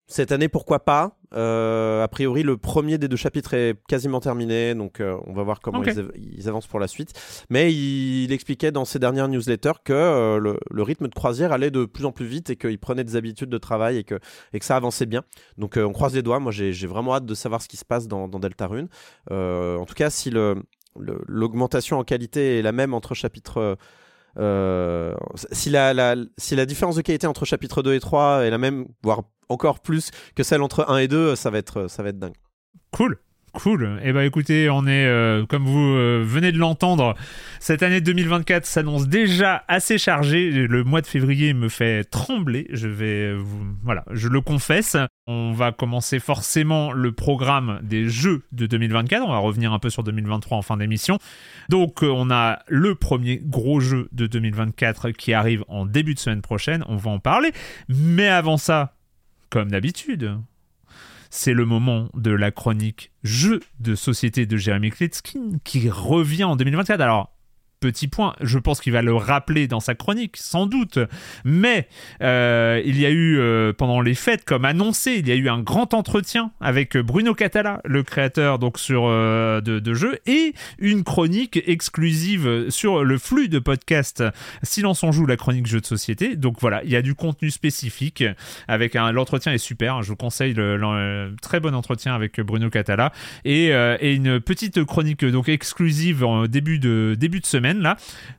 cette année pourquoi pas? Euh, A priori le premier des deux chapitres est quasiment terminé, donc euh, on va voir comment ils, av- ils avancent pour la suite. Mais il, il expliquait dans ses dernières newsletters que euh, le, le rythme de croisière allait de plus en plus vite et qu'il prenait des habitudes de travail et que, et que ça avançait bien. Donc on croise les doigts. Moi j'ai vraiment hâte de savoir ce qui se passe dans, dans Deltarune. En tout cas, si l'augmentation en qualité est la même entre chapitres. Euh, si, la, la- si la différence de qualité entre chapitre 2 et 3 est la même, voire encore plus que celle entre 1 et 2, ça va être, ça va être dingue.
Cool. Cool. Eh ben écoutez, on est, euh, comme vous euh, venez de l'entendre, cette année 2024 s'annonce déjà assez chargée. Le mois de février me fait trembler. Je vais, vous, voilà, je le confesse. On va commencer forcément le programme des jeux de 2024. On va revenir un peu sur 2023 en fin d'émission. Donc euh, on a le premier gros jeu de 2024 qui arrive en début de semaine prochaine. On va en parler. Mais avant ça, comme d'habitude, c'est le moment de la chronique jeu de société de Jérémy Kletskin qui revient en 2024. Alors, petit point, je pense qu'il va le rappeler dans sa chronique, sans doute. Mais euh, il y a eu, euh, pendant les fêtes, comme annoncé, il y a eu un grand entretien avec Bruno Catala, le créateur donc euh, de, de jeux, et une chronique exclusive sur le flux de podcast Silence on joue, la chronique jeu de société. Donc voilà, il y a du contenu spécifique avec un l'entretien est super. Je vous conseille le, très bon entretien avec Bruno Catala et, et une petite chronique donc exclusive en début de début de semaine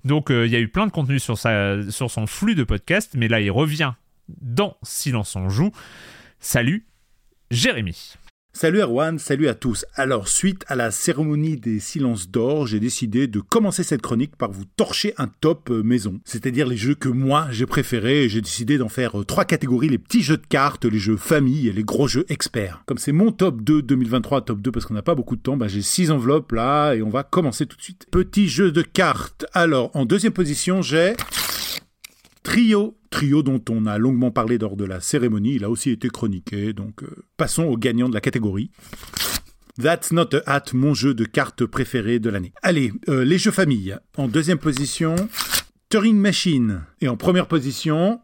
Donc euh, il y a eu plein de contenu sur sa sur son flux de podcast, mais là il revient dans Silence on joue. Salut, Jérémy.
Salut Erwan, salut à tous. Alors, suite à la cérémonie des silences d'or, j'ai décidé de commencer cette chronique par vous torcher un top euh, maison. C'est-à-dire les jeux que moi j'ai préférés j'ai décidé d'en faire euh, trois catégories, les petits jeux de cartes, les jeux famille et les gros jeux experts. Comme c'est mon top 2 2023, top 2 parce qu'on n'a pas beaucoup de temps, bah, j'ai six enveloppes là et on va commencer tout de suite. Petit jeu de cartes. Alors, en deuxième position, j'ai... Trio, trio dont on a longuement parlé lors de la cérémonie, il a aussi été chroniqué, donc euh, passons au gagnant de la catégorie. That's not a hat, mon jeu de cartes préféré de l'année. Allez, euh, les jeux famille. En deuxième position, Turing Machine. Et en première position,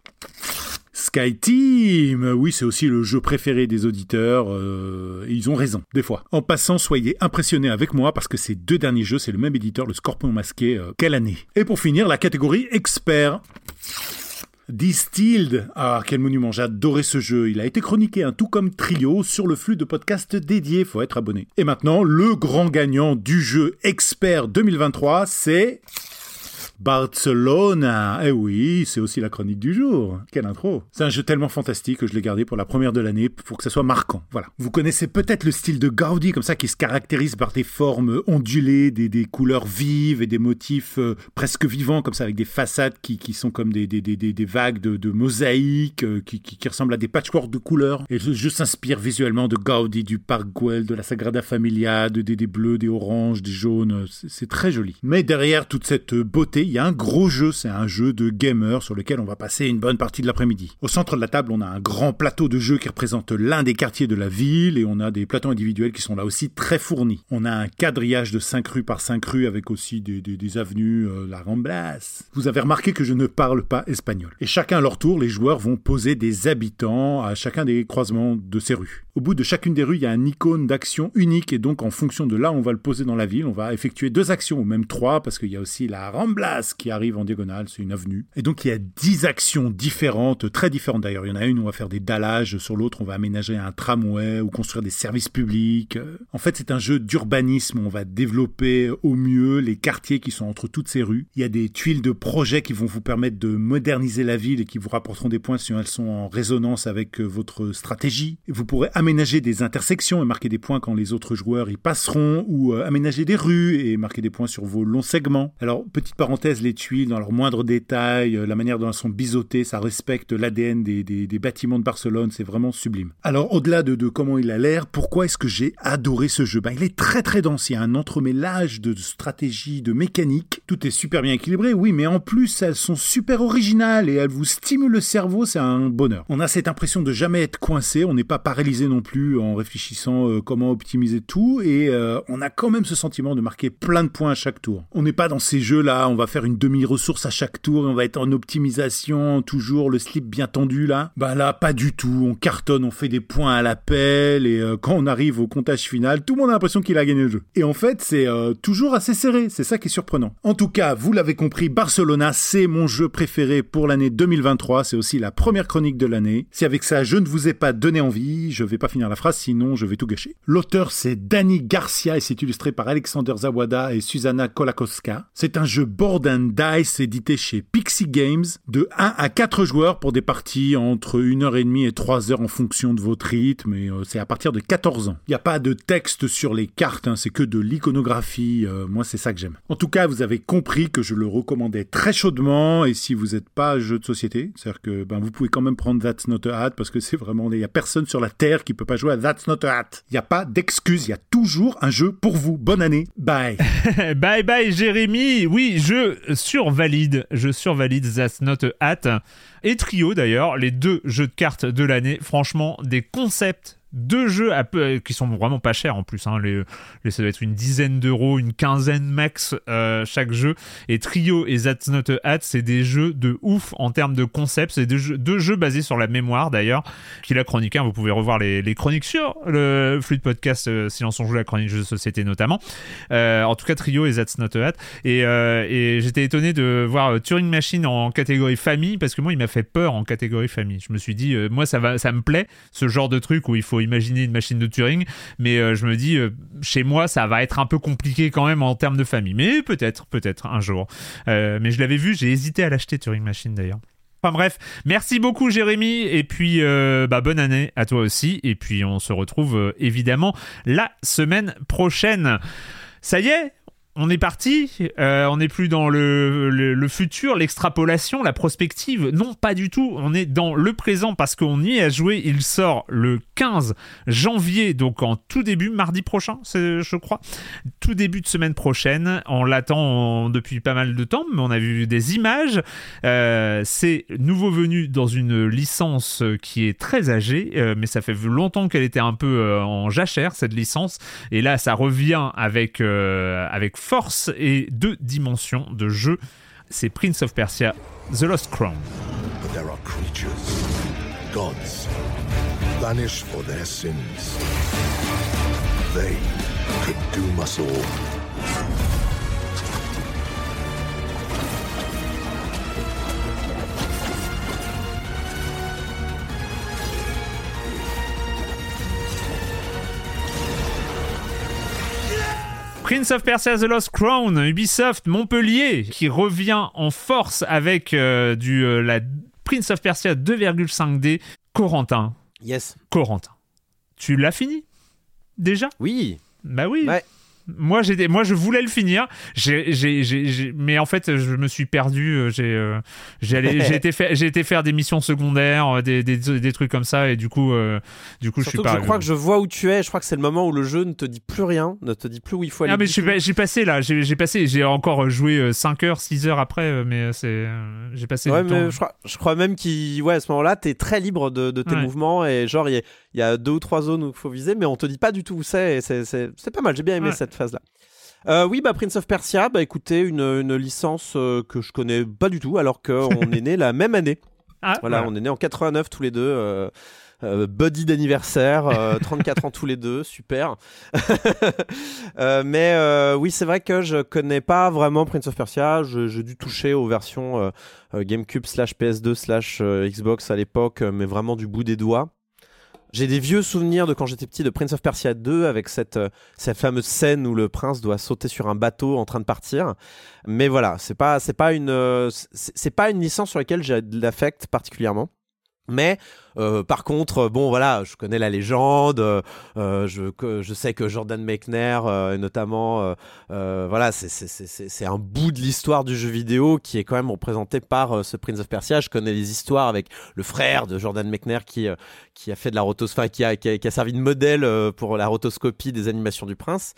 Sky Team. Oui, c'est aussi le jeu préféré des auditeurs. euh, ils ont raison, des fois. En passant, soyez impressionnés avec moi parce que ces deux derniers jeux, c'est le même éditeur, le Scorpion Masqué. euh, quelle année Et pour finir, la catégorie expert. Distilled. Ah, quel monument, j'ai adoré ce jeu. Il a été chroniqué, un tout comme Trio, sur le flux de podcasts dédié. Faut être abonné. Et maintenant, le grand gagnant du jeu expert 2023, c'est... Barcelona. Eh oui, c'est aussi la chronique du jour. Quelle intro. C'est un jeu tellement fantastique que je l'ai gardé pour la première de l'année pour que ça soit marquant. Voilà. Vous connaissez peut-être le style de Gaudi comme ça qui se caractérise par des formes ondulées, des, des couleurs vives et des motifs euh, presque vivants comme ça avec des façades qui, qui sont comme des, des, des, vagues de, de mosaïques euh, qui, qui, ressemblent à des patchworks de couleurs. Et le jeu s'inspire visuellement de Gaudi, du Parc Güell, de la Sagrada Familia, de, des, bleus, des oranges, des jaunes. C'est très joli. Mais derrière toute cette beauté, il y a un gros jeu. C'est un jeu de gamer sur lequel on va passer une bonne partie de l'après-midi. Au centre de la table, on a un grand plateau de jeux qui représente l'un des quartiers de la ville et on a des plateaux individuels qui sont là aussi très fournis. On a un quadrillage de 5 rues par 5 rues avec aussi des avenues, euh, la Ramblas. Vous avez remarqué que je ne parle pas espagnol. Et chacun à leur tour, les joueurs vont poser des habitants à chacun des croisements de ces rues. Au bout de chacune des rues, il y a un icône d'action unique et donc en fonction de là, on va le poser dans la ville. On va effectuer deux actions ou même trois parce qu'il y a aussi la Ramblas qui arrive en diagonale, c'est une avenue. Et donc il y a 10 actions différentes, très différentes d'ailleurs. Il y en a une où on va faire des dallages, sur l'autre on va aménager un tramway ou construire des services publics. En fait, c'est un jeu d'urbanisme, on va développer au mieux les quartiers qui sont entre toutes ces rues. Il y a des tuiles de projets qui vont vous permettre de moderniser la ville et qui vous rapporteront des points si elles sont en résonance avec euh, votre stratégie. Vous pourrez aménager des intersections et marquer des points quand les autres joueurs y passeront ou euh, aménager des rues et marquer des points sur vos longs segments. Alors, petite parenthèse, les tuiles dans leurs moindres détails, euh, la manière dont elles sont biseautées, ça respecte l'ADN des, des, bâtiments de Barcelone, c'est vraiment sublime. Alors, au-delà de, de, comment il a l'air, pourquoi est-ce que j'ai adoré ce jeu? Ben, Il est très très dense, il y a un entremêlage de stratégie, de mécanique, tout est super bien équilibré, oui, mais en plus, elles sont super originales et elles vous stimulent le cerveau, c'est un bonheur. On a cette impression de jamais être coincé, on n'est pas paralysé non plus en réfléchissant euh, comment optimiser tout et euh, on a quand même ce sentiment de marquer plein de points à chaque tour. On n'est pas dans ces jeux-là, on va faire une demi-ressource à chaque tour et on va être en optimisation, toujours le slip bien tendu là. Bah là, pas du tout, on cartonne, on fait des points à l'appel et euh, quand on arrive au comptage final, tout le monde a l'impression qu'il a gagné le jeu. Et en fait, c'est toujours assez serré, c'est ça qui est surprenant. En tout cas, vous l'avez compris, Barcelona, c'est mon jeu préféré pour l'année 2023, c'est aussi la première chronique de l'année. Si avec ça je ne vous ai pas donné envie, je vais pas finir la phrase, sinon je vais tout gâcher. L'auteur c'est Danny Garcia et c'est illustré par Alexander Zawada et Susanna Kolakowska. C'est un jeu and dice édité chez Pixie Games de 1 à 4 joueurs pour des parties entre 1h30 et 3 heures en fonction de votre rythme et euh, c'est à partir de 14 ans. Il n'y a pas de texte sur les cartes, hein, c'est que de l'iconographie. Euh, moi c'est ça que j'aime. En tout cas, vous avez compris que je le recommandais très chaudement et si vous n'êtes pas jeu de société, c'est-à-dire que ben, vous pouvez quand même prendre That's Not a Hat parce que c'est vraiment, il n'y a personne sur la Terre qui peut pas jouer à That's Not a Hat. Il n'y a pas d'excuse, il y a toujours un jeu pour vous. Bonne année, bye.
bye bye Jérémy, oui, survalide, je survalide That's Not a Hat. Et Trio d'ailleurs, les deux jeux de cartes de l'année, franchement, des concepts deux jeux peu, qui sont vraiment pas chers en plus. Hein. Les, ça doit être une dizaine d'euros, une quinzaine max euh, chaque jeu. Et Trio et That's Not a Hat, c'est des jeux de ouf en termes de concept. C'est deux jeux, basés sur la mémoire d'ailleurs. Qui la chronique, hein, vous pouvez revoir les, les, chroniques sur le flux de podcast euh, Silence on joue, la chronique jeux de société notamment. Euh, en tout cas, Trio et That's Not a Hat. Et, euh, et j'étais étonné de voir euh, Turing Machine en catégorie famille parce que moi, il m'a fait peur en catégorie famille. Je me suis dit, euh, moi, ça, va, ça me plaît ce genre de truc où il faut imaginer une machine de Turing, mais euh, je me dis, euh, chez moi, ça va être un peu compliqué quand même en termes de famille. Mais peut-être, peut-être un jour. Euh, mais je l'avais vu, j'ai hésité à l'acheter Turing Machine d'ailleurs. Enfin bref, merci beaucoup Jérémy et puis bah, bonne année à toi aussi et puis on se retrouve évidemment la semaine prochaine. Ça y est, on est parti, euh, on n'est plus dans le, futur, l'extrapolation, la prospective. Non, pas du tout. On est dans le présent parce qu'on y a joué. Il sort le 15 janvier, donc en tout début, mardi prochain, je crois. Tout début de semaine prochaine. On l'attend depuis pas mal de temps, mais on a vu des images. Euh, c'est nouveau venu dans une licence qui est très âgée, euh, mais ça fait longtemps qu'elle était un peu en jachère, cette licence. Et là, ça revient avec, avec force et deux dimensions de jeu. C'est Prince of Persia, The Lost Crown. There are creatures, gods, banished for their sins. They could doom us all. Prince of Persia The Lost Crown, Ubisoft Montpellier, qui revient en force avec euh, du, euh, la Prince of Persia 2,5D. Corentin.
Yes.
Corentin. Tu l'as fini? Déjà?
Oui.
Bah oui.
Ouais.
Moi, j'étais, moi, je voulais le finir. J'ai, j'ai, j'ai, mais en fait, je me suis perdu. Euh, j'ai, euh, j'ai, allé, j'ai été faire, j'ai été faire des missions secondaires, euh, des, des, des, trucs comme ça, et du coup, euh, du coup,
Surtout
je suis pas.
Je crois que je vois où tu es. Je crois que c'est le moment où le jeu ne te dit plus rien, ne te dit plus où il faut aller.
Ah, mais j'ai, j'ai passé là. J'ai, j'ai passé. J'ai encore joué 5 heures, 6 heures après, mais c'est, j'ai passé.
Ouais,
du
mais
temps.
je crois, je crois même qu'il, ouais, à ce moment-là, t'es très libre de, de tes
Ouais.
mouvements et genre il y, a- il y a deux ou trois zones où il faut viser, mais on te dit pas du tout où c'est. C'est, pas mal. J'ai bien aimé
Ouais.
cette phase-là. Euh, oui, bah Prince of Persia, bah écoutez, une, une licence euh, que je connais pas du tout, alors qu'on est né la même année.
Ah,
Voilà, on est né en 89 tous les deux. euh, buddy d'anniversaire, euh, 34 ans tous les deux, super. Mais oui, c'est vrai que je connais pas vraiment Prince of Persia. J'ai dû toucher aux versions GameCube slash PS2 slash Xbox à l'époque, mais vraiment du bout des doigts. J'ai des vieux souvenirs de quand j'étais petit de Prince of Persia 2 avec cette, euh, cette fameuse scène où le prince doit sauter sur un bateau en train de partir. Mais voilà, c'est pas, c'est pas une, euh, c'est pas une licence sur laquelle j'ai de l'affect particulièrement. Mais euh, par contre, euh, bon voilà, je connais la légende, euh, je, sais que Jordan Mechner, notamment, voilà, c'est- un bout de l'histoire du jeu vidéo qui est quand même représenté par ce Prince of Persia. Je connais les histoires avec le frère de Jordan Mechner qui, a fait de la rotoscopie, qui a, qui, a, servi de modèle pour la rotoscopie des animations du prince.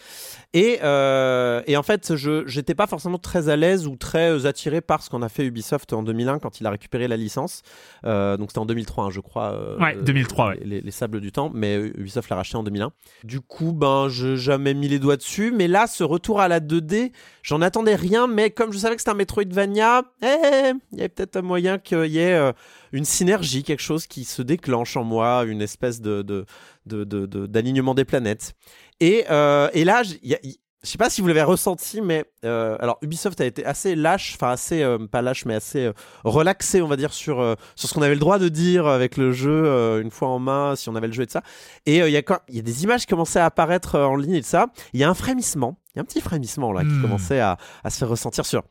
Et, et en fait, je j'étais pas forcément très à l'aise ou très attiré par ce qu'on a fait Ubisoft en 2001 quand il a récupéré la licence. Donc c'était en 2003, hein, je crois. euh,
Ouais, 2003, ouais.
Les, les Sables du Temps, mais Ubisoft l'a racheté en 2001. Du coup, ben, je jamais mis les doigts dessus. Mais là, ce retour à la 2D, j'en attendais rien. Mais comme je savais que c'était un Metroidvania, eh, il y avait peut-être un moyen qu'il y ait euh, une synergie, quelque chose qui se déclenche en moi, une espèce de, de, de- de- de- d'alignement des planètes. Et, euh, et là, il y je sais pas si vous l'avez ressenti, mais euh, alors Ubisoft a été assez lâche, enfin assez euh, pas lâche, mais assez euh, relaxé, on va dire sur euh, sur ce qu'on avait le droit de dire avec le jeu euh, une fois en main, si on avait le jeu et de ça. Et euh, il y a quand il y a des images qui commençaient à apparaître en ligne et de ça. Il y a un frémissement, il y a un petit frémissement là qui
Hmm.
commençait à, à se faire ressentir sur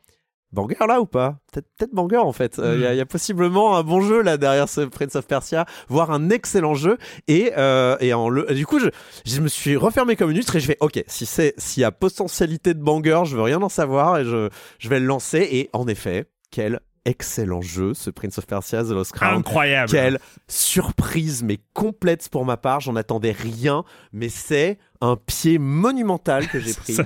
Banger là ou pas? Peut-être peut Banger en fait. Euh, Il y a-
Hmm.
il y, a possiblement un bon jeu là derrière ce Prince of Persia, voire un excellent jeu. Et, euh, et en le, du coup, je, je me suis refermé comme une huître et je vais, ok, si c'est s'il y a potentialité de Banger, je veux rien en savoir et je, je vais le lancer. Et en effet, quel excellent jeu ce Prince of Persia The Lost Crown.
Incroyable.
Quelle surprise, mais complète pour ma part. J'en attendais rien, mais c'est un pied monumental que j'ai pris.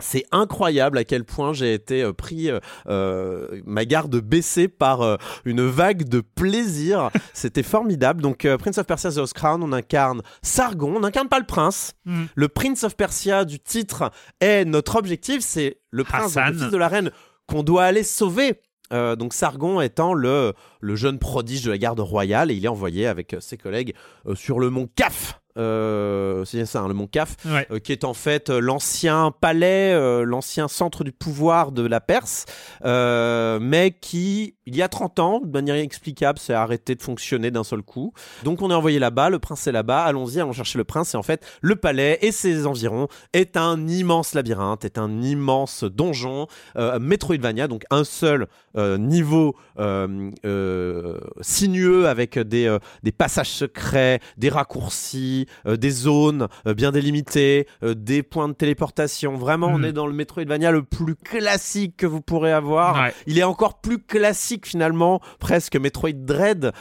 C'est incroyable à quel point j'ai été euh, pris euh, euh, ma garde baissée par euh, une vague de plaisir. C'était formidable. Donc euh, Prince of Persia The Lost Crown, on incarne Sargon, on n'incarne pas le prince.
Mm.
Le Prince of Persia du titre est notre objectif, c'est le prince, le fils de la reine qu'on doit aller sauver. Euh, donc Sargon étant le, le jeune prodige de la garde royale et il est envoyé avec ses collègues euh, sur le mont Caf. Euh, c'est ça, hein, le mont Caf,
Ouais.
euh, qui est en fait euh, l'ancien palais, l'ancien centre du pouvoir de la Perse, mais qui, il y a 30 ans, de manière inexplicable, s'est arrêté de fonctionner d'un seul coup. Donc on est envoyé là-bas, le prince est là-bas, allons-y, allons chercher le prince, et en fait, le palais et ses environs est un immense labyrinthe, est un immense donjon, euh, Metroidvania, donc un seul euh, niveau euh, sinueux avec des, des passages secrets, des raccourcis, euh, des zones euh, bien délimitées, euh, des points de téléportation. Vraiment, on
Mhm.
est dans le Metroidvania le plus classique que vous pourrez avoir.
Ouais.
Il est encore plus classique finalement, presque Metroid Dread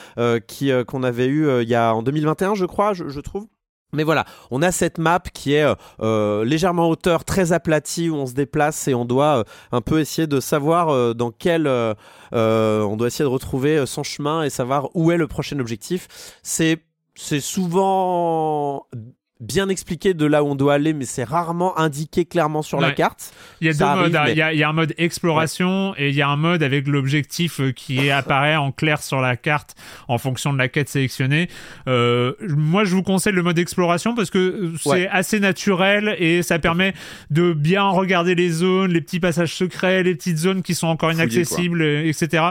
qui qu'on avait eu il y a en 2021, je crois, je, je trouve. Mais voilà, on a cette map qui est euh, légèrement en hauteur, très aplatie, où on se déplace et on doit euh, un peu essayer de savoir euh, dans quel... on doit essayer de retrouver son chemin et savoir où est le prochain objectif. C'est c'est souvent bien expliqué de là où on doit aller, mais c'est rarement indiqué clairement sur la carte.
Il y a
Ça
deux
arrive,
modes. hein.
mais-
Il, y a, il y a un mode exploration et il y a un mode avec l'objectif euh, qui est- apparaît en clair sur la carte en fonction de la quête sélectionnée. Euh, moi, je vous conseille le mode exploration parce que euh, c'est
Ouais.
assez naturel et ça permet de bien regarder les zones, les petits passages secrets, les petites zones qui sont encore inaccessibles, etc.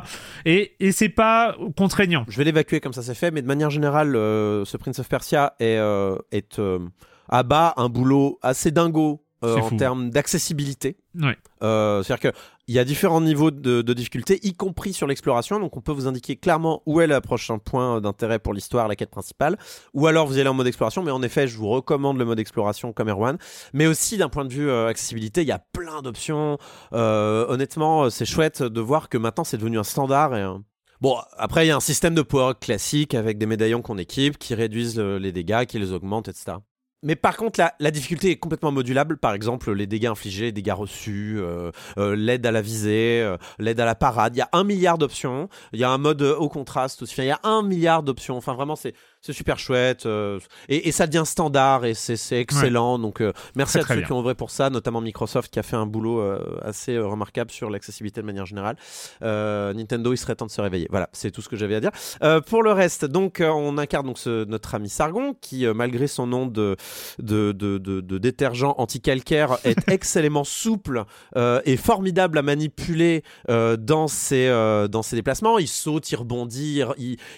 Et, et c'est pas contraignant.
Je vais l'évacuer comme ça c'est fait, mais de manière générale, euh, ce Prince of Persia est, euh, est euh, à bas un boulot assez dingo euh, en termes d'accessibilité.
Ouais.
Euh, C'est-à-dire qu'il y a différents niveaux de, de difficulté, y compris sur l'exploration. Donc, on peut vous indiquer clairement où est le prochain point d'intérêt pour l'histoire, la quête principale. Ou alors, vous allez en mode exploration. Mais en effet, je vous recommande le mode exploration comme Erwan. Mais aussi, d'un point de vue euh, accessibilité, il y a plein d'options. Euh, honnêtement, c'est chouette de voir que maintenant, c'est devenu un standard et un- Bon, après, il y a un système de power classique avec des médaillons qu'on équipe qui réduisent les dégâts, qui les augmentent, etc. Mais par contre, la, la difficulté est complètement modulable. Par exemple, les dégâts infligés, les dégâts reçus, euh, euh, l'aide à la visée, euh, l'aide à la parade. Il y a un milliard d'options. Il y a un mode euh, au contraste aussi. Il y a un milliard d'options. Enfin, vraiment, c'est c'est super chouette euh, et, et ça devient standard et c'est excellent. Donc euh, merci
Très,
à
très
ceux qui ont œuvré pour ça, notamment Microsoft qui a fait un boulot euh, assez euh, remarquable sur l'accessibilité de manière générale. Euh, Nintendo, il serait temps de se réveiller. Voilà, c'est tout ce que j'avais à dire. Euh, pour le reste, donc on incarne donc ce- notre ami Sargon qui, malgré son nom de de, de, de, de détergent anti-calcaire, est excellemment souple euh, et formidable à manipuler euh, dans ses euh, dans ses déplacements. Il saute, il rebondit,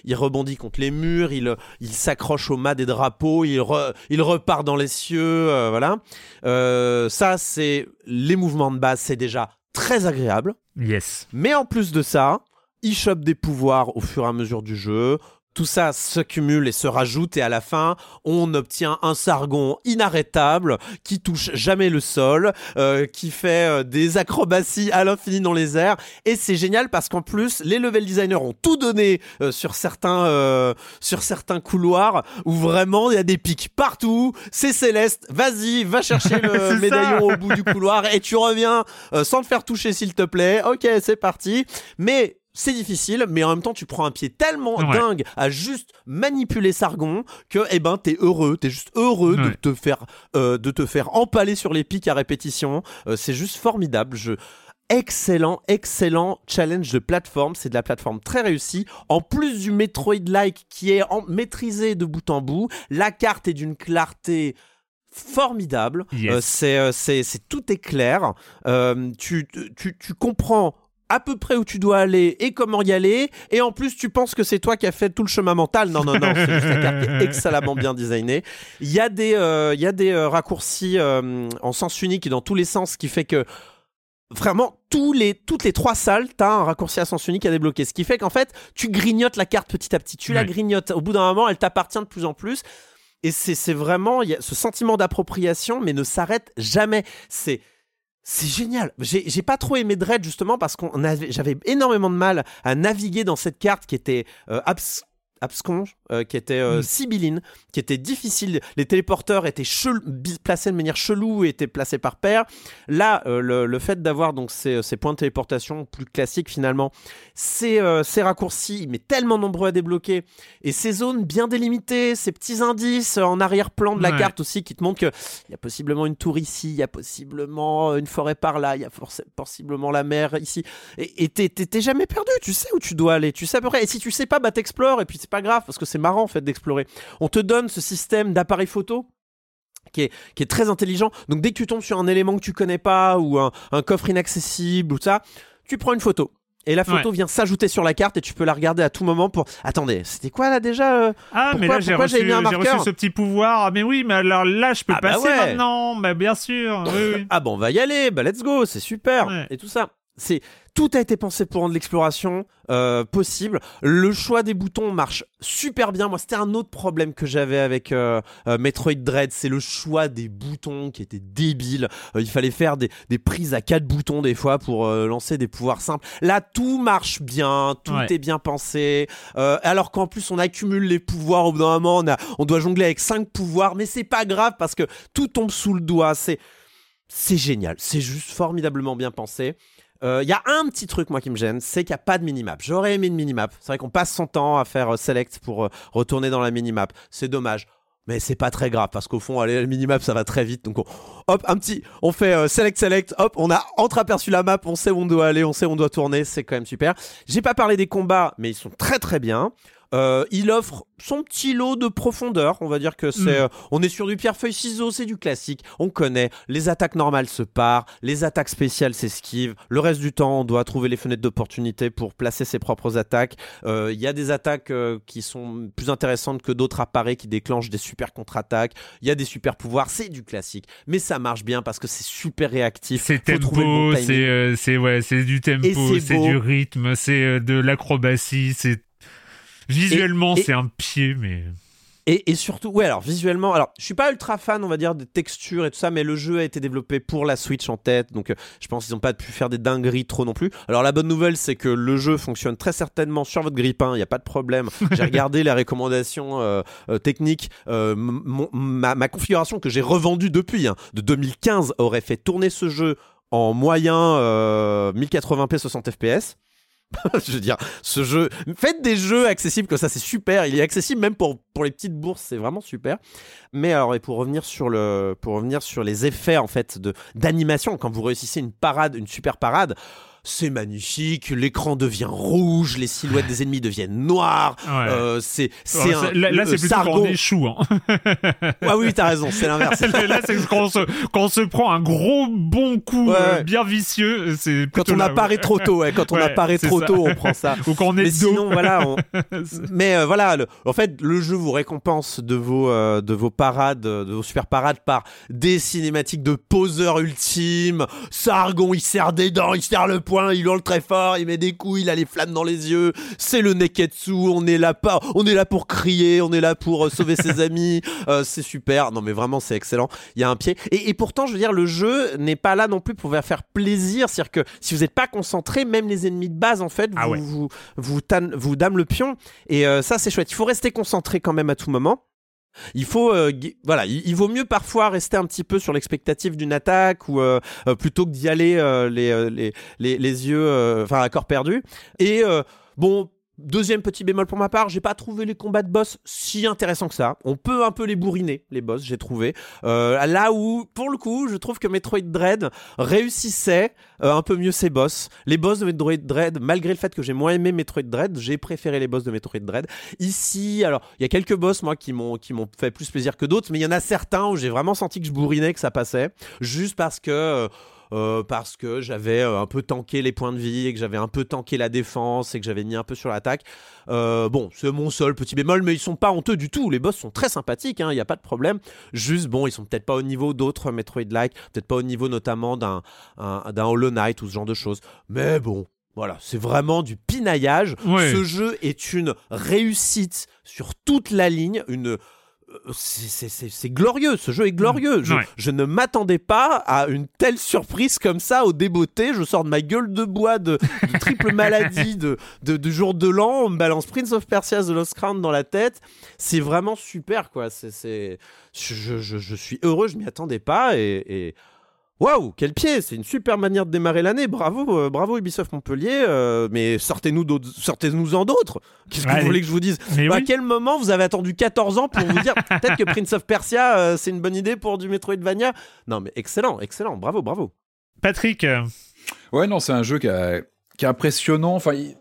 il rebondit contre les murs, il il s'accroche au mât des drapeaux, il re- il repart dans les cieux, euh, voilà. Euh, ça, c'est les mouvements de base, c'est déjà très agréable.
Yes.
Mais en plus de ça, il chope des pouvoirs au fur et à mesure du jeu. Tout ça se cumule et se rajoute et à la fin, on obtient un Sargon inarrêtable qui touche jamais le sol, euh, qui fait euh, des acrobaties à l'infini dans les airs et c'est génial parce qu'en plus les level designers ont tout donné euh, sur certains euh, sur certains couloirs où vraiment il y a des pics partout, c'est céleste, vas-y, va chercher le médaillon au bout du couloir et tu reviens euh, sans te faire toucher s'il te plaît. OK, c'est parti. Mais c'est difficile, mais en même temps, tu prends un pied tellement
Ouais.
dingue à juste manipuler Sargon que, eh ben, t'es heureux, t'es juste heureux de te faire, euh, de te faire empaler sur les pics à répétition. Euh, c'est juste formidable. Je, excellent, excellent challenge de plateforme. C'est de la plateforme très réussie. En plus du Metroid-like qui est en- maîtrisé de bout en bout, la carte est d'une clarté formidable.
Yes.
Euh, c'est, c'est, c'est tout est clair. Tu, tu, tu comprends à peu près où tu dois aller et comment y aller. Et en plus, tu penses que c'est toi qui as fait tout le chemin mental. Non, non, non, c'est juste la carte qui est excellemment bien designée. Il y a des, euh, il y a des euh, raccourcis euh, en sens unique et dans tous les sens, ce qui fait que vraiment tous les, toutes les trois salles, tu as un raccourci à sens unique à débloquer. Ce qui fait qu'en fait, tu grignotes la carte petit à petit. Tu la grignotes. Au bout d'un moment, elle t'appartient de plus en plus. Et c'est c'est vraiment il y a ce sentiment d'appropriation, mais ne s'arrête jamais. C'est c'est génial. J'ai pas trop aimé Dread justement parce qu'on avait j'avais énormément de mal à naviguer dans cette carte qui était euh, abs- absconge, euh, qui était euh,
Mm.
sibylline, qui était difficile. Les téléporteurs étaient placés de manière chelou et étaient placés par paire. Là, euh, le, le fait d'avoir donc ces, ces points de téléportation plus classiques finalement, ces, euh, ces raccourcis, mais tellement nombreux à débloquer, et ces zones bien délimitées, ces petits indices en arrière-plan de la
Ouais.
carte aussi qui te montrent que il y a possiblement une tour ici, il y a possiblement une forêt par là, il y a possiblement la mer ici. Et t'es jamais perdu, tu sais où tu dois aller, tu sais à peu près. Et si tu sais pas, bah t'explores, et puis c'est pas grave, parce que c'est marrant en fait d'explorer. On te donne ce système d'appareil photo. Qui est, qui est très intelligent. Donc dès que tu tombes sur un élément que tu connais pas ou un, un coffre inaccessible ou ça, tu prends une photo. Et la photo
Ouais.
vient s'ajouter sur la carte et tu peux la regarder à tout moment pour. Attendez, c'était quoi là déjà euh
Ah, mais là, j'ai reçu, reçu ce petit pouvoir. Ah, mais oui, mais alors là, je peux
Ah, bah
passer
ouais.
maintenant. Bah, bien sûr. Oui, oui.
Ah bon, on va y aller, bah let's go, c'est super.
Ouais.
Et tout ça. C'est tout a été pensé pour rendre l'exploration euh, possible. Le choix des boutons marche super bien. Moi, c'était un autre problème que j'avais avec euh, euh, Metroid Dread, c'est le choix des boutons qui était débile. Euh, il fallait faire des, des prises à quatre boutons des fois pour lancer des pouvoirs simples. Là, tout marche bien, tout
Ouais.
est bien pensé. Alors qu'en plus, on accumule les pouvoirs. Au bout d'un moment, on, a, on doit jongler avec cinq pouvoirs, mais c'est pas grave parce que tout tombe sous le doigt. C'est c'est génial, c'est juste formidablement bien pensé. Il y a un petit truc moi qui me gêne, c'est qu'il n'y a pas de minimap. J'aurais aimé une minimap. C'est vrai qu'on passe son temps à faire euh, select pour euh, retourner dans la minimap. C'est dommage. Mais c'est pas très grave parce qu'au fond, aller à la minimap, ça va très vite. Donc, on- hop, un petit, on fait euh, select, select, hop, on a entreaperçu la map, on sait où on doit aller, on sait où on doit tourner, c'est quand même super. J'ai pas parlé des combats, mais ils sont très très bien. Euh, il offre son petit lot de profondeur. On va dire que c'est,
Mm.
euh, on est sur du pierre feuille ciseaux, c'est du classique. On connaît. Les attaques normales se parent, les attaques spéciales s'esquivent. Le reste du temps, on doit trouver les fenêtres d'opportunité pour placer ses propres attaques. Euh, Il y a des attaques qui sont plus intéressantes que d'autres appareils qui déclenchent des super contre-attaques. Il y a des super pouvoirs. C'est du classique, mais ça marche bien parce que c'est super réactif.
C'est
bon
tempo, c'est c'est ouais, c'est du tempo,
c'est
du rythme, c'est de l'acrobatie, c'est visuellement
Et- et-
c'est un pied, mais
Et, et surtout, ouais, alors visuellement, alors je suis pas ultra fan, on va dire, des textures et tout ça, mais le jeu a été développé pour la Switch en tête, donc euh, je pense qu'ils ont pas pu faire des dingueries trop non plus. Alors la bonne nouvelle, c'est que le jeu fonctionne très certainement sur votre grippin, il n'y a pas de problème. J'ai regardé les recommandations euh, euh, techniques, mon- ma, ma configuration que j'ai revendue depuis, hein, de 2015, aurait fait tourner ce jeu en moyen euh, 1080p 60 fps. je veux dire, ce jeu, faites des jeux accessibles comme ça, c'est super. Il est accessible même pour, pour les petites bourses, c'est vraiment super. Mais alors, et pour revenir sur le, pour revenir sur les effets en fait de d'animation, quand vous réussissez une parade, une super parade c'est magnifique, l'écran devient rouge, les silhouettes des ennemis deviennent noires.
Ouais.
Euh, c'est c'est
Ouais, là, c'est plutôt quand on échoue. Hein.
Ah oui, t'as raison, c'est l'inverse.
là, c'est quand on, se, quand on se prend un gros bon coup
Ouais,
euh, bien vicieux. C'est
Quand on
là-
apparaît trop tôt, quand on apparaît trop
ça.
tôt, on prend ça.
Ou quand on est
Mais
dos.
sinon, voilà. on- Mais euh, voilà, le- en fait, le jeu vous récompense de vos, de vos parades, de vos super parades par des cinématiques de poseur ultime. Sargon, il serre des dents, il serre le poing, il hurle très fort, il met des coups, il a les flammes dans les yeux. C'est le Neketsu, on est là pas, on est là pour crier, on est là pour euh, sauver ses amis. Euh, c'est super. Non, mais vraiment, c'est excellent. Il y a un pied. Et, et pourtant, je veux dire, le jeu n'est pas là non plus pour vous faire plaisir. C'est-à-dire que si vous n'êtes pas concentré, même les ennemis de base, en fait, vous,
Ah ouais.
vous, vous, dament le pion. Et euh, ça, c'est chouette. Il faut rester concentré quand même à tout moment. Il faut, euh, voilà, il, vaut mieux parfois rester un petit peu sur l'expectative d'une attaque ou euh, euh, plutôt que d'y aller euh, les, euh, les, les, les yeux, euh, enfin à corps perdu. Et bon, deuxième petit bémol pour ma part, j'ai pas trouvé les combats de boss si intéressants que ça. On peut un peu les bourriner, les boss, j'ai trouvé. Euh, là où, pour le coup, je trouve que Metroid Dread réussissait euh, un peu mieux ses boss. Les boss de Metroid Dread, malgré le fait que j'ai moins aimé Metroid Dread, j'ai préféré les boss de Metroid Dread. Ici, alors, il y a quelques boss, moi, qui m'ont, fait plus plaisir que d'autres, mais il y en a certains où j'ai vraiment senti que je bourrinais, que ça passait, juste parce que. euh, euh, parce que j'avais euh, un peu tanké les points de vie et que j'avais un peu tanké la défense et que j'avais mis un peu sur l'attaque. Euh, bon, c'est mon seul petit bémol, mais ils sont pas honteux du tout. Les boss sont très sympathiques, il n'y a pas de problème. Juste, bon, ils sont peut-être pas au niveau d'autres Metroid-like, peut-être pas au niveau notamment d'un, un- d'un Hollow Knight ou ce genre de choses. Mais bon, voilà, c'est vraiment du pinaillage. Ce jeu est une réussite sur toute la ligne, une c'est- c'est glorieux, ce jeu est glorieux. Je,
Ouais.
je ne m'attendais pas à une telle surprise comme ça au débeauté. Je sors de ma gueule de bois de, de triple maladie de, jour de l'an. On me balance Prince of Persia The Lost Crown dans la tête. C'est vraiment super, quoi. C'est, c'est... Je, je, je suis heureux, je m'y attendais pas. Et, et... waouh, quel pied C'est une super manière de démarrer l'année. Bravo, euh, bravo Ubisoft Montpellier. euh, mais sortez-nous, d'autres, sortez-nous-en d'autres. Qu'est-ce que
Allez.
vous voulez que je vous dise
Mais
À
oui.
quel moment vous avez attendu 14 ans pour vous dire peut-être que Prince of Persia euh, c'est une bonne idée pour du Metroidvania? Non mais excellent, excellent, bravo, bravo.
Patrick,
Ouais, non, c'est un jeu qui, a- qui est impressionnant. Enfin, il,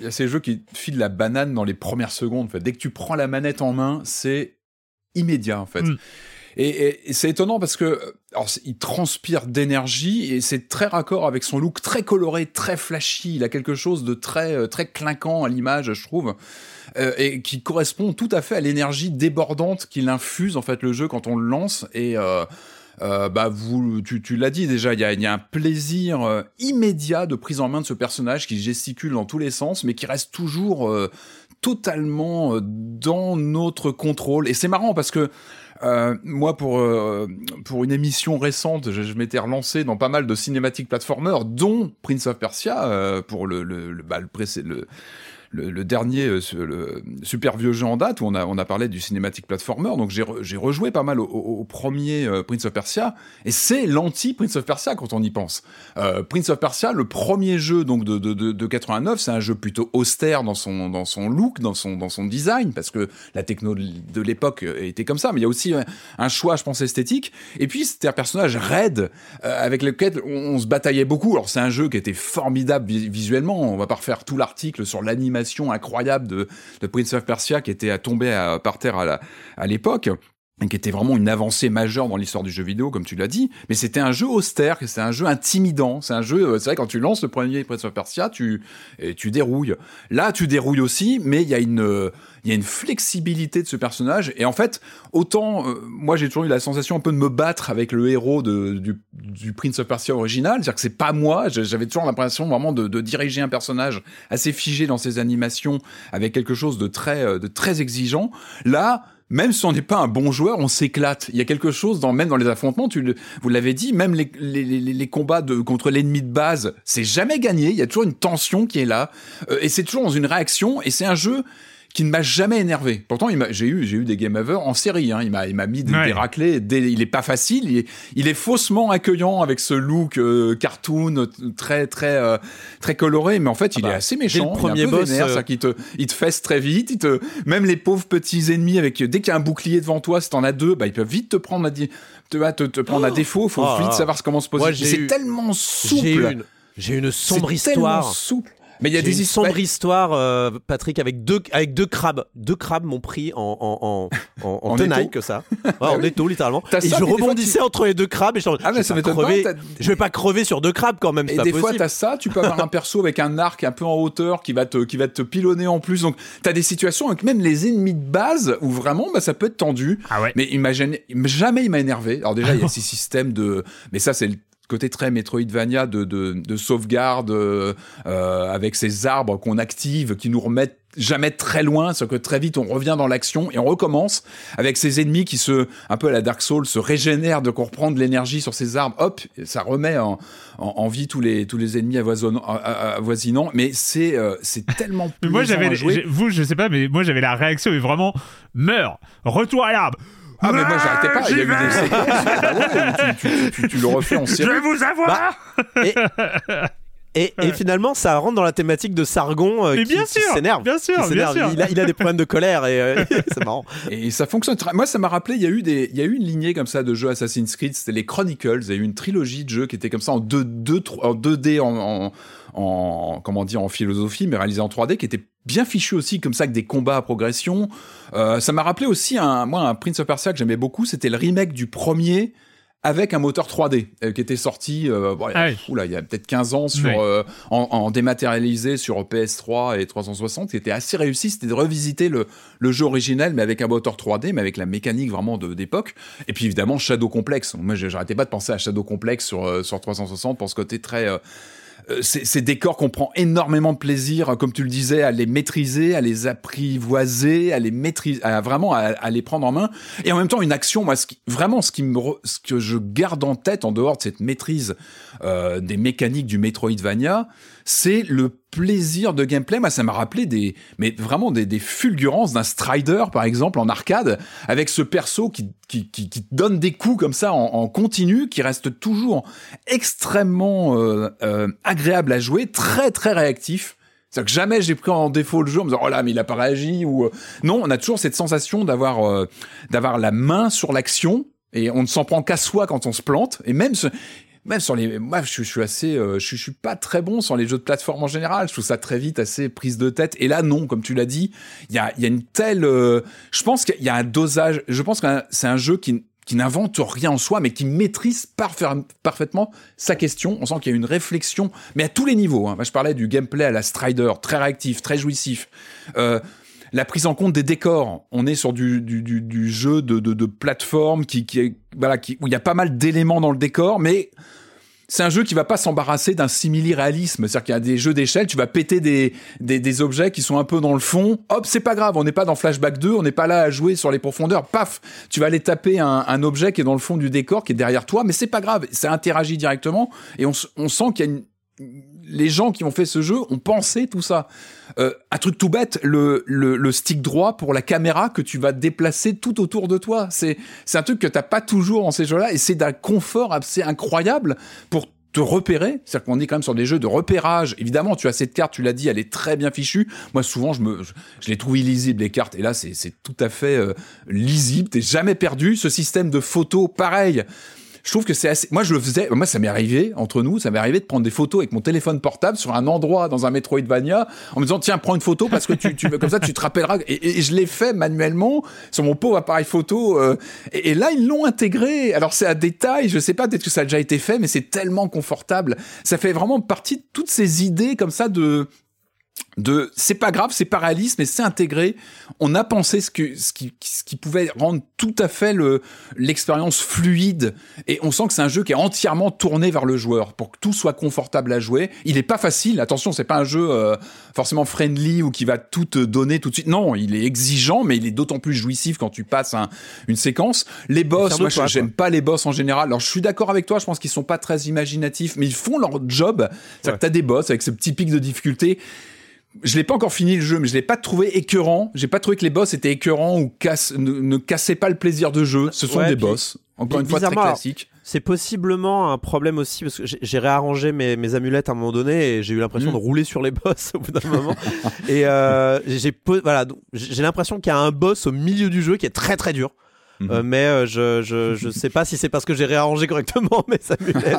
y a ces jeux qui filent la banane dans les premières secondes. En fait. Dès que tu prends la manette en main, c'est immédiat, en fait.
Mm.
Et, c'est étonnant parce que alors, il transpire d'énergie et c'est très raccord avec son look très coloré, très flashy. Il a quelque chose de très euh, très clinquant à l'image, je trouve, euh, et qui correspond tout à fait à l'énergie débordante qu'il infuse en fait le jeu quand on le lance. Et euh, euh, bah vous, tu, l'as dit déjà, il y a, un plaisir immédiat de prise en main de ce personnage qui gesticule dans tous les sens, mais qui reste toujours totalement dans notre contrôle. Et c'est marrant parce que euh, moi, pour euh, pour une émission récente, je, je m'étais relancé dans pas mal de cinématiques platformers, dont Prince of Persia euh, pour le le le, bah, le, le dernier euh, le super vieux jeu en date où on a on a parlé du cinématique platformer. Donc j'ai re- rejoué pas mal au, premier euh, Prince of Persia. Et c'est l'anti Prince of Persia quand on y pense. Euh, Prince of Persia le premier jeu donc de de, de, de 89 c'est un jeu plutôt austère dans son dans son look dans son dans son design parce que la techno de l'époque était comme ça. Mais il y a aussi un choix je pense esthétique. Et puis c'était un personnage raide avec lequel on, on se bataillait beaucoup. Alors c'est un jeu qui était formidable vi- visuellement. On va pas refaire tout l'article sur l'animation incroyable de, Prince of Persia qui était à tomber à- par terre à l'époque qui était vraiment une avancée majeure dans l'histoire du jeu vidéo, comme tu l'as dit. Mais c'était un jeu austère, c'est un jeu intimidant. C'est un jeu, euh, c'est vrai, quand tu lances le premier Prince of Persia, tu, et tu dérouilles. Là, tu dérouilles aussi, mais il y a une, il y a une flexibilité de ce personnage. Et en fait, autant, euh, moi, j'ai toujours eu la sensation un peu de me battre avec le héros de, du, du Prince of Persia original. C'est-à-dire que c'est pas moi. J'avais toujours l'impression vraiment de, de diriger un personnage assez figé dans ses animations avec quelque chose de très, euh, de très exigeant. Là, même si on n'est pas un bon joueur, on s'éclate. Il y a quelque chose dans même dans les affrontements. Tu le- vous l'avez dit, même les, les, les, combats de contre l'ennemi de base, c'est jamais gagné. Il y a toujours une tension qui est là, Euh, et c'est toujours dans une réaction. Et c'est un jeu qui ne m'a jamais énervé. Pourtant, il j'ai eu, j'ai eu des game over en série. Hein. Il m'a, il m'a mis des,
Ouais.
des raclés. Des- il est pas facile. Il est, il est faussement accueillant avec ce look euh, cartoon euh, très, très, euh, très coloré. Mais en fait, il
bah,
est assez
dès le
méchant.
premier
il est un peu
boss,
vénère,
euh,
qu'il te, il te fesse très vite. Il te, même les pauvres petits ennemis avec, dès qu'il y a un bouclier devant toi, si t'en as deux, bah, ils peuvent vite te prendre à, te, te, te prendre à défaut. Faut
Oh
vite
là.
savoir comment se poser. C'est tellement souple.
J'ai une, une sombre
C'est tellement
histoire.
souple. Mais il y a des
une
histoires.
sombre histoire, euh, Patrick, avec deux, avec deux crabes. Deux crabes m'ont pris en, en, en, en, en
En
tenaille que ça. Ouais, en
oui.
étau, littéralement. Et
ça,
je
fois,
rebondissais entre les deux crabes et je,
Ah, mais
je
ça
vais pas
pas,
crever-
t'as-
Je vais pas crever sur deux crabes quand même.
Et
pas
des fois,
possible.
t'as ça, tu peux avoir un perso avec un arc un peu en hauteur qui va te, qui va te pilonner en plus. Donc, t'as des situations avec même les ennemis de base où vraiment, bah, ça peut être tendu.
Ah ouais.
Mais imagine, jamais il m'a énervé. Alors déjà, il y a ces systèmes de, mais ça, c'est le côté très Metroidvania de, de, de sauvegarde euh, avec ces arbres qu'on active, qui nous remettent jamais très loin, c'est que très vite on revient dans l'action et on recommence avec ces ennemis qui se, un peu à la Dark Souls, se régénèrent de qu'on reprend de l'énergie sur ces arbres, hop, ça remet en, en, en vie tous les, tous les ennemis avoisinants, mais c'est euh, c'est tellement
Mais moi j'avais, vous je sais pas, mais moi j'avais la réaction et vraiment meurs, retour à l'arbre.
Ah mais moi j'arrêtais pas, il y a eu des séquences, bah ouais, tu, tu- tu- tu le refais en
Je
série.
vais vous avoir.
Et, et, et finalement, ça rentre dans la thématique de Sargon euh, qui,
bien
qui
sûr,
s'énerve.
bien sûr,
Qui s'énerve.
bien sûr.
Il, a, il a des problèmes de colère et euh, c'est marrant.
Et ça fonctionne très. Moi, ça m'a rappelé, il y a eu des, il y a eu une lignée comme ça de jeux Assassin's Creed, c'était les Chronicles. Il y a eu une trilogie de jeux qui était comme ça en 2 2 en 2D en, en, en- comment dire en philosophie, mais réalisé en 3D, qui était bien fichu aussi comme ça avec des combats à progression. Euh, ça m'a rappelé aussi un, moi un Prince of Persia que j'aimais beaucoup, c'était le remake du premier avec un moteur 3D euh, qui était sorti euh, bon,
Ah oui.
oula, il y a peut-être 15 ans sur
Oui.
euh, en, en dématérialisé sur PS3 et 360 qui était assez réussi c'était de revisiter le, le jeu original mais avec un moteur 3D mais avec la mécanique vraiment de- d'époque et puis évidemment Shadow Complex moi j'arrêtais pas de penser à Shadow Complex sur, sur 360 pour ce côté très ces, ces décors qu'on prend énormément de plaisir, euh, comme tu le disais, à les maîtriser, à les apprivoiser, à les maîtriser, à vraiment à, à les prendre en main. Et en même temps, une action, moi, ce qui, vraiment, ce qui me, ce que je garde en tête en dehors de cette maîtrise euh, des mécaniques du Metroidvania, c'est le plaisir de gameplay. Moi, ça m'a rappelé des, mais vraiment des, des fulgurances d'un Strider, par exemple, en arcade, avec ce perso qui, qui, qui, qui donne des coups comme ça en, en continu, qui reste toujours extrêmement euh, euh, agréable à jouer, très très réactif. C'est-à-dire que jamais j'ai pris en défaut le jeu en me disant oh là mais il a pas réagi ou euh, non on a toujours cette sensation d'avoir euh, d'avoir la main sur l'action et on ne s'en prend qu'à soi quand on se plante et même ce- même sur les moi je, je suis assez euh, je, suis pas très bon sur les jeux de plateforme en général je trouve ça très vite assez prise de tête et là non comme tu l'as dit il y a y a une telle euh, je pense qu'il y a un dosage je pense que c'est un jeu qui qui n'invente rien en soi, mais qui maîtrise parfa- parfaitement sa question. On sent qu'il y a une réflexion, mais à tous les niveaux. Hein. Je parlais du gameplay à la Strider, très réactif, très jouissif. Euh, la prise en compte des décors. On est sur du, jeu de, plateforme qui, est, voilà, où il y a pas mal d'éléments dans le décor, mais c'est un jeu qui va pas s'embarrasser d'un simili-réalisme. C'est-à-dire qu'il y a des jeux d'échelle, tu vas péter des, objets qui sont un peu dans le fond. Hop, c'est pas grave, on n'est pas dans Flashback 2, on n'est pas là à jouer sur les profondeurs. Paf, tu vas aller taper un, objet qui est dans le fond du décor, qui est derrière toi, mais c'est pas grave, ça interagit directement et on, on sent qu'il y a une les gens qui ont fait ce jeu ont pensé tout ça. Euh, un truc tout bête, le, le, stick droit pour la caméra que tu vas déplacer tout autour de toi. C'est un truc que t'as pas toujours dans ces jeux-là et c'est d'un confort assez incroyable pour te repérer, c'est-à-dire qu'on est quand même sur des jeux de repérage. Évidemment, tu as cette carte, tu l'as dit, elle est très bien fichue. Moi, souvent, je me, je, je les trouve illisibles les cartes, et là, c'est c'est tout à fait euh, lisible. T'es jamais perdu. Ce système de photos, pareil je trouve que c'est assez. Moi, je le faisais. Moi, ça m'est arrivé entre nous. Ça m'est arrivé de prendre des photos avec mon téléphone portable sur un endroit dans un Metroidvania en me disant tiens, prends une photo parce que tu, tu comme ça, tu te rappelleras. Et, je l'ai fait manuellement sur mon pauvre appareil photo. euh, et, et là, ils l'ont intégré. Alors, c'est à détail. Je sais pas, peut-être que ça a déjà été fait, mais c'est tellement confortable. Ça fait vraiment partie de toutes ces idées comme ça de de c'est pas grave, c'est pas réaliste, mais c'est intégré. On a pensé ce que ce qui ce qui pouvait rendre tout à fait le l'expérience fluide et on sent que c'est un jeu qui est entièrement tourné vers le joueur pour que tout soit confortable à jouer. Il est pas facile, attention, c'est pas un jeu euh, forcément friendly ou qui va tout te donner tout de suite. Non, il est exigeant, mais il est d'autant plus jouissif quand tu passes un- une séquence. Les boss, moi j'aime pas les boss en général. Alors je suis d'accord avec toi, je pense qu'ils sont pas très imaginatifs, mais ils font leur job. C'est-à-dire
Ouais.
que t'as des boss avec ce petit pic de difficulté je l'ai pas encore fini le jeu, mais je l'ai pas trouvé écœurant. J'ai pas trouvé que les boss étaient écœurants ou casse, ne, ne cassaient pas le plaisir de jeu. Ce sont
Ouais,
des
puis-
boss. Encore une fois, très classiques.
C'est possiblement un problème aussi parce que j'ai- réarrangé mes, mes amulettes à un moment donné et j'ai eu l'impression
Mm.
de rouler sur les boss au bout d'un moment. et euh, voilà, j'ai l'impression qu'il y a un boss au milieu du jeu qui est très très dur.
Mhm.
Euh, mais euh, je, je, je sais pas si c'est parce que j'ai réarrangé correctement mes amulettes.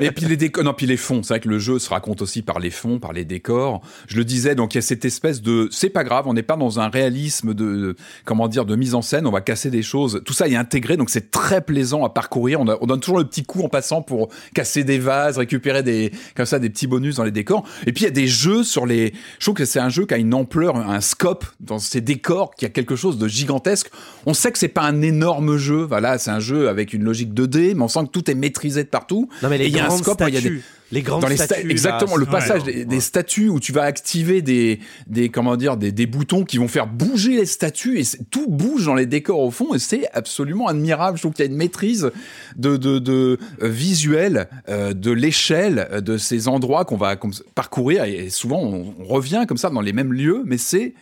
Et puis les décors, non, puis les fonds. C'est vrai que le jeu se raconte aussi par les fonds, par les décors. Je le disais, donc il y a cette espèce de, c'est pas grave, on n'est pas dans un réalisme de, comment dire, de mise en scène. On va casser des choses. Tout ça est intégré, donc c'est très plaisant à parcourir. On, a- on donne toujours le petit coup en passant pour casser des vases, récupérer des, comme ça, des petits bonus dans les décors. Et puis il y a des jeux sur les. Je trouve que c'est un jeu qui a une ampleur, un scope dans ces décors, qui a quelque chose de gigantesque. On sait que c'est pas un énorme jeu. Voilà, c'est un jeu avec une logique 2D, mais on sent que tout est maîtrisé de partout.
Non mais les
il y a un scope, il y a des-
statues, les grandes
dans les sta-
statues, là,
exactement le passage
ouais,
des,
ouais.
des statues où tu vas activer des des comment dire des, des boutons qui vont faire bouger les statues et tout bouge dans les décors au fond et c'est absolument admirable je trouve qu'il y a une maîtrise de de, de visuel euh, de l'échelle euh, de ces endroits qu'on va comme- parcourir et souvent on, on revient comme ça dans les mêmes lieux mais c'est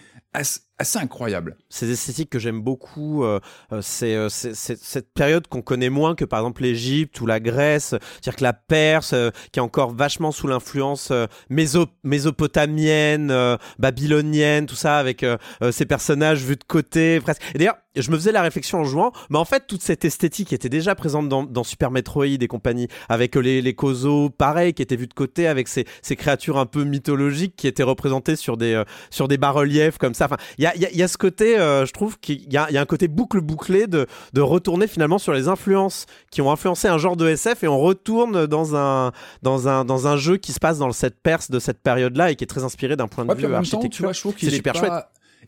assez, incroyable
ces esthétiques que j'aime beaucoup, euh, euh, c'est euh, c'est- cette période qu'on connaît moins que par exemple l'Égypte ou la Grèce, c'est-à-dire que la Perse, qui est encore vachement sous l'influence méso mésopotamienne, babylonienne, tout ça, avec ces personnages vus de côté, presque. D'ailleurs, je me faisais la réflexion en jouant, mais en fait, toute cette esthétique était déjà présente dans, Super Metroid et compagnie, avec les, les pareil, qui étaient vus de côté, avec ces, créatures un peu mythologiques qui étaient représentées sur des, sur des bas-reliefs comme ça. Enfin, il y a- y a ce côté, euh, je trouve qu'il y a, y a un côté boucle bouclé de, de retourner finalement sur les influences qui ont influencé un genre de SF et on retourne dans un, dans un, dans un jeu qui se passe dans cette Perse de cette période-là et qui est très inspiré d'un point de
Ouais,
vue
qu'il
C'est
est
super
pas-
chouette.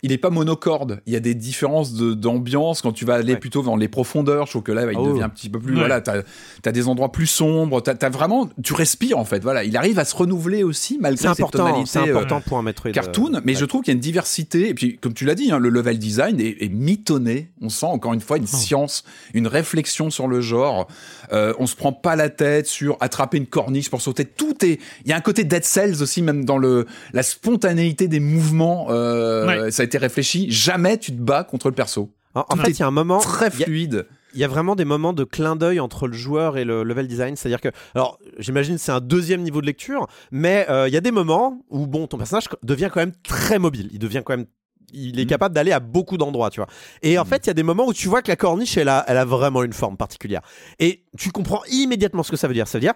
Il est pas monocorde. Il y a des différences d'ambiance quand tu vas aller
Ouais.
plutôt dans les profondeurs. Je trouve que là, il
Ah
devient un petit peu plus.
Ouais.
Voilà, t'as as des endroits plus sombres. T'as as vraiment, tu respires en fait. Voilà, il arrive à se renouveler aussi malgré
C'est
cette tonalité
c'est
euh,
important pour un Metroid. euh,
cartoon. Mais
ouais.
je trouve qu'il y a une diversité. Et puis, comme tu l'as dit, hein, le level design est, est mitonné. On sent encore une fois une
Oh.
science, une réflexion sur le genre. Euh, on se prend pas la tête sur attraper une corniche pour sauter. Tout est. Il y a un côté Dead Cells aussi, même dans le la spontanéité des mouvements. euh. Ça a été réfléchi. Jamais tu te bats contre le perso.
En, fait, il y a un moment.
Très fluide.
il y a vraiment des moments de clin d'œil entre le joueur et le level design. C'est-à-dire que, alors, j'imagine c'est un deuxième niveau de lecture, mais euh, il y a des moments où, bon, ton personnage devient quand même très mobile. Il devient quand même. Il est
Mhm.
capable d'aller à beaucoup d'endroits, tu vois. Et en fait, il y a des moments où tu vois que la corniche, elle a, elle a vraiment une forme particulière. Et tu comprends immédiatement ce que ça veut dire. Ça veut dire,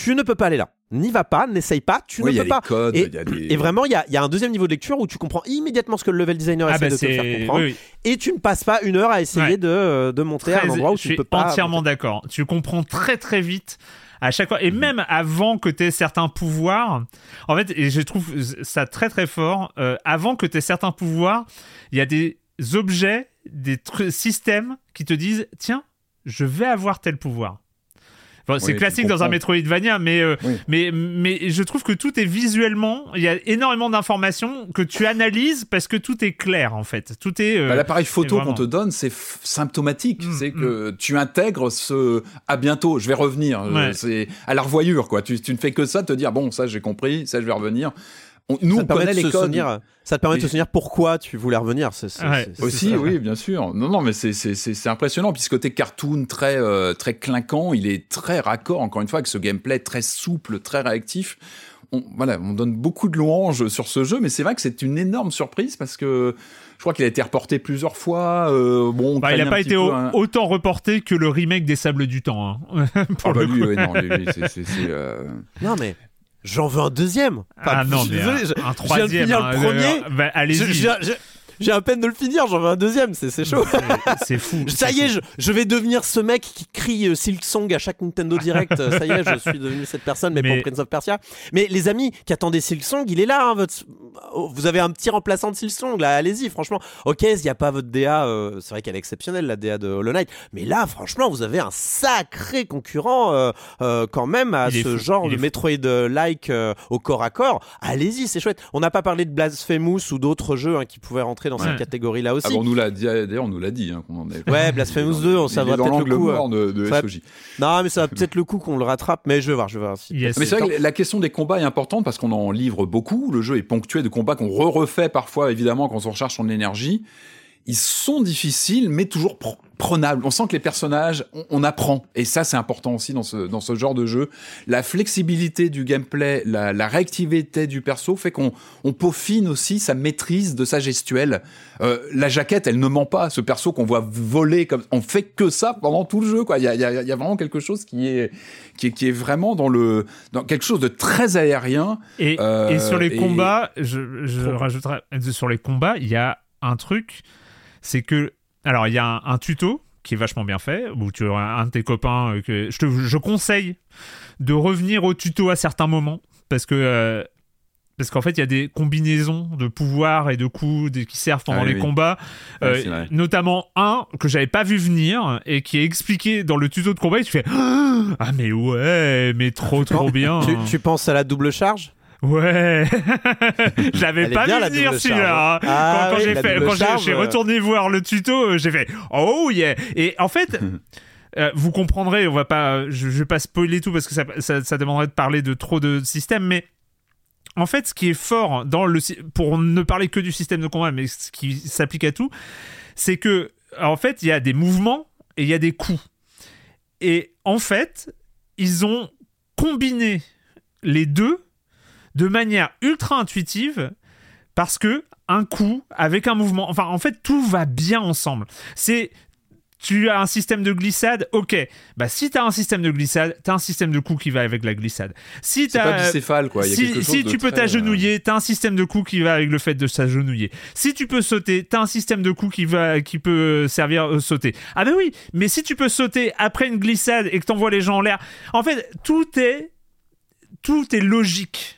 tu ne peux pas aller là. N'y va pas, n'essaye pas, tu
Oui, il y
ne
a
peux pas.
codes.
Et-
il y a des...
Et vraiment, il y a, il y a un deuxième niveau de lecture où tu comprends immédiatement ce que le level designer
Ah
essaie
bah
de te faire comprendre.
oui,
Et tu ne passes pas une heure à essayer
Ouais.
de, euh, de monter à
Très-
un endroit où
je
tu
suis
ne peux pas.
entièrement d'accord. Tu comprends très très vite à chaque fois, et
Mhm.
même avant que tu aies certains pouvoirs, en fait, et je trouve ça très très fort, euh, avant que tu aies certains pouvoirs, il y a des objets, des systèmes qui te disent, tiens, je vais avoir tel pouvoir. Bon, c'est classique dans un. Metroidvania, mais, euh,
Oui.
mais, mais je trouve que tout est visuellement, il y a énormément d'informations que tu analyses parce que tout est clair en fait. Tout est... euh,
Bah, L'appareil photo
vraiment.
qu'on te donne, c'est symptomatique.
Mm,
c'est que tu intègres ce à bientôt, je vais revenir. Euh,
Ouais.
C'est à la revoyure, quoi. Tu, tu ne fais que ça, te dire bon, ça j'ai compris, ça je vais revenir. On- nous,
ça
on
te permet
connaît
de
les
se
codes.
souvenir, ça te permet de te souvenir pourquoi tu voulais revenir. c'est- c'est-
Ouais.
c'est- c'est
Aussi,
ça.
oui, bien sûr. Non, non, mais c'est c'est c'est c'est impressionnant. Puis ce côté cartoon très euh, très clinquant, il est très raccord. Encore une fois, avec ce gameplay très souple, très réactif. On, voilà, on donne beaucoup de louanges sur ce jeu, mais c'est vrai que c'est une énorme surprise parce que je crois qu'il a été reporté plusieurs fois. euh, bon, on
Bah, il n'a pas été
peu
autant reporté que le remake des Sables du Temps. hein. Pour
Ah bah
le
lui,
coup.
ouais, non, lui, lui, c'est- c'est- c'est, euh,
Non mais j'en veux un deuxième. Enfin,
ah non,
je suis
mais
désolé,
un,
je-
un
je viens de
troisième.
finir
hein,
le premier.
euh, bah, Allez-y.
J'ai- à peine de le finir, j'en veux un deuxième, c'est chaud.
C'est- fou.
Ça y est, je, je vais devenir ce mec qui crie euh, Silk Song à chaque Nintendo Direct. Ça y est, je suis devenu cette personne, mais,
Mais-
pour Prince of Persia. Mais les amis qui attendaient Silk Song, il est là. hein, votre... oh, Vous avez un petit remplaçant de Silk Song, là, allez-y, franchement. Ok, il n'y a pas votre DA, euh, c'est vrai qu'elle est exceptionnelle, la DA de Hollow Knight. Mais là, franchement, vous avez un sacré concurrent euh, euh, quand même à
Il
ce genre de. Metroid-like euh, au corps à corps. Allez-y, c'est chouette. On n'a pas parlé de Blasphemous ou d'autres jeux hein, qui pouvaient rentrer rentrer dans
Ouais.
cette catégorie-là aussi.
Ah bon, on nous l'a dit, d'ailleurs, on nous l'a dit, hein, qu'on en est.
Ouais, Blasphemous 2, on- ça va peut-être le coup. euh,
mort de, de
ça va-
SOJ.
Non, mais ça va peut-être le coup qu'on le rattrape, mais je vais voir, je vais voir. si-
Yes.
Mais c'est vrai que la question des combats est importante parce qu'on en livre beaucoup. Le jeu est ponctué de combats qu'on re-refait parfois, évidemment, quand on recharge son énergie. Ils sont difficiles, mais toujours pr- prenables. On sent que les personnages, on, on apprend. Et ça, c'est important aussi dans ce, dans ce genre de jeu. La flexibilité du gameplay, la, la réactivité du perso fait qu'on on peaufine aussi sa maîtrise de sa gestuelle. Euh, la jaquette, elle ne ment pas. Ce perso qu'on voit voler comme, on fait que ça pendant tout le jeu, quoi. Il y a, y a- y a vraiment quelque chose qui est, qui est, qui est vraiment dans le, dans quelque chose de très aérien.
Et,
Euh,
et sur les
et-
combats, je, je rajouterais sur les combats, il y a un truc, c'est que alors il y a un, un tuto qui est vachement bien fait où tu as un de tes copains euh, que je te je conseille de revenir au tuto à certains moments parce que euh, parce qu'en fait, il y a des combinaisons de pouvoirs et de coups qui servent pendant
Ah oui,
les
oui.
combats.
Ouais,
Euh, notamment un que j'avais pas vu venir et qui est expliqué dans le tuto de combat. Et tu fais Ah, mais ouais, mais trop, trop bien.
Tu, tu penses à la double charge?
Ouais, j'avais
Elle est
pas
bien,
vu venir celui-là.
charge. Ah
quand quand
oui,
j'ai fait, quand j'ai- retourné voir le tuto, euh, j'ai fait oh yeah. Et en fait, euh, vous comprendrez, on va pas, je, je vais pas spoiler tout parce que ça, ça, ça demanderait de parler de trop de systèmes, mais en fait, ce qui est fort dans le, pour ne parler que du système de combat, mais ce qui s'applique à tout, c'est que en fait, il y a des mouvements et il y a des coups. Et en fait, ils ont combiné les deux de manière ultra intuitive parce que un coup avec un mouvement, enfin en fait tout va bien ensemble. C'est tu as un système de glissade, ok. Bah si t'as un système de glissade, t'as un système de coups qui va avec la glissade. Si
C'est
t'as
pas bicéphale, quoi. Il y a
si,
chose
si
de
tu peux
euh,
t'agenouiller, t'as un système de coups qui va avec le fait de s'agenouiller. Si tu peux sauter, t'as un système de coups qui va qui peut servir à sauter. Ah ben oui, mais si tu peux sauter après une glissade et que t'envoies les gens en l'air, en fait tout est tout est logique.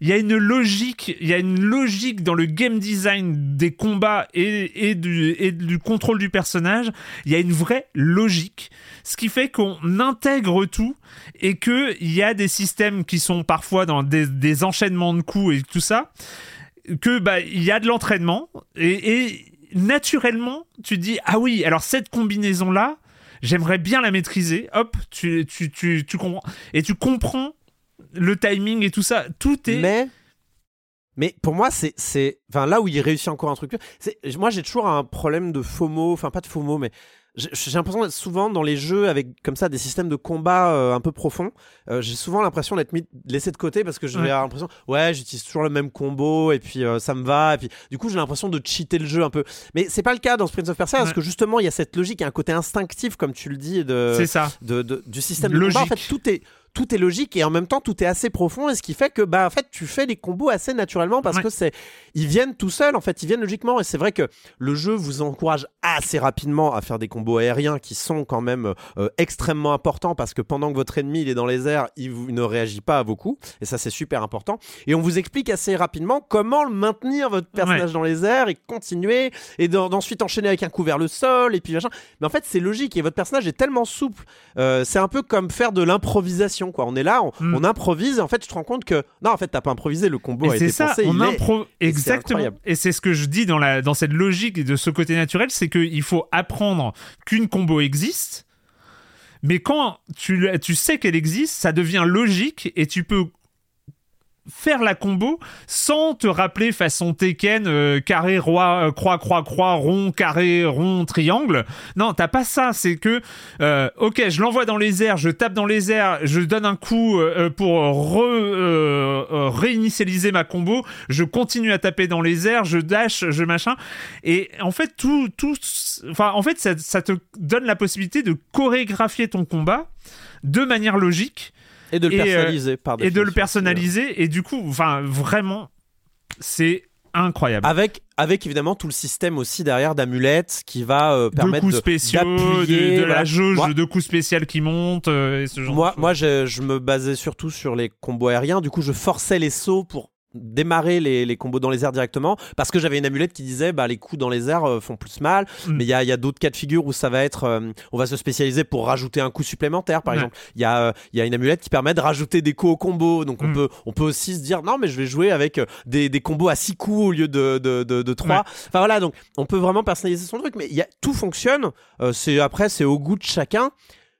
Il y a une logique, il y a une logique dans le game design des combats et, du, contrôle du personnage. Il y a une vraie logique, ce qui fait qu'on intègre tout et que il y a des systèmes qui sont parfois dans des, des enchaînements de coups et tout ça, que bah il y a de l'entraînement et, et naturellement tu dis ah oui alors cette combinaison là j'aimerais bien la maîtriser. Hop tu tu tu tu comprends. Et tu comprends le timing et tout ça tout est
Mais, mais pour moi, c'est, c'est, enfin là où il réussit encore un truc. C'est, moi, j'ai toujours un problème de FOMO, enfin pas de FOMO, mais j'ai, l'impression d'être souvent dans les jeux avec comme ça des systèmes de combat euh, un peu profonds. euh, j'ai souvent l'impression d'être mis, laissé de côté parce que j'ai
Ouais.
l'impression, ouais, j'utilise toujours le même combo et puis euh, ça me va. Et puis du coup, j'ai l'impression de cheater le jeu un peu. Mais c'est pas le cas dans Prince of Persia parce que justement, il y a cette logique, il y a un côté instinctif, comme tu le dis, de,
c'est ça
de, de- du système de combat. En fait, tout est tout est logique et en même temps tout est assez profond et ce qui fait que bah en fait tu fais les combos assez naturellement parce
Ouais.
que c'est ils viennent tout seuls en fait ils viennent logiquement et c'est vrai que le jeu vous encourage assez rapidement à faire des combos aériens qui sont quand même euh, extrêmement importants parce que pendant que votre ennemi il est dans les airs il, vous- ne réagit pas à vos coups et ça c'est super important. Et on vous explique assez rapidement comment maintenir votre personnage dans les airs et continuer et d'en- d'ensuite enchaîner avec un coup vers le sol et puis machin. Mais en fait c'est logique et votre personnage est tellement souple euh, c'est un peu comme faire de l'improvisation quoi. On est là on,
Mm.
on improvise et en fait tu te rends compte que non en fait t'as pas improvisé le combo a
et
été
c'est ça
pensé
on
est-
impro
c'est
exactement. et c'est ce que je dis dans la dans cette logique et de ce côté naturel c'est qu'il faut apprendre qu'une combo existe mais quand tu, tu sais qu'elle existe, ça devient logique et tu peux faire la combo sans te rappeler façon Tekken euh, carré roi euh, croix croix croix rond carré rond triangle. Non t'as pas ça c'est que euh, ok je l'envoie dans les airs je tape dans les airs je donne un coup pour re, réinitialiser ma combo je continue à taper dans les airs je dash je machin. Et en fait tout tout enfin en fait ça, ça te donne la possibilité de chorégraphier ton combat de manière logique
et de le
et, euh,
personnaliser par
et de le personnaliser. Et du coup enfin vraiment c'est incroyable.
Avec avec évidemment tout le système aussi derrière d'amulettes qui va euh,
de
permettre
coups
de-
spéciaux de, la jauge
Moi-
de coups spéciaux qui montent euh, et ce genre
Moi,
de
moi je, je me basais surtout sur les combos aériens. Du coup, je forçais les sauts pour démarrer les, les combos dans les airs directement parce que j'avais une amulette qui disait bah les coups dans les airs euh, font plus mal.
Mm.
mais il y a, y a d'autres cas de figure où ça va être euh, on va se spécialiser pour rajouter un coup supplémentaire par exemple. Il y a euh, y a une amulette qui permet de rajouter des coups au combo. Donc on
Mm.
peut on peut aussi se dire non mais je vais jouer avec des, des combos à 6 coups au lieu de de, de, de 3
Ouais.
enfin voilà donc on peut vraiment personnaliser son truc. Mais il y a, tout fonctionne. C'est après c'est au goût de chacun.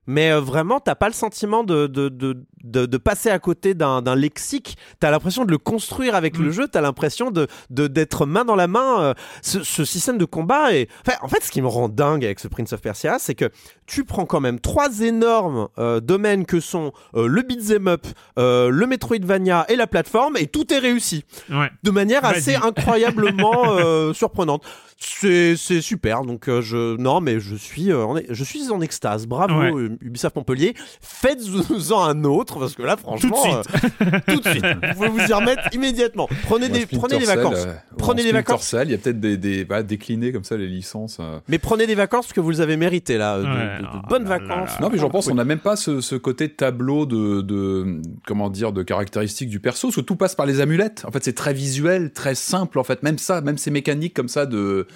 Mais vraiment, t'as pas le sentiment de, de, de, de, de passer à côté d'un lexique. T'as l'impression de le construire avec le jeu. T'as l'impression de d'être main dans la main. euh, ce, ce système de combat. Et enfin, en fait, ce qui me rend dingue avec ce Prince of Persia, c'est que tu prends quand même trois énormes euh, domaines que sont euh, le beat'em up, le Metroidvania et la plateforme, et tout est réussi
Ouais.
de manière assez incroyablement surprenante. C'est super. Donc je non mais je suis en, je suis en extase. Bravo
Ouais.
Ubisoft Montpellier. Faites-en un autre parce que là franchement
Tout de suite.
euh, tout de suite. Vous pouvez vous y remettre immédiatement. Prenez
Moi,
des prenez des vacances.
euh,
Prenez
en
des vacances.
Il y a peut-être des, des bah, décliner comme ça les licences. euh.
Mais prenez des vacances parce que vous les avez méritées là, de,
Ouais,
de- de
oh
bonnes
là là
vacances.
Non, mais j'en pense, on n'a même pas ce, ce côté tableau de, de, comment dire, de caractéristiques du perso, parce que tout passe par les amulettes. En fait, c'est très visuel, très simple, en fait. Même ça, même ces mécaniques comme ça de,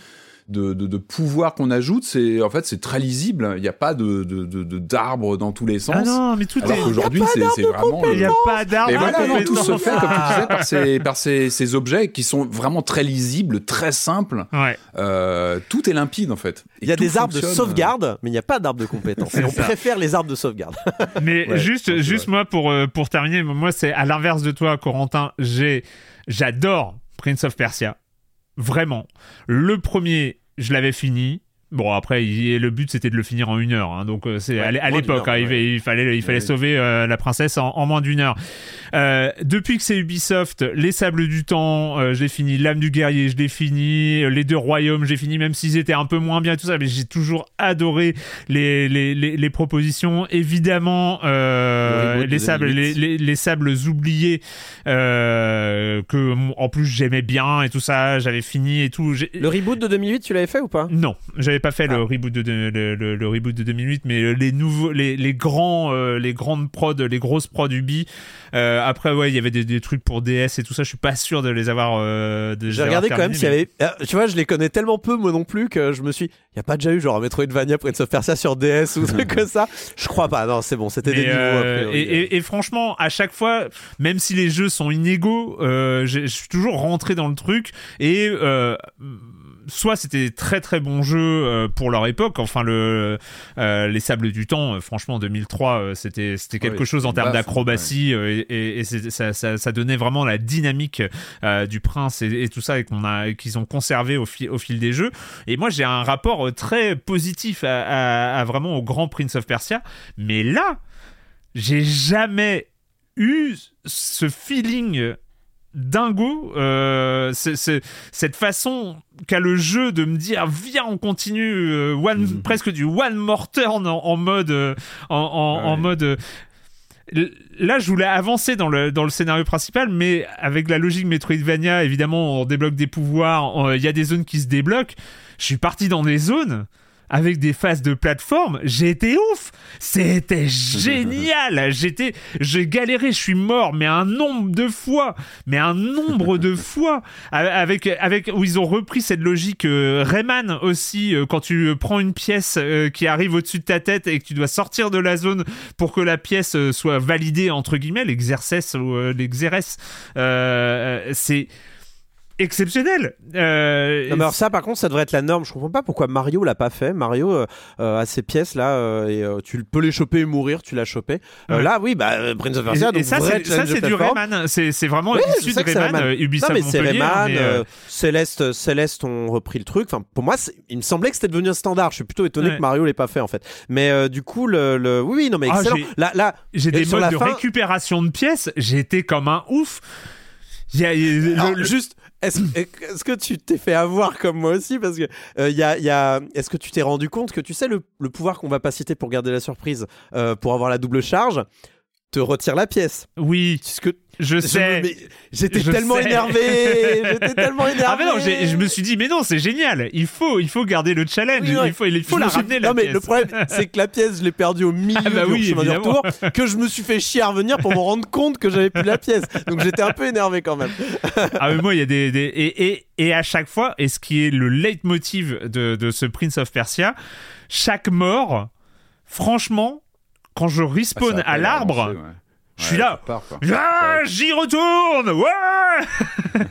de, de, de pouvoir qu'on ajoute, c'est, en fait, c'est très lisible. Il n'y a pas de, d'arbres dans tous les sens.
Ah non, mais tout
Alors
est.
qu'aujourd'hui, c'est, c'est vraiment.
Il n'y a pas d'arbre.
Et voilà, non, tout se fait, comme tu disais, par ces, par ces, ces objets qui sont vraiment très lisibles, très simples.
Ouais.
Euh, tout est limpide, en fait.
Il y a des arbres de
fonctionne.
sauvegarde, mais il n'y a pas d'arbres de compétences. Et on
ça.
préfère les arbres de sauvegarde.
Mais
Ouais,
juste, juste moi pour euh, pour terminer, moi c'est à l'inverse de toi, Corentin. J'ai, j'adore Prince of Persia, vraiment. Le premier, je l'avais fini. Bon après, il- le but c'était de le finir en une heure, hein, donc euh, c'est
Ouais,
à l'époque, hein, il,
ouais.
il fallait il fallait sauver euh, la princesse en, en moins d'une heure. Euh, depuis que c'est Ubisoft, les Sables du Temps, euh, j'ai fini, l'âme du guerrier, je l'ai fini, les deux royaumes, j'ai fini, même s'ils étaient un peu moins bien et tout ça, mais j'ai toujours adoré les, les, les, les propositions. Évidemment, euh,
Le
les sables,
2008.
les, les, les sables oubliés, euh, que en plus j'aimais bien et tout ça, j'avais fini et tout.
Le reboot de 2008, tu l'avais fait ou pas?
Non, j'avais pas fait le
Ah.
reboot de, de- le, le- le reboot de 2008, mais les nouveaux, les, les grands, euh, les grandes prods, les grosses prods Ubi. Euh, après, ouais, il y avait des, des trucs pour DS et tout ça. Je suis pas sûr de les avoir. Euh, de
J'ai regardé quand même s'il y avait. Euh, Tu vois, je les connais tellement peu, moi non plus, que je me suis. Il n'y a pas déjà eu genre un Metroidvania Prince of Persia sur DS ou truc comme ça Je crois pas. Non, c'est bon, c'était des niveaux.
euh, et, et- et franchement, à chaque fois, même si les jeux sont inégaux, euh, je suis toujours rentré dans le truc et euh, soit c'était très très bons jeux euh, pour leur époque. Enfin, le euh, les Sables du Temps, euh, franchement, en 2003, euh, c'était c'était quelque
Oui,
chose en termes d'acrobatie et, ça, ça, ça donnait vraiment la dynamique euh, du prince et, et tout ça et qu'on a qu'ils ont conservé au, fil au fil des jeux. Et moi, j'ai un rapport très positif à, à- à vraiment au grand Prince of Persia. Mais là, j'ai jamais eu ce feeling dingo, euh, cette façon qu'a le jeu de me dire viens on continue euh, one, presque du one more turn en, en mode euh, en, en- mode Là, je voulais avancer dans le, dans le scénario principal, mais avec la logique Metroidvania, évidemment, on débloque des pouvoirs, il y a des zones qui se débloquent. Je suis parti dans des zones avec des phases de plateforme, j'ai été ouf. C'était génial. J'étais, j'ai galéré, je suis mort, mais un nombre de fois, mais un nombre de fois, avec, avec où ils ont repris cette logique euh, Rayman aussi, euh, quand tu prends une pièce euh, qui arrive au-dessus de ta tête et que tu dois sortir de la zone pour que la pièce soit validée entre guillemets, l'exercice ou euh, c'est exceptionnel. Euh,
Non, mais alors ça, par contre, ça devrait être la norme. Je comprends pas pourquoi Mario l'a pas fait. Mario euh, euh, a ces pièces là euh, et tu peux les choper et mourir. Tu l'as chopé.
Ouais.
Là, oui, bah Prince of
Et,
Persia.
et
donc
ça, c'est, du. Rayman. C'est, vraiment
Oui,
issu de Rayman.
Rayman.
Ubisoft
non, mais c'est Rayman,
mais,
Céleste, Céleste ont repris le truc. Enfin, pour moi, il me semblait que c'était devenu un standard. Je suis plutôt étonné
Ouais.
que Mario l'ait pas fait en fait. Mais du coup, le, le- oui, oui, non, mais
Ah,
excellent.
j'ai-
là, là,
j'ai
et
des modes de
fin-
récupération de pièces. Été comme un ouf. Il y a- il y a-
Alors,
le- le-
juste, est-ce que tu t'es fait avoir comme moi aussi Parce que euh, il y a, il y a- est-ce que tu t'es rendu compte que tu sais le, le pouvoir qu'on va pas citer pour garder la surprise, euh, pour avoir la double charge te retire la pièce.
Oui,
Puisque
je sais.
mais J'étais tellement
sais.
énervé. J'étais tellement énervé.
Ah mais non, je me suis dit mais non, c'est génial. Il faut, il faut garder le challenge.
Oui, ouais.
Il faut, il faut
Je
la
suis-
ramener la
Non mais
pièce.
le problème c'est que la pièce je l'ai perdue au milieu
Ah bah
du
oui,
chemin du retour que je me suis fait chier à revenir pour me rendre compte que j'avais plus la pièce. Donc j'étais un peu énervé quand même.
Ah mais moi il y a des, des- et, et, et à chaque fois et ce qui est le leitmotiv de, de ce Prince of Persia, chaque mort, franchement, quand je
Ah,
respawn
a
à l'arbre,
ouais.
je suis
Ouais,
là. Ah, j'y retourne. Ouais.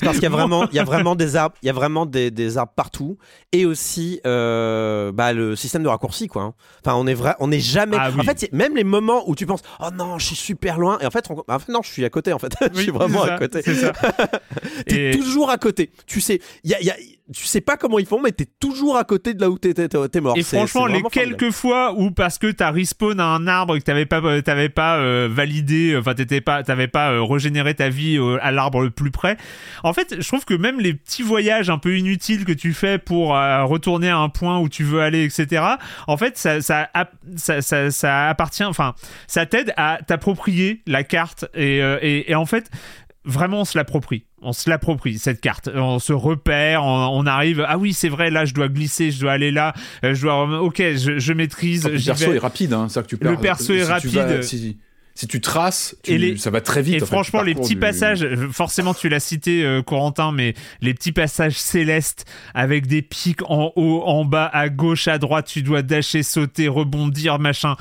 Parce qu'il y a vraiment, il y a vraiment des arbres, il y a vraiment des, des arbres partout, et aussi euh, bah, le système de raccourci quoi. hein. Enfin, on est vrai, on n'est jamais.
Ah oui.
En fait, même les moments où tu penses, oh non, je suis super loin, et en fait, on- en fait, non, je suis à côté en fait. je
Oui,
suis vraiment à côté. T'es
Et-
toujours à côté. Tu sais, il y a, il y a- tu sais pas comment ils font, mais t'es toujours à côté de là où t'es, t'es- t'es mort.
Et franchement, les
formidable.
quelques fois où parce que t'as respawn à un arbre et que t'avais pas, t'avais pas euh, validé, enfin t'étais pas, t'avais pas euh, régénéré ta vie euh, à l'arbre le plus près. En fait, je trouve que même les petits voyages un peu inutiles que tu fais pour euh, retourner à un point où tu veux aller, etc. En fait, ça, ça, app- ça, ça, ça appartient, enfin, ça t'aide à t'approprier la carte et, euh, et, et en fait. Vraiment, on se l'approprie. On se l'approprie, cette carte. On se repère, on, on arrive. Ah oui, c'est vrai, là, je dois glisser, je dois aller là. euh, Je dois. Ok, je, je maîtrise.
Le
j'y
perso
vais.
est rapide, hein, ça que tu
Le
perds.
perso est
tu
rapide.
vas- si, si tu traces, tu-
Et les-
ça va très vite.
Et
fait,
franchement, les petits
du-
passages, euh, forcément, tu l'as cité, euh, Corentin, mais les petits passages célestes avec des pics en haut, en bas, à gauche, à droite, tu dois dasher, sauter, rebondir, machin.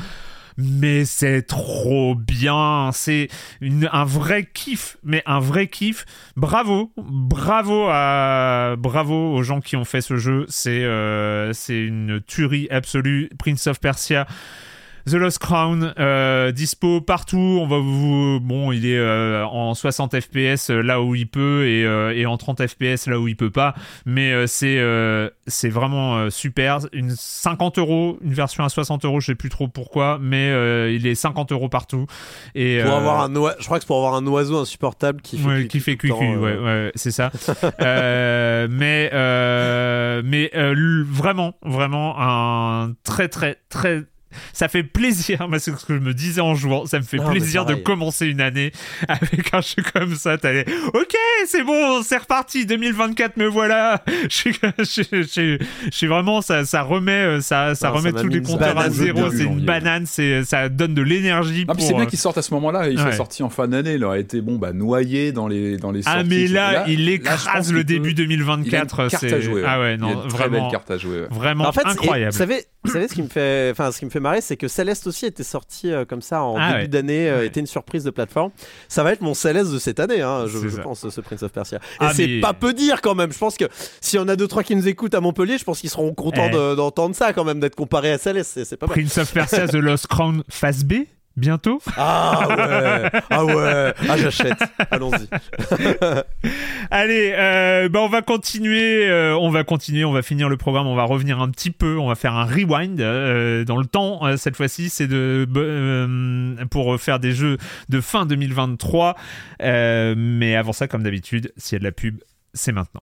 Mais c'est trop bien, c'est un vrai kiff, mais un vrai kiff. Bravo, bravo à, bravo aux gens qui ont fait ce jeu. C'est, euh, c'est une tuerie absolue. Prince of Persia. The Lost Crown, euh, dispo partout. On va vous, bon, il est euh, en 60 FPS euh, là où il peut et, euh, et en 30 FPS là où il peut pas. Mais c'est c'est vraiment super. Une 50 euros, une version à 60 euros, je sais plus trop pourquoi, mais il est 50 euros partout. Et
Pour avoir un je crois que c'est pour avoir un oiseau insupportable qui fait
Ouais, qui fait ouais, ouais, c'est ça. Mais mais vraiment, vraiment un très très très ça fait plaisir, c'est ce que je me disais en jouant, ça me fait
Non,
plaisir de commencer une année avec un jeu comme ça. T'allais, ok, c'est bon, c'est reparti, 2024, me voilà. Je suis, je, suis- je suis- je suis vraiment, ça, ça remet, euh, ça, ça
Non,
remet tous les compteurs à zéro. C'est une banane, c'est, ça donne de l'énergie
Ah,
pour.
puis c'est bien
euh,
qu'il sorte à ce moment-là. Il
Ouais.
soit sorti en fin d'année. Il aurait été bon, bah, noyé dans les dans les.
Ah mais là,
Là-
il écrase le début
peut- Il a une
2024.
carte
c'est
à jouer.
ah ouais
Il a
non
une très
vraiment
belle carte à jouer. ouais.
vraiment
En fait, et
incroyable.
Vous savez, vous savez ce qui me fait, enfin, ce qui me fait marrer, c'est que Céleste aussi était sorti euh, comme ça en
Ah
début
ouais.
d'année, euh,
Ouais.
était une surprise de plateforme. Ça va être mon Céleste de cette année, hein, je, pense, ce Prince of Persia. Et
Ah,
c'est
mais-
pas peu dire quand même. Je pense que s'il y en a deux trois qui nous écoutent à Montpellier, je pense qu'ils seront contents
Eh.
de- d'entendre ça quand même, d'être comparé à. C'est, pas mal.
Prince of Persia The Lost Crown phase B? Bientôt?
Ah ouais, ah ouais, ah j'achète. Allons-y.
Allez, euh, bah on va continuer, euh, on va continuer, on va finir le programme, on va revenir un petit peu, on va faire un rewind euh, dans le temps. euh, cette fois-ci, c'est de pour faire des jeux de fin 2023. Euh, mais avant ça, comme d'habitude, s'il y a de la pub, c'est maintenant.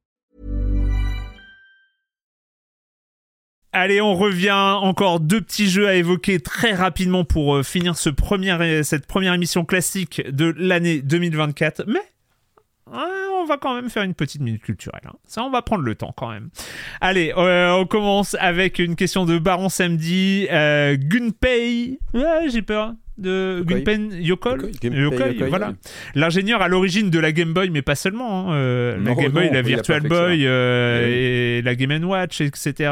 Allez, on revient. Encore deux petits jeux à évoquer très rapidement pour euh, finir ce premier, cette première émission classique de l'année 2024. Mais euh, on va quand même faire une petite minute culturelle. hein. Ça, on va prendre le temps quand même. Allez, euh, on commence avec une question de Baron Samedi. Euh, Gunpei. Ouais, j'ai peur. De. Gunpen Yokoi.
Yokoi. Gunpei
Yokoi,
Yokoi,
voilà. L'ingénieur à l'origine de la Game Boy, mais pas seulement. hein. Euh, la Game Boy,
non,
la Virtual. Boy euh,
Oui.
et la Game Watch, etc.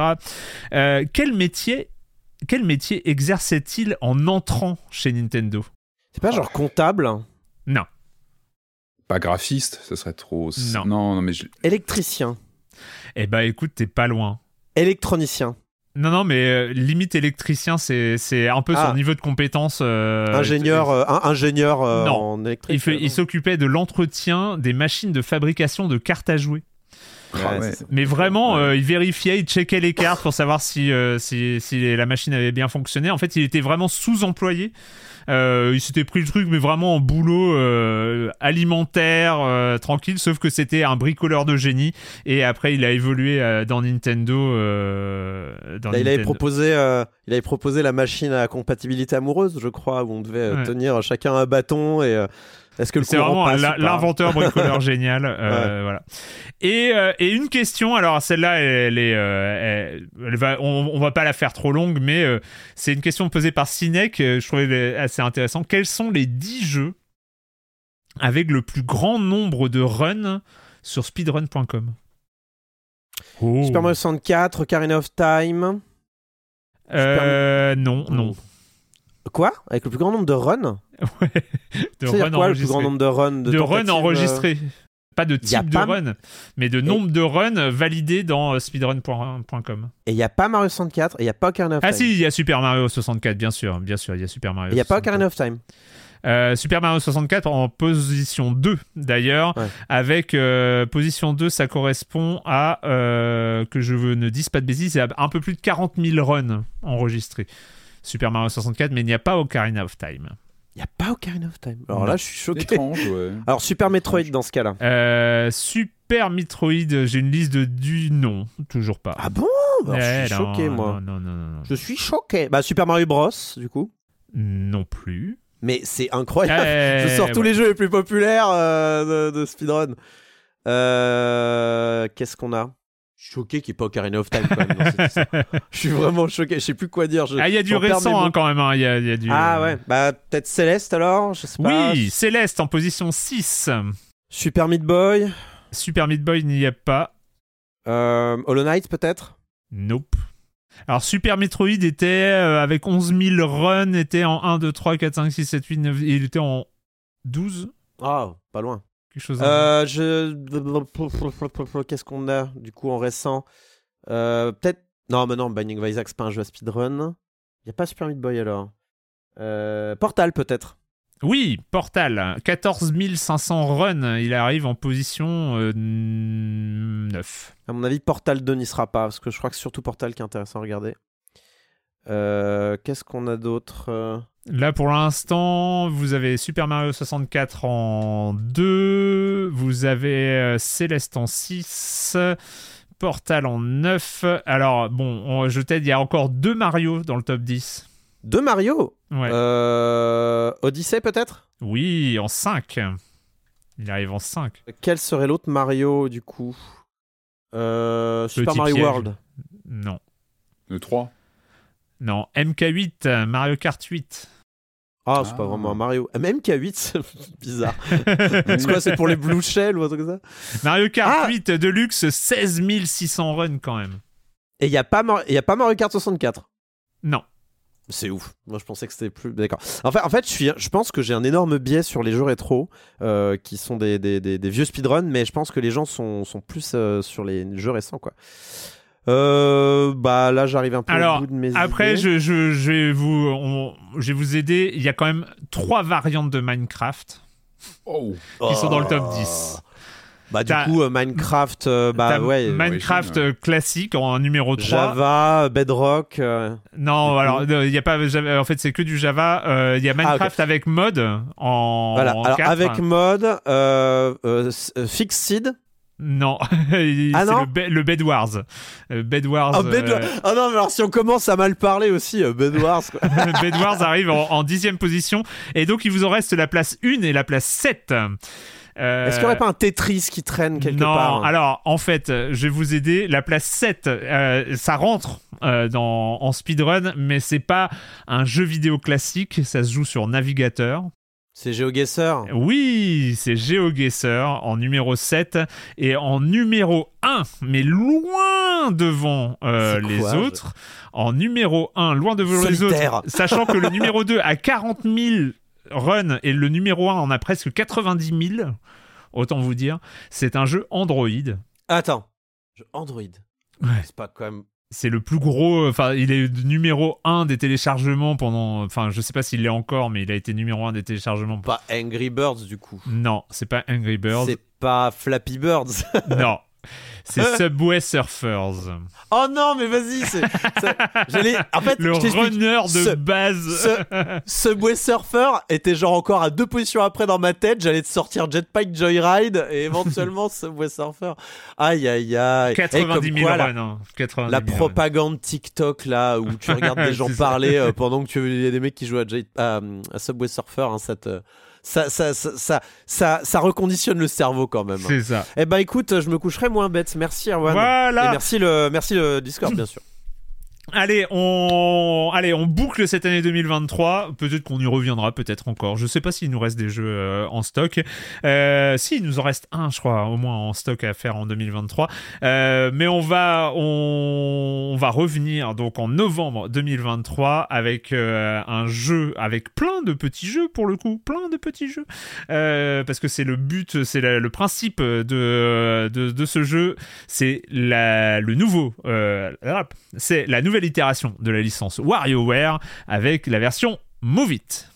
Euh, quel métier, quel métier exerçait-il en entrant chez Nintendo?
C'est pas genre comptable,
Non.
Pas graphiste, ce serait trop.
Non.
non, non, mais je-
électricien,
Eh ben, écoute, t'es pas loin.
électronicien.
Non, non, mais euh, limite électricien, c'est c'est un peu
Ah.
son niveau de compétence. euh,
ingénieur, euh, un- ingénieur euh,
Non.
en électrique.
Il, fait- il s'occupait de l'entretien des machines de fabrication de cartes à jouer.
Ouais,
Ah ouais.
c'est-
Mais vraiment, euh, il vérifiait, il checkait les cartes pour savoir si, euh, si, si la machine avait bien fonctionné. En fait, il était vraiment sous-employé. Euh, il s'était pris le truc, mais vraiment en boulot euh, alimentaire, euh, tranquille, sauf que c'était un bricoleur de génie. Et après, il a évolué euh, dans Nintendo. euh, dans
Là, il avait proposé, euh, il avait proposé la machine à compatibilité amoureuse, je crois, où on devait
Ouais.
tenir chacun un bâton et euh, est-ce que le
C'est vraiment l'inventeur bricoleur génial. euh, Voilà. Et, euh, et une question, alors celle-là, elle, est, euh, elle- elle va, on, on va pas la faire trop longue, mais euh, c'est une question posée par Cinec. euh, je trouvais assez intéressant. Quels sont les 10 jeux avec le plus grand nombre de runs sur speedrun.com Oh.
Super Mario 64, Ocarina of Time.
Euh, non, non.
Quoi? Avec le plus grand nombre de runs?
De
quoi le plus grand
enregistrés.
nombre de runs De,
de
euh,
enregistrés. Pas de type
pas-
de run, mais de nombre de runs validés dans euh, speedrun.com.
Et il n'y a pas Mario 64 et il n'y a pas Ocarina of
Ah
Time.
si, il y a Super Mario 64, bien sûr, bien sûr, il y a Super Mario.
Il n'y a pas
64.
Ocarina of Time.
Euh, Super Mario 64 en position 2 d'ailleurs,
Ouais.
avec euh, position 2, ça correspond à, euh, que je ne dise pas de bêtises, c'est un peu plus de 40 000 runs enregistrés. Super Mario 64, mais il n'y a pas Ocarina of Time.
Il n'y a pas Ocarina of Time. Alors
Non.
là, je suis choqué.
Étrange, ouais.
Alors Super Metroid dans ce cas-là.
Euh, Super Metroid, j'ai une liste de du non, toujours pas.
Ah bon Je
Eh,
suis
non,
choqué, moi.
Non, non, non, non.
Je suis choqué. Bah Super Mario Bros, du coup.
Non plus.
Mais c'est incroyable.
Eh,
Je sors tous
ouais.
les jeux les plus populaires euh, de, de speedrun. Euh, Qu'est-ce qu'on a? Suis choqué qu'il n'y ait pas Ocarina of Time quand même. dans cette histoire. Je suis vraiment choqué. Je sais plus quoi dire. Je-
Ah, il y a du récent hein, quand même. hein. Il y a, il y a du,
Ah
euh,
ouais. Bah peut-être Céleste alors. Je sais pas.
Oui, Céleste en position 6.
Super Meat Boy.
Super Meat Boy, n'y a pas.
Euh, Hollow Knight peut-être?
Nope. Alors Super Metroid était euh, avec 11 000 runs, était en 1, 2, 3, 4, 5, 6, 7, 8, 9, il était en 12
Ah pas loin.
Quelque chose.
Euh, je. Qu'est-ce qu'on a du coup en récent? Euh, Peut-être. Non, mais non, Binding of Isaac, c'est pas un jeu à speedrun. Il a pas Super Meat Boy alors. Euh, Portal peut-être.
Oui, Portal, 14 500 runs, il arrive en position euh, 9.
À mon avis, Portal 2 n'y sera pas, parce que je crois que c'est surtout Portal qui est intéressant à regarder. Euh, Qu'est-ce qu'on a d'autre Euh,
Là, pour l'instant, vous avez Super Mario 64 en 2, vous avez euh, Céleste en 6, Portal en 9. Alors, bon, on- je t'aide, il y a encore deux Mario dans le top 10.
Deux Mario?
Ouais.
Euh, Odyssey peut-être?
Oui, en 5. Il arrive en 5.
Quel serait l'autre Mario du coup? Euh, Super Mario
piège.
World.
Non.
Le 3.
Non, MK8, euh, Mario Kart 8.
Ah, c'est
Ah.
pas vraiment un Mario. Ah, Même K8, c'est bizarre. c'est quoi C'est pour les Blue Shell ou un truc comme ça
Mario Kart
Ah
8 Deluxe, 16 600 runs quand même.
Et il n'y a, pas Mar- y a pas Mario Kart 64
Non.
C'est ouf. Moi, je pensais que c'était plus. D'accord. En fait, en fait je, suis, je pense que j'ai un énorme biais sur les jeux rétro, euh, qui sont des, des, des- des vieux speedruns, mais je pense que les gens sont, sont plus euh, sur les jeux récents, quoi. Euh, bah là, j'arrive un peu
Alors,
au bout de mes
Après,
idées.
je, je, je vais vous, on- je vais vous aider. Il y a quand même trois variantes de Minecraft
Oh.
qui sont dans le top 10.
Bah, du coup, euh, Minecraft, euh, bah ouais.
Minecraft euh, classique en numéro 3.
Java, Bedrock. euh,
Non, alors il y a pas Java- en fait c'est que du Java. Euh, Il y a Minecraft avec mode en
voilà.
en
Alors, avec mode, euh, euh, euh, Fixed.
Non, c'est
Ah non
le, Be- le Bed Wars. Euh, Bed Wars.
Ah, Bed-
euh,
Ah non, mais alors si on commence à mal parler aussi, euh, Bed Wars. quoi.
Bed Wars arrive en, en dixième position et donc il vous en reste la place 1 et la place 7. Euh,
Est-ce qu'il n'y aurait pas un Tetris qui traîne quelque
non,
part
alors en fait, euh, je vais vous aider. La place 7, euh, ça rentre euh, dans, en speedrun, mais c'est pas un jeu vidéo classique, ça se joue sur navigateur.
C'est GeoGuessr.
Oui, c'est GeoGuessr en numéro 7 et en numéro 1, mais loin devant euh, les
quoi, je-
autres. En numéro 1, loin devant les autres, sachant que le numéro 2 a 40 000 runs et le numéro 1 en a presque 90 000. Autant vous dire, c'est un jeu Android.
Attends. Android.
Ouais.
C'est pas quand même.
C'est le plus gros. Enfin, il est numéro 1 des téléchargements pendant. Enfin, je sais pas s'il l'est encore, mais il a été numéro 1 des téléchargements.
Pas Angry Birds du coup.
Non, c'est pas Angry Birds.
C'est pas Flappy Birds.
non. C'est Subway Surfers.
Oh non, mais vas-y, J'allais. En fait,
Le runner de
Ce-
base.
Ce Subway Surfer était genre encore à deux positions après dans ma tête. J'allais te sortir Jetpack Joyride et éventuellement Subway Surfer. Aïe aïe aïe. Et
90
comme
000
quoi, la-
runs. 90
La
000 runs.
propagande TikTok là où tu regardes des gens parler euh, pendant que tu il y a des mecs qui jouent à, Jet- à, à Subway Surfer, hein, ça, te- ça, ça, ça, ça, ça, reconditionne le cerveau quand même.
C'est ça.
Eh ben écoute, je me coucherai moins bête. Merci Erwan.
Voilà.
Et merci le, merci le Discord bien sûr.
Allez, on, allez, on boucle cette année 2023. Peut-être qu'on y reviendra, peut-être encore. Je sais pas s'il nous reste des jeux euh, en stock. Euh, si, il nous en reste un, je crois, au moins en stock à faire en 2023. Euh, mais on va, on, va revenir donc en novembre 2023 avec un jeu avec plein de petits jeux pour le coup, plein de petits jeux, parce que c'est le but, c'est le principe de, de, ce jeu, c'est la, le nouveau, c'est la nouvelle de la licence WarioWare avec la version Move It.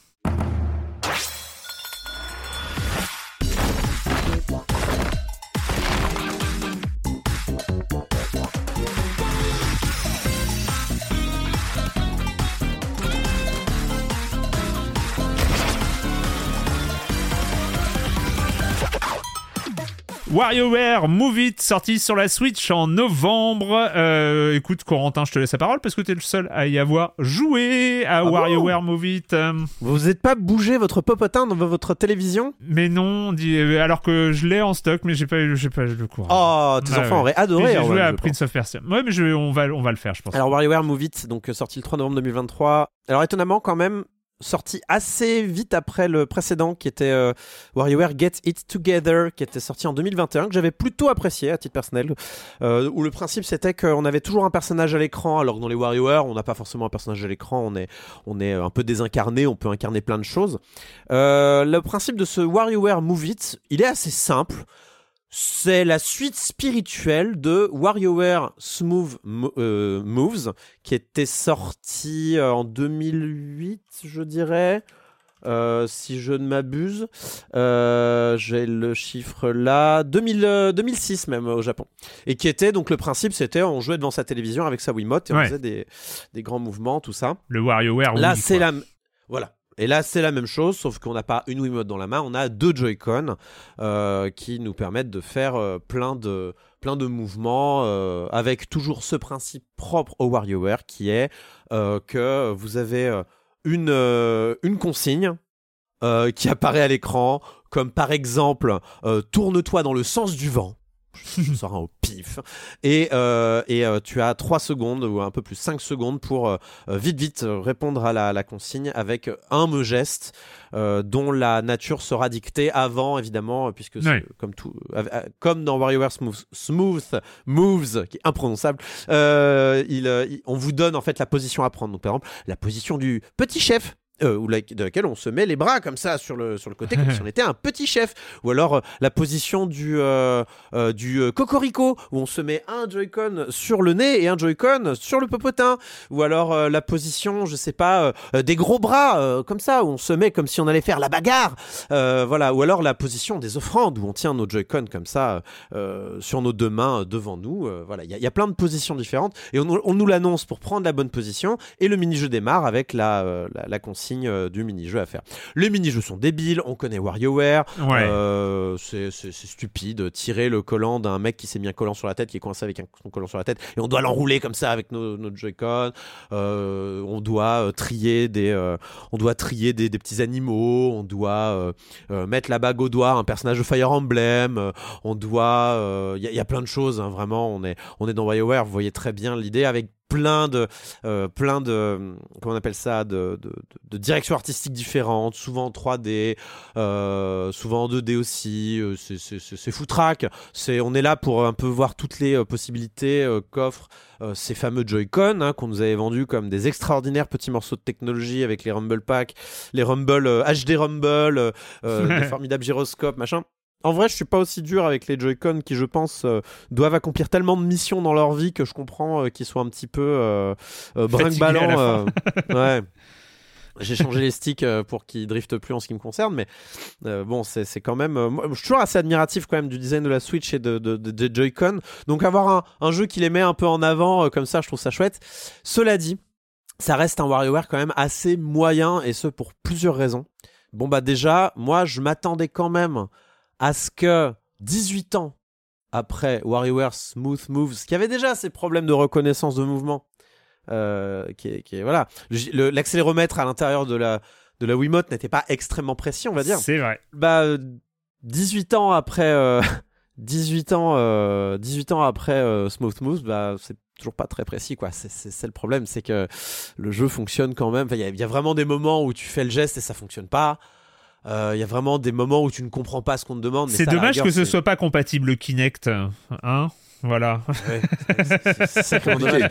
WarioWare Move It, sorti sur la Switch en novembre. Euh, écoute, Corentin, je te laisse la parole parce que t'es le seul à y avoir joué à
bon
WarioWare Move It. Euh,
Vous n'êtes pas bougé votre popotin dans votre télévision?
mais non, euh, alors que je l'ai en stock, mais j'ai pas eu, j'ai pas eu le courage.
Oh, tes
Ouais,
enfants
ouais.
auraient adoré.
J'ai
Erwan,
joué à Prince of Persia. Ouais, mais je, on va, on va le faire, je pense.
Alors WarioWare Move It, donc sorti le 3 novembre 2023. Alors étonnamment quand même sorti assez vite après le précédent qui était euh, WarioWare Get It Together qui était sorti en 2021 que j'avais plutôt apprécié à titre personnel. Euh, où le principe c'était qu'on avait toujours un personnage à l'écran alors que dans les WarioWare on n'a pas forcément un personnage à l'écran on est, un peu désincarné on peut incarner plein de choses. Euh, le principe de ce WarioWare Move It il est assez simple c'est la suite spirituelle de WarioWare Smooth Mo- euh, Moves, qui était sorti euh, en 2008, je dirais. euh, si je ne m'abuse, Euh, j'ai le chiffre là, 2000, euh, 2006 même au Japon. Et qui était donc le principe, c'était on jouait devant sa télévision avec sa Wiimote et on faisait des, des grands mouvements, tout ça.
Le WarioWare
Là, c'est la voilà. Et là, c'est la même chose, sauf qu'on n'a pas une Wiimote dans la main, on a deux Joy-Con euh, qui nous permettent de faire euh, plein de mouvements euh, avec toujours ce principe propre au WarioWare qui est que vous avez une consigne qui apparaît à l'écran, comme par exemple tourne-toi dans le sens du vent. Je sors un au pif. Et, euh, et euh, tu as 3 secondes ou un peu plus 5 secondes pour euh, vite vite répondre à la, la consigne avec un me geste euh, dont la nature sera dictée avant évidemment puisque comme tout euh, comme dans WarioWare Smooth, Smooth Moves qui est imprononçable euh, il, euh, il- on vous donne en fait la position à prendre. Donc par exemple la position du petit chef euh, ou la- de laquelle on se met les bras comme ça sur le, sur le côté comme si on était un petit chef. Ou alors euh, la position du, euh, euh, du cocorico où on se met un Joy-Con sur le nez et un Joy-Con sur le popotin. Ou alors la position je sais pas des gros bras comme ça où on se met comme si on allait faire la bagarre. Voilà. Ou alors la position des offrandes où on tient nos Joy-Con comme ça sur nos deux mains devant nous. Voilà. Il y, a- il y a plein de positions différentes. Et on, on nous l'annonce pour prendre la bonne position. Et le mini-jeu démarre avec la, la, la consigne euh, du mini-jeu à faire les mini-jeux sont débiles on connaît WarioWare
Ouais.
euh, c'est stupide. Tirer le collant d'un mec qui s'est mis un collant sur la tête, qui est coincé avec un son collant sur la tête, et on doit l'enrouler comme ça avec nos, nos Joy-Con. Euh, on doit trier des, on doit trier des, des petits animaux. On doit mettre la bague au doigt un personnage de Fire Emblem. on doit, il y, a- y a plein de choses. hein, vraiment, on est, on est dans WarioWare. Vous voyez très bien l'idée avec plein de euh, plein de comment on appelle ça de, de, de- de directions artistiques différentes souvent en 3D euh, souvent en 2D aussi euh, c'est- foutraque. C'est on est là pour un peu voir toutes les possibilités qu'offrent ces fameux Joy-Con hein, qu'on nous avait vendus comme des extraordinaires petits morceaux de technologie avec les Rumble Pack les Rumble HD Rumble des formidables gyroscopes machin en vrai, je suis pas aussi dur avec les Joy-Con qui, je pense, euh, doivent accomplir tellement de missions dans leur vie que je comprends euh, qu'ils soient un petit peu euh, euh, ouais. J'ai changé les sticks pour qu'ils driftent plus en ce qui me concerne, mais bon, c'est quand même. moi, je suis toujours assez admiratif quand même du design de la Switch et de, de, Joy-Con. Donc avoir un, un jeu qui les met un peu en avant comme ça, je trouve ça chouette. Cela dit, ça reste un WarioWare quand même assez moyen et ce pour plusieurs raisons. Bon bah déjà, moi je m'attendais quand même à ce que 18 ans après WarioWare Smooth Moves, qui avait déjà ses problèmes de reconnaissance de mouvement, euh, qui, est, qui est- voilà, l'accéléromètre à l'intérieur de la de la Wiimote n'était pas extrêmement précis, on va dire.
C'est vrai.
Bah, euh, 18 ans après, euh, 18 ans, euh, 18 ans après euh, Smooth Moves, bah, c'est toujours pas très précis, quoi. C'est- le problème, c'est que le jeu fonctionne quand même. Enfin, Il y, a- il y a vraiment des moments où tu fais le geste et ça fonctionne pas. Euh, Il y a vraiment des moments où tu ne comprends pas ce qu'on te demande.
C'est dommage
rigueur,
que ce soit pas compatible Kinect, hein Voilà.
Ouais, c'est- c'est sacrément dommage.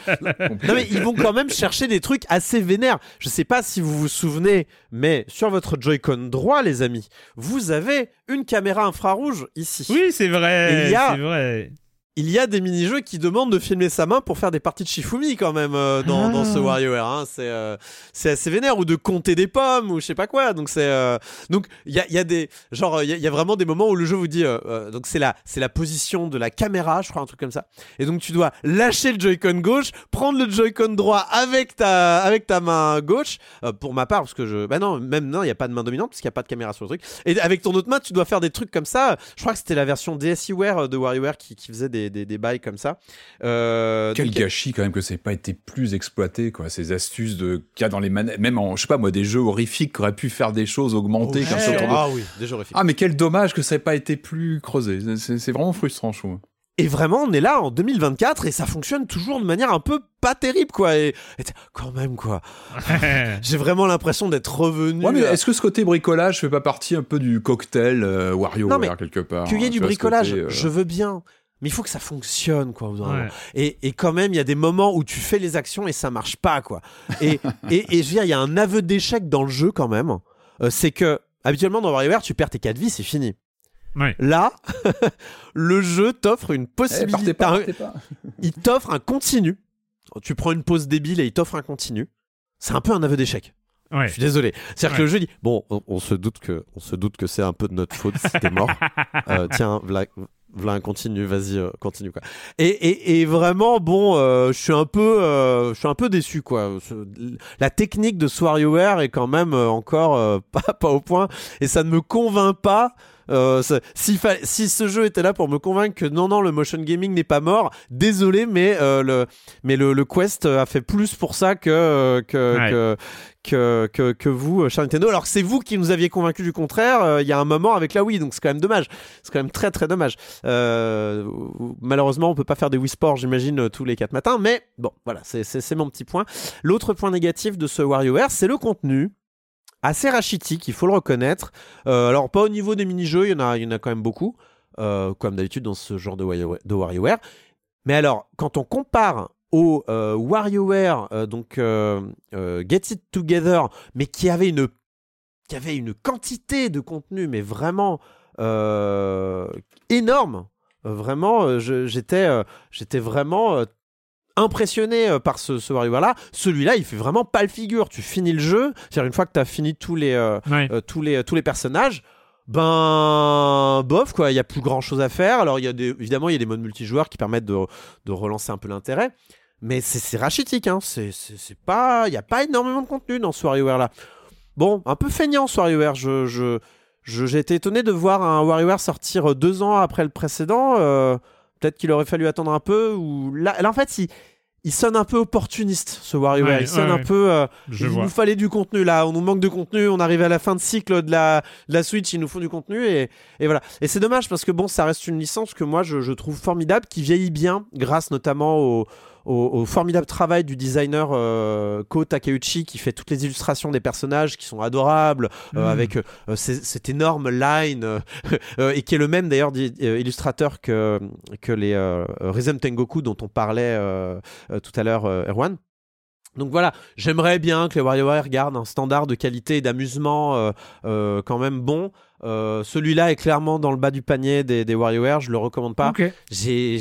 Non mais ils vont quand même chercher des trucs assez vénères. Je sais pas si vous vous souvenez, mais sur votre Joy-Con droit, les amis, vous avez une caméra infrarouge ici.
Oui, c'est vrai.
Il y a-
C'est vrai.
Il y a des mini-jeux qui demandent de filmer sa main pour faire des parties de Shifumi quand même euh, dans, dans ce
Ah.
WarioWare. hein. C'est euh, c'est assez vénère ou de compter des pommes ou je sais pas quoi. Donc c'est euh, donc il y a, y a des genre il y, a- il y a vraiment des moments où le jeu vous dit donc c'est la c'est la position de la caméra, je crois un truc comme ça. Et donc tu dois lâcher le Joy-Con gauche, prendre le Joy-Con droit avec ta avec ta main gauche. Pour ma part parce que je bah non même non il y a pas de main dominante parce qu'il y a pas de caméra sur le truc. Et avec ton autre main tu dois faire des trucs comme ça. Je crois que c'était la version DSiWare de WarioWare qui, qui faisait des, des, des bails comme ça. Euh,
Quel
donc-
gâchis quand même que ça n'ait pas été plus exploité, quoi. Ces astuces de qu'il y a dans les manettes, même en, je sais pas moi, des jeux horrifiques qui auraient pu faire des choses augmentées.
Ouais.
comme ça autour de-
Ah oui, déjà horrifique.
Ah mais quel dommage que ça n'ait pas été plus creusé. C'est c'est vraiment frustrant, je trouve.
Et vraiment, on est là en 2024 et ça fonctionne toujours de manière un peu pas terrible, quoi. Et, quand même, quoi. J'ai vraiment l'impression d'être revenu.
Ouais, mais
à-
est-ce que ce côté bricolage fait pas partie un peu du cocktail euh, WarioWare quelque part
Qu'il y ait
hein,
du
tu vois, ce
bricolage,
côté, euh,
je veux bien. Mais il faut que ça fonctionne, quoi.
Ouais.
Et, et quand même, il y a des moments où tu fais les actions et ça marche pas, quoi. Et, et, et je veux dire, il y a un aveu d'échec dans le jeu, quand même. Euh, c'est que, habituellement, dans WarioWare, tu perds tes 4 vies, c'est fini.
Ouais.
Là, le jeu t'offre une
eh,
possibilité.
pas,
un- il t'offre un continu. Tu prends une pause débile et il t'offre un continu. C'est un peu un aveu d'échec.
Ouais.
Je suis désolé. C'est-à-dire que le jeu dit bon, on, on se doute que on se doute que c'est un peu de notre faute si t'es mort. Euh, tiens, v'là un continu, vas-y, euh, continue quoi. Et, et, et vraiment bon, euh, je suis un peu, euh, je suis un peu déçu quoi. La technique de WarioWare est quand même euh, encore euh, pas pas au point et ça ne me convainc pas. Euh, ça- fa- si ce jeu était là pour me convaincre que non non le motion gaming n'est pas mort, désolé mais euh, le mais le, le Quest a fait plus pour ça que que,
Ouais.
que que, vous, euh, cher Nintendo. Alors c'est vous qui nous aviez convaincu du contraire euh, il y a un moment avec la Wii, donc c'est quand même dommage. C'est quand même très très dommage. Euh, malheureusement, on peut pas faire des Wii Sports, j'imagine, tous les quatre matins, mais bon, voilà, c'est- mon petit point. L'autre point négatif de ce WarioWare, c'est le contenu. Assez rachitique, il faut le reconnaître. Alors, pas au niveau des mini-jeux, il y en a, y en a quand même beaucoup, comme d'habitude dans ce genre de WarioWare. Mais alors, quand on compare au euh, WarioWare, euh, donc euh, euh, Get It Together, mais qui avait une, qui avait une quantité de contenu, mais vraiment énorme. Vraiment, j'étais, j'étais vraiment impressionné par ce, ce WarioWare-là. Celui-là, il fait vraiment pas le figure. Tu finis le jeu, c'est-à-dire une fois que tu as fini tous les, euh,
Ouais.
euh, tous les, tous les personnages, ben bof quoi, il y a plus grand chose à faire. Alors il y a des, évidemment il y a des modes multijoueurs qui permettent de, de relancer un peu l'intérêt, mais c'est rachitique, hein. c'est pas, il y a pas énormément de contenu dans ce WarioWare là. Bon, un peu feignant ce WarioWare. Je je je- j'ai été étonné de voir un WarioWare sortir deux ans après le précédent. euh, Peut-être qu'il aurait fallu attendre un peu ou là, là, en fait il il sonne un peu opportuniste ce WarioWare.
Ouais,
il sonne
ouais,
un
ouais.
peu. euh,
Je
il
vois.
nous fallait du contenu là, on nous manque de contenu, on arrive à la fin de cycle de la, de la Switch, ils nous font du contenu et, et voilà. Et c'est dommage parce que bon, ça reste une licence que moi je, je trouve formidable, qui vieillit bien grâce notamment au, au, au formidable travail du designer euh, Ko Takeuchi qui fait toutes les illustrations des personnages qui sont adorables euh,
Mm.
avec euh, ces- cette énorme line euh, euh, et qui est le même d'ailleurs euh, illustrateur que, que les euh, Rhythm Tengoku dont on parlait euh, euh, tout à l'heure, euh, Erwan. Donc voilà, j'aimerais bien que les WarioWare gardent un standard de qualité et d'amusement euh, euh, quand même bon. Euh, celui-là est clairement dans le bas du panier des, des WarioWare, je le recommande pas. J'ai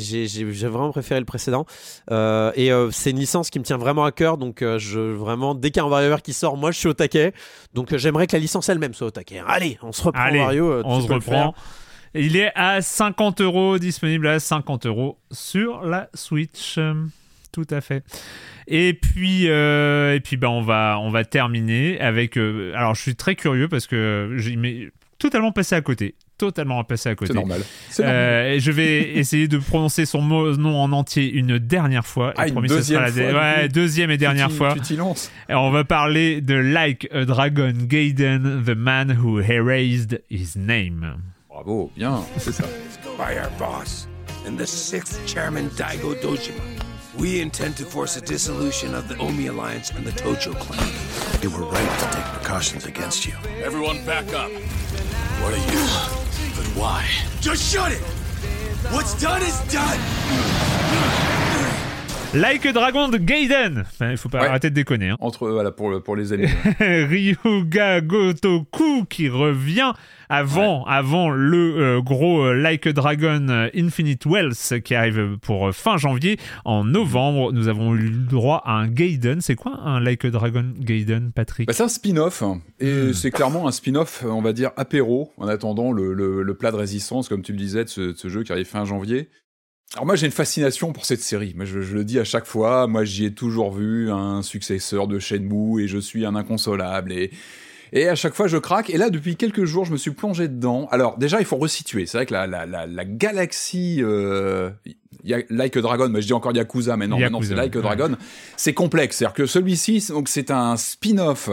vraiment préféré le précédent. Et c'est une licence qui me tient vraiment à cœur. Donc, je, vraiment, dès qu'il y a un WarioWare qui sort, moi je suis au taquet. Donc, j'aimerais que la licence elle-même soit au taquet. Allez, on se reprend
Allez,
Wario.
on se reprend. Il est à 50 euros, disponible à 50 euros sur la Switch. Tout à fait. Et puis, euh, et puis ben, on, va, on va terminer avec. euh, alors, je suis très curieux parce que j'ai totalement passé à côté. Totalement passé à côté.
C'est normal.
Euh, je vais essayer de prononcer son mot- nom en entier une dernière fois.
Ah,
Et
une
promis, ce sera
deuxième
la
fois,
ouais, deuxième et dernière
Tu
fois.
Tu lances.
On va parler de Like a Dragon Gaiden, the man who erased his name.
Bravo, bien, c'est ça.
by our boss and the sixth chairman Daigo Dojima. We intend to force a dissolution of the Omi Alliance and the Tojo clan.
You were right to take precautions against you.
Everyone back up. What are you? But why? Just shut it! What's done is done!
Like a Dragon de Gaiden Enfin, Il faut pas
Ouais.
arrêter de déconner. Hein.
Entre voilà pour pour les amis.
Ryuga Gotoku qui revient avant, avant le euh, gros euh, Like a Dragon euh, Infinite Wealth qui arrive pour euh, fin janvier. En novembre, nous avons eu le droit à un Gaiden. C'est quoi un Like a Dragon Gaiden, Patrick?
Bah, c'est un spin-off hein. et
Hmm.
c'est clairement un spin-off, on va dire apéro en attendant le, le- le plat de résistance, comme tu le disais, de ce, de ce jeu qui arrive fin janvier. Alors moi j'ai une fascination pour cette série, je, je le dis à chaque fois, moi j'y ai toujours vu un successeur de Shenmue et je suis un inconsolable et et à chaque fois je craque et là depuis quelques jours je me suis plongé dedans. Alors déjà il faut resituer, c'est vrai que la, la, la, la galaxie euh, y a- Like a Dragon, mais je dis encore Yakuza, mais non,
Yakuza,
maintenant c'est Like a
ouais.
Dragon, c'est complexe. C'est-à-dire que celui-ci, donc c'est un spin-off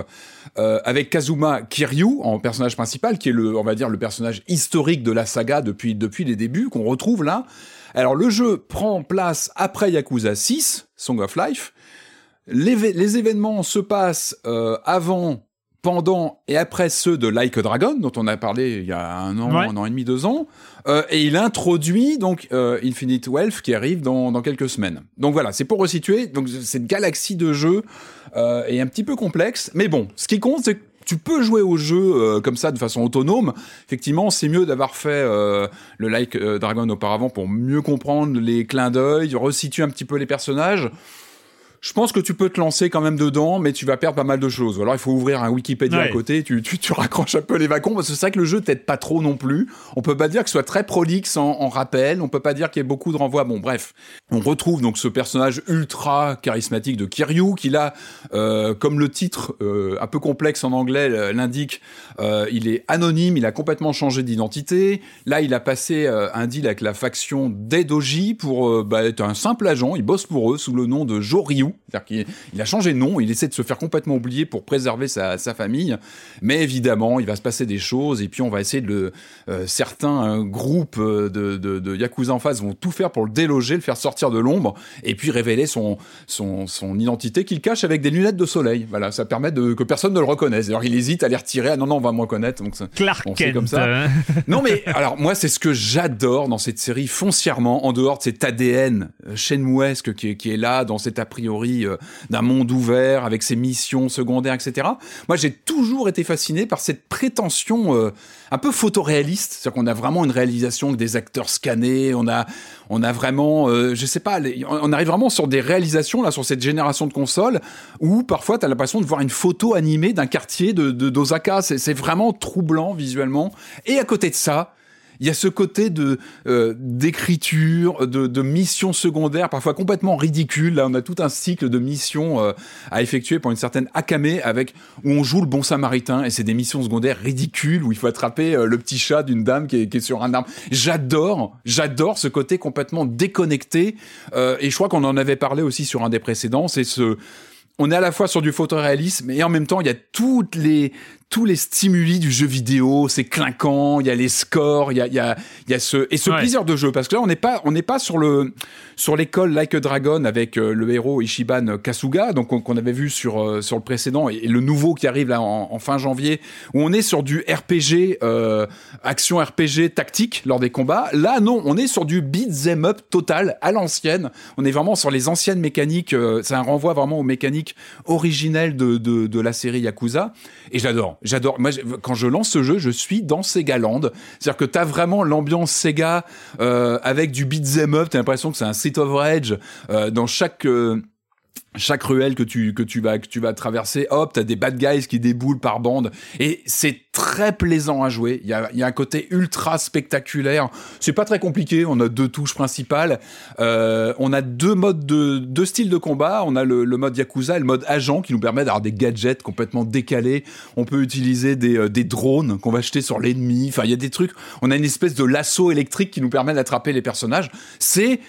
euh, avec Kazuma Kiryu en personnage principal, qui est le, on va dire, le personnage historique de la saga depuis depuis les débuts, qu'on retrouve là. Alors le jeu prend place après Yakuza 6, Song of Life. Les, les événements se passent euh, avant, pendant et après ceux de Like a Dragon, dont on a parlé il y a un an,
Ouais.
un an et demi, deux ans. Euh, et il introduit donc euh, Infinite Wealth qui arrive dans, dans quelques semaines. Donc voilà, c'est pour resituer. Donc cette galaxie de jeux euh, est un petit peu complexe, mais bon, ce qui compte, c'est que tu peux jouer au jeu euh, comme ça de façon autonome. Effectivement, c'est mieux d'avoir fait euh, le Like euh, Dragon auparavant pour mieux comprendre les clins d'œil, resituer un petit peu les personnages. Je pense que tu peux te lancer quand même dedans, mais tu vas perdre pas mal de choses. Ou alors il faut ouvrir un Wikipédia
Ouais.
à côté, tu, tu, tu raccroches un peu les wagons, parce que c'est vrai que le jeu t'aide pas trop non plus. On peut pas dire que ce soit très prolixe en, en rappel, on peut pas dire qu'il y ait beaucoup de renvois. Bon, bref. On retrouve donc ce personnage ultra charismatique de Kiryu, qui là, euh, comme le titre euh, un peu complexe en anglais euh, l'indique, euh, il est anonyme, il a complètement changé d'identité. Là, il a passé euh, un deal avec la faction Dedoji pour euh, bah, être un simple agent. Il bosse pour eux sous le nom de Joryu. you C'est-à-dire qu'il il a changé de nom, il essaie de se faire complètement oublier pour préserver sa, sa famille. Mais évidemment, il va se passer des choses et puis on va essayer de le... euh, certains euh, groupes euh, de, de, de Yakuza en face vont tout faire pour le déloger, le faire sortir de l'ombre et puis révéler son, son, son identité qu'il cache avec des lunettes de soleil. Voilà, ça permet de, que personne ne le reconnaisse. D'ailleurs, il hésite à les retirer. Ah non, non, on va me reconnaître. Donc,
Clark Kent.
comme ça.
euh.
Non mais alors moi c'est ce que j'adore dans cette série foncièrement en dehors de cet ADN Shenmuesque qui qui est là dans cet a priori euh, d'un monde ouvert avec ses missions secondaires etc. Moi j'ai toujours été fasciné par cette prétention euh, un peu photoréaliste, c'est-à-dire qu'on a vraiment une réalisation avec des acteurs scannés, on a on a vraiment euh, je sais pas on arrive vraiment sur des réalisations là sur cette génération de consoles où parfois tu as l'impression de voir une photo animée d'un quartier de d'Osaka, c'est vraiment troublant visuellement. Et à côté de ça il y a ce côté de euh, d'écriture, de, de missions secondaires, parfois complètement ridicules. Là, on a tout un cycle de missions euh, à effectuer pour une certaine Akame, avec où on joue le bon samaritain, et c'est des missions secondaires ridicules où il faut attraper euh, le petit chat d'une dame qui est, qui est sur un arbre. J'adore, j'adore ce côté complètement déconnecté. euh, et je crois qu'on en avait parlé aussi sur un des précédents. C'est ce on est à la fois sur du photoréalisme et en même temps il y a toutes les tous les stimuli du jeu vidéo, c'est clinquant, il y a les scores, il y a, il y a, y a ce et ce
Ouais.
plaisir de jeu parce que là on n'est pas on n'est pas sur le sur l'école Like a Dragon avec euh, le héros Ishiban Kasuga donc qu'on avait vu sur euh, sur le précédent et, et le nouveau qui arrive là en, en fin janvier où on est sur du RPG euh, action RPG tactique lors des combats. Là non, on est sur du beat them up total à l'ancienne. On est vraiment sur les anciennes mécaniques, euh, c'est un renvoi vraiment aux mécaniques originelles de de, de la série Yakuza et j'adore. J'adore. Moi, quand je lance ce jeu, je suis dans Sega Land. C'est-à-dire que t'as vraiment l'ambiance Sega euh, avec du beat'em up. T'as l'impression que c'est un Street of Rage euh, dans chaque euh, chaque ruelle que tu que tu vas que tu vas traverser. Hop, t'as des bad guys qui déboulent par bande et c'est très plaisant à jouer. Il y a y a un côté ultra spectaculaire. C'est pas très compliqué. On a deux touches principales. Euh, on a deux modes de deux styles de combat. On a le, le mode Yakuza et le mode agent qui nous permet d'avoir des gadgets complètement décalés. On peut utiliser des, euh, des drones qu'on va jeter sur l'ennemi. Enfin, il y a des trucs. On a une espèce de lasso électrique qui nous permet d'attraper les personnages. C'est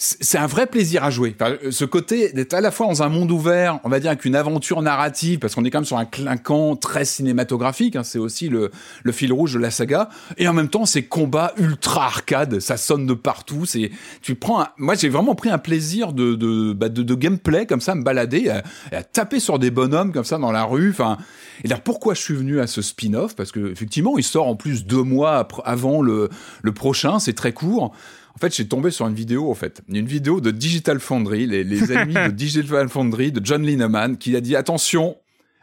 c'est un vrai plaisir à jouer. Enfin, ce côté d'être à la fois dans un monde ouvert, on va dire avec une aventure narrative, parce qu'on est quand même sur un clinquant très cinématographique, hein, c'est aussi le, le fil rouge de la saga, et en même temps ces combats ultra arcade, ça sonne de partout. C'est, tu prends, un- moi j'ai vraiment pris un plaisir de de, bah, de, de gameplay comme ça, à me balader, à, à taper sur des bonhommes comme ça dans la rue. Enfin, et là pourquoi je suis venu à ce spin-off? Parce que effectivement, il sort en plus deux mois avant le le prochain, c'est très court. En fait, j'ai tombé sur une vidéo, en fait. Une vidéo de Digital Foundry, les, les amis de Digital Foundry, de John Lineman, qui a dit attention,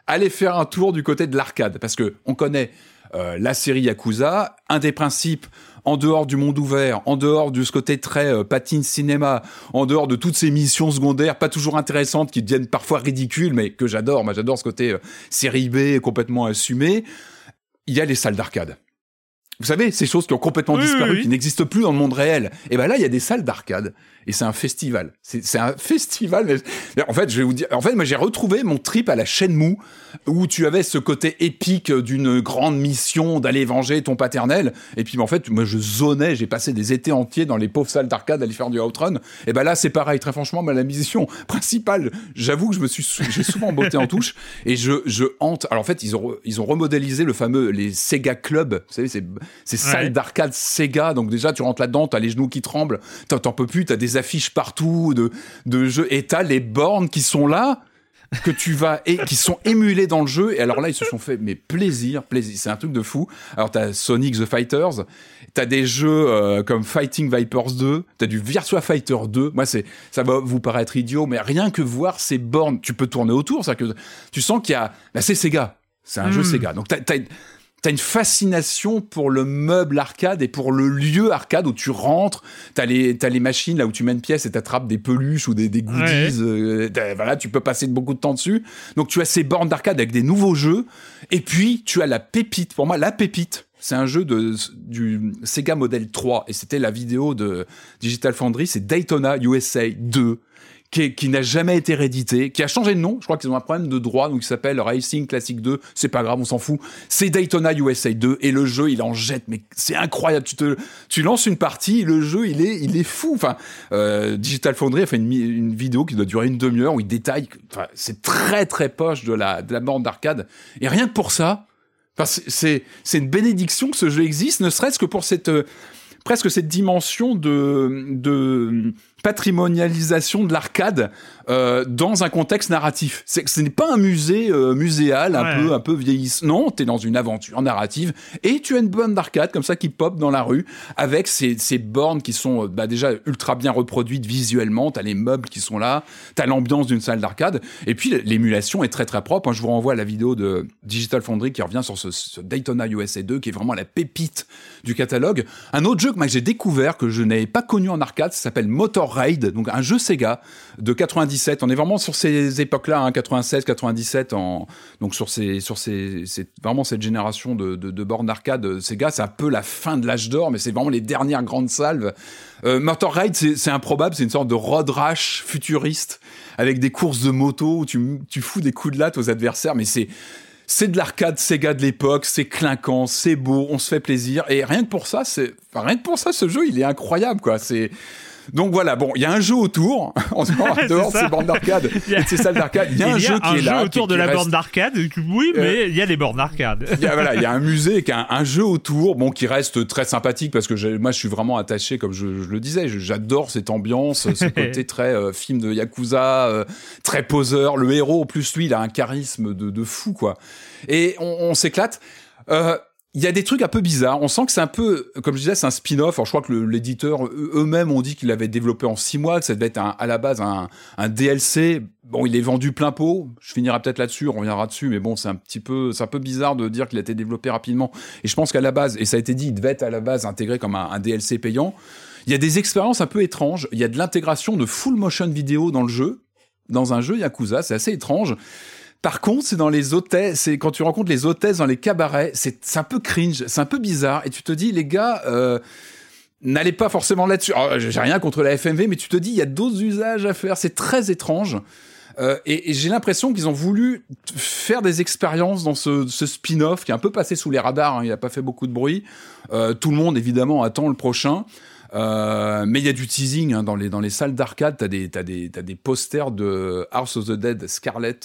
allez faire un tour du côté de l'arcade. Parce que on connaît euh, la série Yakuza. Un des principes, en dehors du monde ouvert, en dehors de ce côté très euh, patine cinéma, en dehors de toutes ces missions secondaires pas toujours intéressantes qui deviennent parfois ridicules, mais que j'adore. Moi, j'adore ce côté euh, série B complètement assumé. Il y a les salles d'arcade. Vous savez, ces choses qui ont complètement
Oui,
disparu,
oui, oui.
qui n'existent plus dans le monde réel. Et ben là, il y a des salles d'arcade. Et c'est un festival. C'est c'est un festival. en fait, je vais vous dire. En fait, moi, j'ai retrouvé mon trip à la Shenmue, où tu avais ce côté épique d'une grande mission d'aller venger ton paternel. Et puis, en fait, moi, je zonais. J'ai passé des étés entiers dans les pauvres salles d'arcade à aller faire du outrun. Et ben là, c'est pareil. Très franchement, moi, la mission principale, j'avoue que je me suis, j'ai souvent botté en touche. Et je, je hante. Alors, en fait, ils ont, ils ont remodélisé le fameux les Sega Club. Vous savez, ces, ces salles d'arcade Sega. Donc déjà, tu rentres là-dedans, t'as les genoux qui tremblent, t'en peux plus, t'as des affiches partout de, de jeux, et t'as les bornes qui sont là que tu vas et qui sont émulés dans le jeu. Et alors là ils se sont fait mais plaisir plaisir. C'est un truc de fou. Alors t'as Sonic the Fighters t'as des jeux euh, comme Fighting Vipers 2 t'as du Virtua Fighter 2 moi c'est ça va vous paraître idiot mais rien que voir ces bornes tu peux tourner autour. Ça que tu sens qu'il y a là c'est Sega. C'est un jeu
Mm.
Sega. Donc t'as t'as T'as une fascination pour le meuble arcade et pour le lieu arcade où tu rentres. T'as les, les machines là où tu mets une pièce et t'attrapes des peluches ou des, des goodies.
Ouais.
euh, voilà, tu peux passer beaucoup de temps dessus. Donc tu as ces bornes d'arcade avec des nouveaux jeux. Et puis tu as la pépite. Pour moi, la pépite, c'est un jeu de, du Sega Model 3. Et c'était la vidéo de Digital Foundry. C'est Daytona USA 2 qui, n'a jamais été réédité, qui a changé de nom. Je crois qu'ils ont un problème de droit, donc il s'appelle Racing Classic 2. C'est pas grave, on s'en fout. C'est Daytona USA 2 et le jeu, il en jette, mais c'est incroyable. Tu te, tu lances une partie, le jeu, il est, il est fou. Enfin, euh, Digital Foundry a fait une, vidéo qui doit durer une demi-heure où il détaille. Enfin, c'est très très poche de la de la borne d'arcade. Et rien que pour ça, enfin, c'est- c'est c'est une bénédiction que ce jeu existe, ne serait-ce que pour cette euh, presque cette dimension de, de patrimonialisation de l'arcade euh, dans un contexte narratif. C'est ce n'est pas un musée euh, muséal un
Ouais.
peu un peu vieillissant. Non, t'es dans une aventure narrative et tu as une borne d'arcade comme ça qui pop dans la rue avec ces, ces bornes qui sont euh, bah, déjà ultra bien reproduites visuellement. T'as les meubles qui sont là, t'as l'ambiance d'une salle d'arcade et puis l'émulation est très très propre. Hein, Je vous renvoie à la vidéo de Digital Foundry qui revient sur ce, ce Daytona USA 2 qui est vraiment la pépite du catalogue. Un autre jeu que j'ai découvert que je n'avais pas connu en arcade, ça s'appelle Motor Raid, donc un jeu Sega de 97. On est vraiment sur ces époques-là, hein, 96, 97, en, donc sur vraiment cette génération de, bornes d'arcade euh, Sega. C'est un peu la fin de l'âge d'or, mais c'est vraiment les dernières grandes salves. Euh, Motor Raid, c'est improbable, c'est une sorte de road rash futuriste avec des courses de moto où tu, fous des coups de latte aux adversaires, mais c'est de l'arcade Sega de l'époque, c'est clinquant, c'est beau, on se fait plaisir et rien que pour ça, c'est rien que pour ça ce jeu, il est incroyable quoi, Donc voilà, bon, il y a un jeu autour, en dehors, dehors de ces bornes d'arcade et de ces salles d'arcade. Il y a un jeu qui est là.
autour de la borne d'arcade. Oui, mais il y a les bornes d'arcade.
il y a, voilà, il y a un musée qui a un, jeu autour, bon, qui reste très sympathique parce que j'ai- moi, je suis vraiment attaché, comme je, le disais, j'adore cette ambiance, ce côté très euh, film de yakuza, euh, très poseur. Le héros, en plus, lui, il a un charisme de, de fou, quoi. Et on, on s'éclate. Euh, il y a des trucs un peu bizarres. On sent que c'est un peu, comme je disais, c'est un spin-off. Alors, je crois que l'éditeur eux- eux-mêmes ont dit qu'il l'avait développé en six mois, que ça devait être à la base un, un DLC. Bon, il est vendu plein pot. Je finirai peut-être là-dessus, on reviendra dessus, mais bon, c'est un petit peu, c'est un peu bizarre de dire qu'il a été développé rapidement. Et je pense qu'à la base, et ça a été dit, il devait être à la base intégré comme un, un DLC payant. Il y a des expériences un peu étranges. Il y a de l'intégration de full motion vidéo dans le jeu, dans un jeu Yakuza. C'est assez étrange. Par contre, c'est dans les hôtesses, c'est quand tu rencontres les hôtesses dans les cabarets, c'est un peu cringe, c'est un peu bizarre, et tu te dis, les gars, euh, n'allez pas forcément là-dessus. J'ai rien contre la FMV, mais tu te dis, il y a d'autres usages à faire, c'est très étrange. Euh, et, j'ai l'impression qu'ils ont voulu faire des expériences dans ce, spin-off qui est un peu passé sous les radars, hein, il n'a pas fait beaucoup de bruit. Euh, tout le monde, évidemment, attend le prochain. Mais il y a du teasing hein, dans les dans les salles d'arcade. T'as des t'as des des posters de House of the Dead Scarlet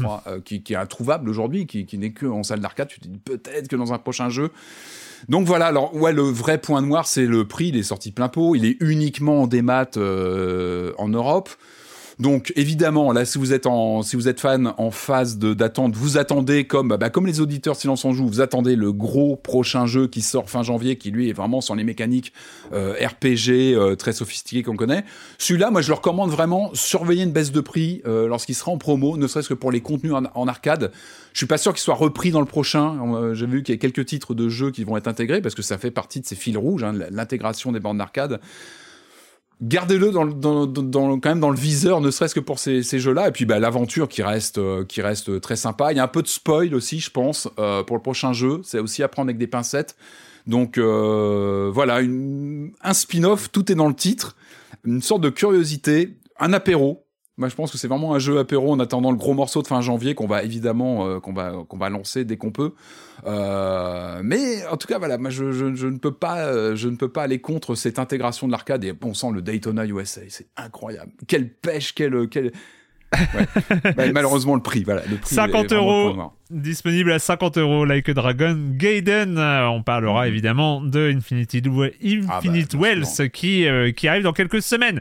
Crois, euh, qui, qui est introuvable aujourd'hui, qui, qui n'est que en salle d'arcade. Tu te dis peut-être que dans un prochain jeu. Donc voilà. Alors ouais, le vrai point noir, c'est le prix. Il est sorti plein pot. Il est uniquement en démat euh, en Europe. Donc évidemment, là, si vous êtes en, si vous êtes fan en phase d'attente, vous attendez comme, bah, comme les auditeurs Silence en joue, vous attendez le gros prochain jeu qui sort fin janvier, qui lui est vraiment sur les mécaniques euh, RPG euh, très sophistiquées qu'on connaît. Celui-là, moi, je le recommande vraiment. Surveiller une baisse de prix euh, lorsqu'il sera en promo, ne serait-ce que pour les contenus en, en arcade. Je suis pas sûr qu'il soit repris dans le prochain. Euh, J'ai vu qu'il y a quelques titres de jeux qui vont être intégrés parce que ça fait partie de ces fils rouges, hein, l'intégration des bandes d'arcade gardez-le dans, dans, dans- quand même dans le viseur, ne serait-ce que pour ces, ces jeux-là. Et puis bah, l'aventure qui reste, euh, qui reste très sympa. Il y a un peu de spoil aussi, je pense, euh, pour le prochain jeu. C'est aussi à prendre avec des pincettes. Donc euh, voilà, une, un spin-off, tout est dans le titre. Une sorte de curiosité, un apéro. Moi, je pense que c'est vraiment un jeu apéro en attendant le gros morceau de fin janvier qu'on va évidemment euh, qu'on va qu'on va lancer dès qu'on peut. Euh, mais en tout cas, voilà, moi, je, je, je ne peux pas euh, je ne peux pas aller contre cette intégration de l'arcade et on sent le Daytona USA, c'est incroyable. Quelle pêche, quelle quelle Ouais. Bah, malheureusement le prix, voilà, le prix est
50
vraiment le point
euros disponible à 50 euros Like a Dragon Gaiden on parlera évidemment de Infinity We- Infinite
Ah bah,
Wells qui, euh, qui arrive dans quelques semaines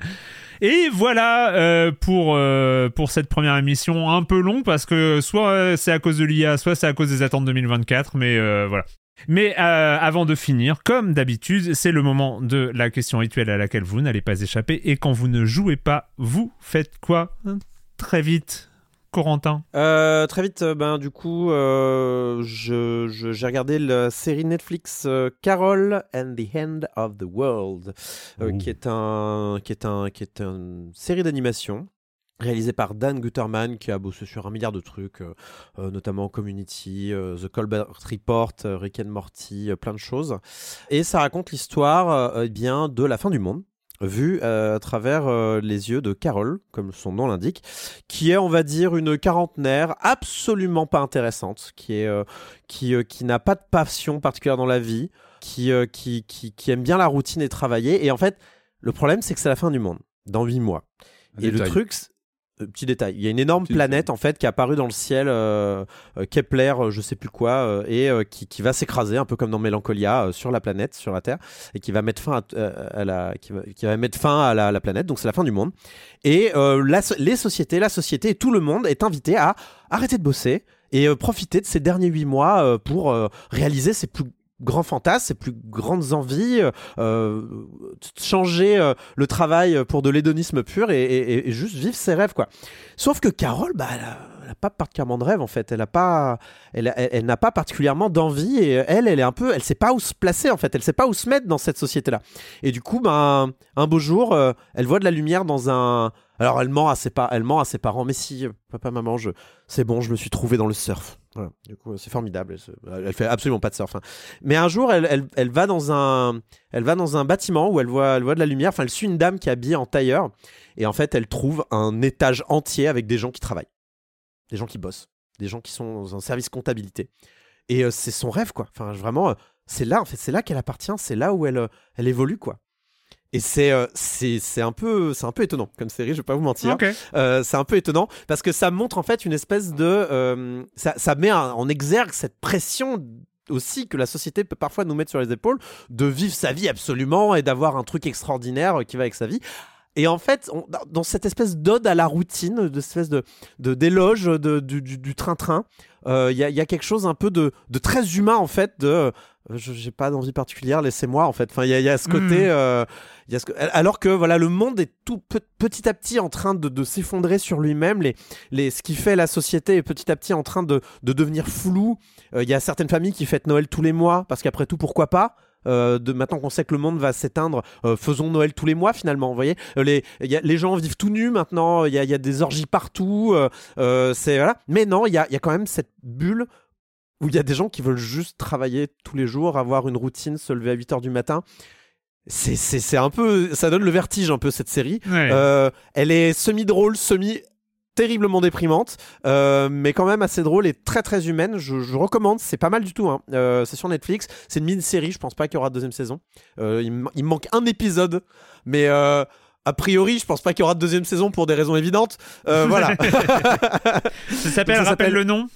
et voilà euh, pour, euh, pour cette première émission un peu longue parce que soit c'est à cause de l'IA, soit c'est à cause des attentes 2024, mais euh, voilà. Mais avant de finir, comme d'habitude, c'est le moment de la question rituelle à laquelle vous n'allez pas échapper. Et quand vous ne jouez pas, vous faites quoi? Très vite, Corentin?
Euh, très vite, euh, ben du coup, euh, je- je- j'ai regardé la série Netflix euh, Carol and the End of the World, euh, qui est un, qui est un, qui est une série d'animation réalisée par Dan Gutterman qui a bossé sur un milliard de trucs, euh, notamment Community, euh, The Colbert Report, euh, Rick and Morty, euh, plein de choses. Et ça raconte l'histoire euh, eh bien de la fin du monde vue euh, à travers euh, les yeux de Carol, comme son nom l'indique, qui est, on va dire, une quarantenaire absolument pas intéressante, qui est, euh, qui, qui n'a pas de passion particulière dans la vie, qui, qui, qui, qui aime bien la routine et travailler. Et en fait, le problème, c'est que c'est la fin du monde, dans huit mois.
Un
et le truc, petit détail, il y a une énorme planète en fait qui est apparue dans le ciel, euh, euh, Kepler, euh, je sais plus quoi, euh, et euh, qui, qui va s'écraser un peu comme dans Mélancolia euh, sur la planète, sur la Terre, et qui va mettre fin à, euh, à la, qui va, qui va mettre fin à la, la planète. Donc c'est la fin du monde. Et euh, la les sociétés, la société et tout le monde est invité à arrêter de bosser et euh, profiter de ces derniers huit mois euh, pour euh, réaliser ses plus grands fantasmes, ses plus grandes envies, euh, euh, changer euh, le travail pour de l'hédonisme pur et, juste vivre ses rêves quoi. Sauf que Carole, bah, elle a, elle a pas particulièrement de rêve en fait. Elle a pas, elle, n'a pas particulièrement d'envie et elle, elle est un peu, elle sait pas où se placer en fait. Elle sait pas où se mettre dans cette société là. Et du coup, ben, un beau jour, elle voit de la lumière dans un. Alors elle ment à ses, elle ment à ses parents, mais si, papa, maman, je... c'est bon, je me suis trouvé dans le surf. Voilà. Du coup, c'est formidable. Elle, fait absolument pas de surf. hein. Mais un jour, elle, elle, elle va dans un, elle va dans un bâtiment où elle voit, elle voit de la lumière. Enfin, elle suit une dame qui est habillée en tailleur. Et en fait, elle trouve un étage entier avec des gens qui travaillent, des gens qui bossent, des gens qui sont dans un service comptabilité. Et euh, c'est son rêve, quoi. Enfin, vraiment, euh, c'est là, en fait, c'est là qu'elle appartient. C'est là où elle, euh, elle évolue, quoi. Et c'est euh, c'est un peu c'est un peu étonnant comme série, je vais pas vous mentir. Euh, c'est un peu étonnant parce que ça montre en fait une espèce de euh, ça, ça met un- en exergue cette pression aussi que la société peut parfois nous mettre sur les épaules de vivre sa vie absolument et d'avoir un truc extraordinaire qui va avec sa vie. Et en fait, on- dans- cette espèce d'ode à la routine, espèce de de- d'éloge de, du, du- euh, il y, a, il y a quelque chose un peu de, de très humain en fait. De euh, je- j'ai pas d'envie particulière, laissez-moi en fait. Enfin, il y a, il y a ce côté.
Mm.
euh, il y a ce que- alors que voilà, le monde est tout pe- petit à petit en train de, de s'effondrer sur lui-même. Les, les, ce qui fait la société est petit à petit en train de, de devenir flou. Euh, Il y a certaines familles qui fêtent Noël tous les mois parce qu'après tout, pourquoi pas? De maintenant qu'on sait que le monde va s'éteindre, euh, faisons Noël tous les mois finalement. Vous voyez, Euh, les, il y a- les gens vivent tout nus maintenant. Il y a, il y a des orgies partout. euh, euh, c'est voilà. Mais non, il y a, il y a quand même cette bulle où il y a des gens qui veulent juste travailler tous les jours, avoir une routine, se lever à 8 heures du matin. C'est, c'est, c'est un peu, ça donne le vertige un peu cette série.
Ouais.
Euh, elle est semi-drôle, semi terriblement déprimante, euh, mais quand même assez drôle et très très humaine. Je, je recommande, c'est pas mal du tout. hein. Euh, c'est sur Netflix, c'est une mini-série. Je pense pas qu'il y aura de deuxième saison. Euh, il, me- manque un épisode, mais a priori, je pense pas qu'il y aura de deuxième saison pour des raisons évidentes. Voilà.
Ça s'appelle, rappelle
s'appelle-
le nom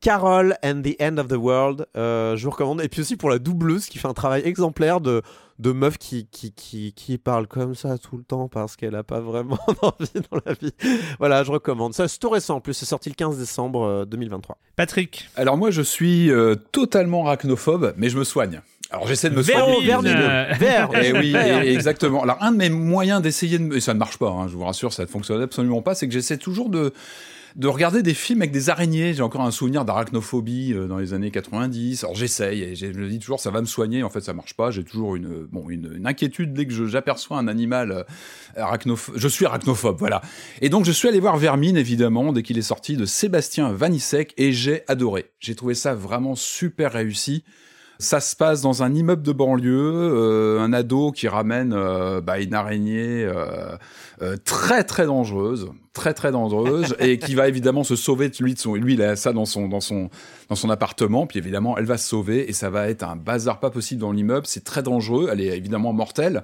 Carol and the End of the World. Euh, je vous recommande. Et puis aussi pour la doubleuse qui fait un travail exemplaire de, de meuf qui, qui, qui, qui parle comme ça tout le temps parce qu'elle a pas vraiment d'envie dans la vie. Voilà, je recommande. Ça, c'est tout récent en plus. C'est sorti le 15 décembre euh, 2023.
Patrick.
Alors moi, je suis euh, totalement arachnophobe, mais je me soigne. Alors j'essaie de me soigner.
Vermine.
évidemment.
Vert.
Et oui, et- exactement. Alors un de mes moyens d'essayer de, me- et ça ne marche pas, hein, je vous rassure, ça ne fonctionne absolument pas, c'est que j'essaie toujours de de regarder des films avec des araignées. J'ai encore un souvenir d'arachnophobie euh, dans les années 90. Alors j'essaye et je me dis toujours ça va me soigner. En fait, ça marche pas. J'ai toujours une euh, inquiétude dès que j'aperçois un animal euh, arachnophobe. Je suis arachnophobe, voilà. Et donc je suis allé voir Vermine évidemment dès qu'il est sorti de Sébastien Vanissek et j'ai adoré. J'ai trouvé ça vraiment super réussi. Ça se passe dans un immeuble de banlieue, euh, un ado qui ramène euh, bah, une araignée euh, très très dangereuse, très très dangereuse, et qui va évidemment se sauver de lui de son, lui il a ça dans son dans son dans son appartement, puis évidemment elle va se sauver et ça va être un bazar pas possible dans l'immeuble, c'est très dangereux, elle est évidemment mortelle.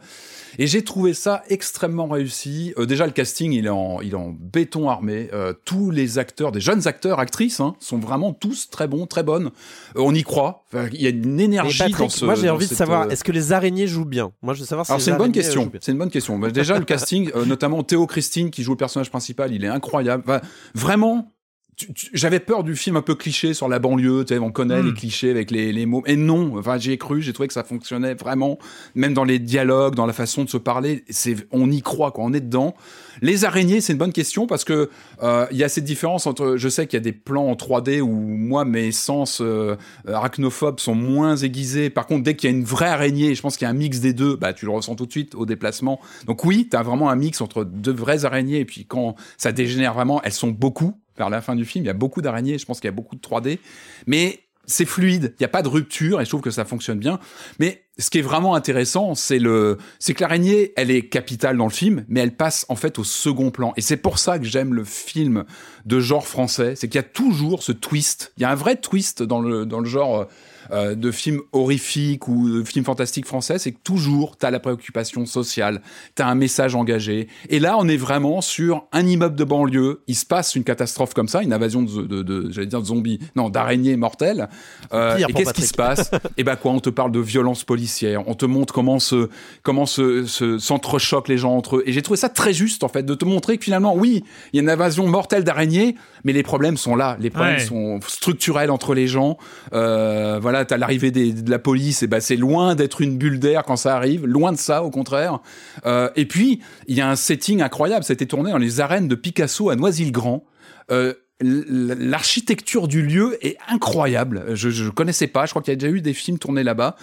Et j'ai trouvé ça extrêmement réussi. Euh, déjà, le casting, il est en, il est en béton armé. Euh, tous les acteurs, des jeunes acteurs, actrices, hein, sont vraiment tous très bons, très bonnes. Euh, on y croit. Enfin, il y a une énergie
Patrick,
dans ce.
moi j'ai envie de savoir,
euh,
est-ce que les araignées jouent bien? Moi je veux savoir si
alors c'est une bonne question. C'est une bonne question. Déjà le casting, euh, notamment Théo Christine qui joue le personnage principal, il est incroyable. Enfin, vraiment. Tu- tu- J'avais peur du film un peu cliché sur la banlieue, tu sais, on connaît les clichés avec les, les mots. Et non, enfin, j'y ai cru, j'ai trouvé que ça fonctionnait vraiment, même dans les dialogues, dans la façon de se parler, c'est, on y croit, quoi, on est dedans. Les araignées, c'est une bonne question parce que euh, il y a cette différence entre, je sais qu'il y a des plans en 3D où moi mes sens euh, arachnophobes sont moins aiguisés. Par contre, dès qu'il y a une vraie araignée, je pense qu'il y a un mix des deux, bah tu le ressens tout de suite au déplacement. Donc oui, tu as vraiment un mix entre deux vraies araignées et puis quand ça dégénère vraiment, elles sont beaucoup vers la fin du film, il y a beaucoup d'araignées, je pense qu'il y a beaucoup de 3D, mais c'est fluide, il n'y a pas de rupture et je trouve que ça fonctionne bien. Mais ce qui est vraiment intéressant, c'est le, c'est que l'araignée, elle est capitale dans le film, mais elle passe en fait au second plan. Et c'est pour ça que j'aime le film de genre français, c'est qu'il y a toujours ce twist. Il y a un vrai twist dans le dans le genre euh, de film horrifique ou de film fantastique français, c'est que toujours t'as la préoccupation sociale, t'as un message engagé. Et là, on est vraiment sur un immeuble de banlieue. Il se passe une catastrophe comme ça, une invasion de, de, de- j'allais dire de zombies, non, d'araignées mortelles. Euh, et qu'est-ce qui se passe Et ben quoi On te parle de violence policière. On te montre comment se comment se se- s'entrechoquent les gens entre eux. Et j'ai trouvé ça très juste en fait de te montrer que finalement, oui, il y a une invasion mortelle d'araignées, mais les problèmes sont là. Les problèmes
Ouais.
sont structurels entre les gens. Euh, voilà, t'as l'arrivée de la police, ben c'est loin d'être une bulle d'air quand ça arrive, loin de ça, au contraire. Euh, et puis il y a un setting incroyable. Ça a été tourné dans les arènes de Picasso à Noisy-le-Grand. Euh, L'architecture du lieu est incroyable. Je, je connaissais pas. Je crois qu'il y a déjà eu des films tournés là-bas.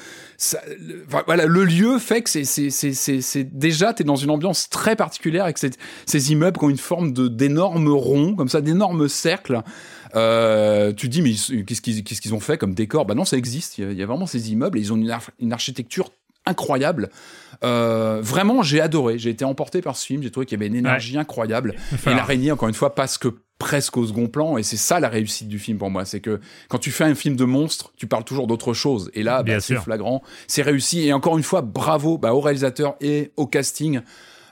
Voilà, le lieu fait que c'est c'est c'est c'est- déjà t'es dans une ambiance très particulière avec ces, ces immeubles qui ont une forme de d'énormes ronds comme ça, d'énormes cercles. Euh, tu te dis mais qu'est-ce qu'ils ont fait comme décor? Bah non, ça existe. Il y a, il y a vraiment ces immeubles et ils ont une, ar- une architecture incroyable. Euh, vraiment, j'ai adoré. J'ai été emporté par ce film. J'ai trouvé qu'il y avait une énergie incroyable. Et l'araignée, encore une fois, passe que presque au second plan. Et c'est ça la réussite du film pour moi. C'est que quand tu fais un film de monstre, tu parles toujours d'autre chose. Et là, bah, c'est flagrant, c'est réussi. Et encore une fois, bravo bah, au réalisateur et au casting.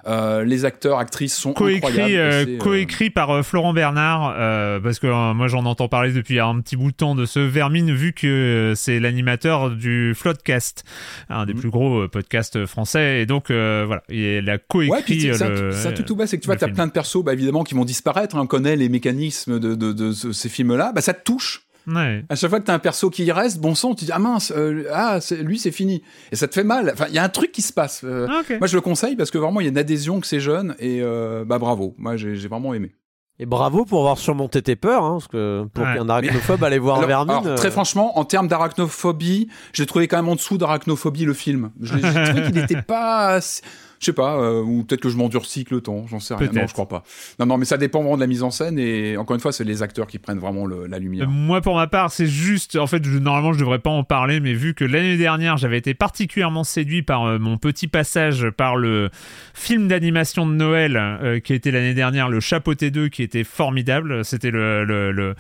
Euh, les acteurs, actrices sont
coécrit euh,
euh,
coécrit par euh, Florent Bernard euh, parce que moi j'en entends parler depuis un petit bout de temps de ce Vermine vu que c'est l'animateur du Floodcast un
Mhm.
des plus gros podcasts français et donc euh, voilà il a coécrit
Ouais, puis c'est- ça,
le,
ça tout tout bas, c'est que tu vois, t'as plein de persos, bah, évidemment, qui vont disparaître. hein. on connaît les mécanismes de, de, de ce- ces films-là. Bah, ça te touche.
Ouais.
À chaque fois que t'as un perso qui y reste, bon sang, tu dis ah mince, euh, ah c'est- lui c'est fini et ça te fait mal. Enfin, il y a un truc qui se passe. Euh,
Ah.
Moi, je le conseille parce que vraiment, il y a une adhésion que c'est jeune et euh, bah bravo. Moi, j'ai vraiment aimé.
Et bravo pour avoir surmonté tes peurs, hein, parce que pour
Ouais.
qu'un arachnophobe allait voir
Alors-
vermine.
alors, très franchement, en termes d'arachnophobie, j'ai trouvé quand même en dessous d'arachnophobie le film. Je J'ai trouvé qu'il n'était pas, assez- je sais pas, euh, ou peut-être que je m'endurcis que le temps, j'en sais rien. Non, je crois pas. Non, non, mais ça dépend vraiment de la mise en scène et encore une fois, c'est les acteurs qui prennent vraiment le- la
Euh,
lumière.
Moi, pour ma part, c'est juste. En fait, je- normalement, je devrais pas en parler, mais vu que l'année dernière, j'avais été particulièrement séduit par euh, mon petit passage par le film d'animation de Noël euh, qui été l'année dernière, Le Chapeauté 2, qui était formidable. C'était le, le- le-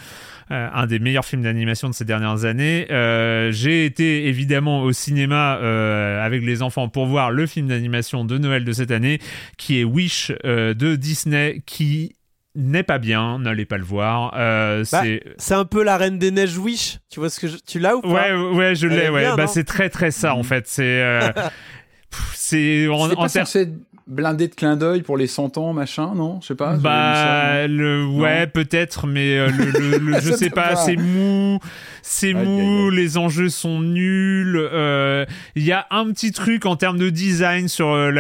euh, un des meilleurs films d'animation de ces dernières années. Euh, J'ai été évidemment au cinéma euh, avec les enfants pour voir le film d'animation de Noël de cette année, qui est Wish euh, de Disney, qui n'est pas bien, n'allez pas le voir. Euh,
Bah,
c'est
C'est un peu la Reine des Neiges Wish. Tu vois ce que je... tu l'as ou pas?
Ouais, ouais, je l'ai, ouais.
bien,
bah, c'est très, très ça, en fait. C'est. euh, c'est. En, ter-
censé blindé de clin d'œil pour les 100 ans, machin, non? Je sais pas.
Bah, le, ouais, peut-être, mais euh, le, le- le- je sais pas, c'est mou, c'est mou, les enjeux sont nuls. euh, Il y a un petit truc en termes de design sur euh,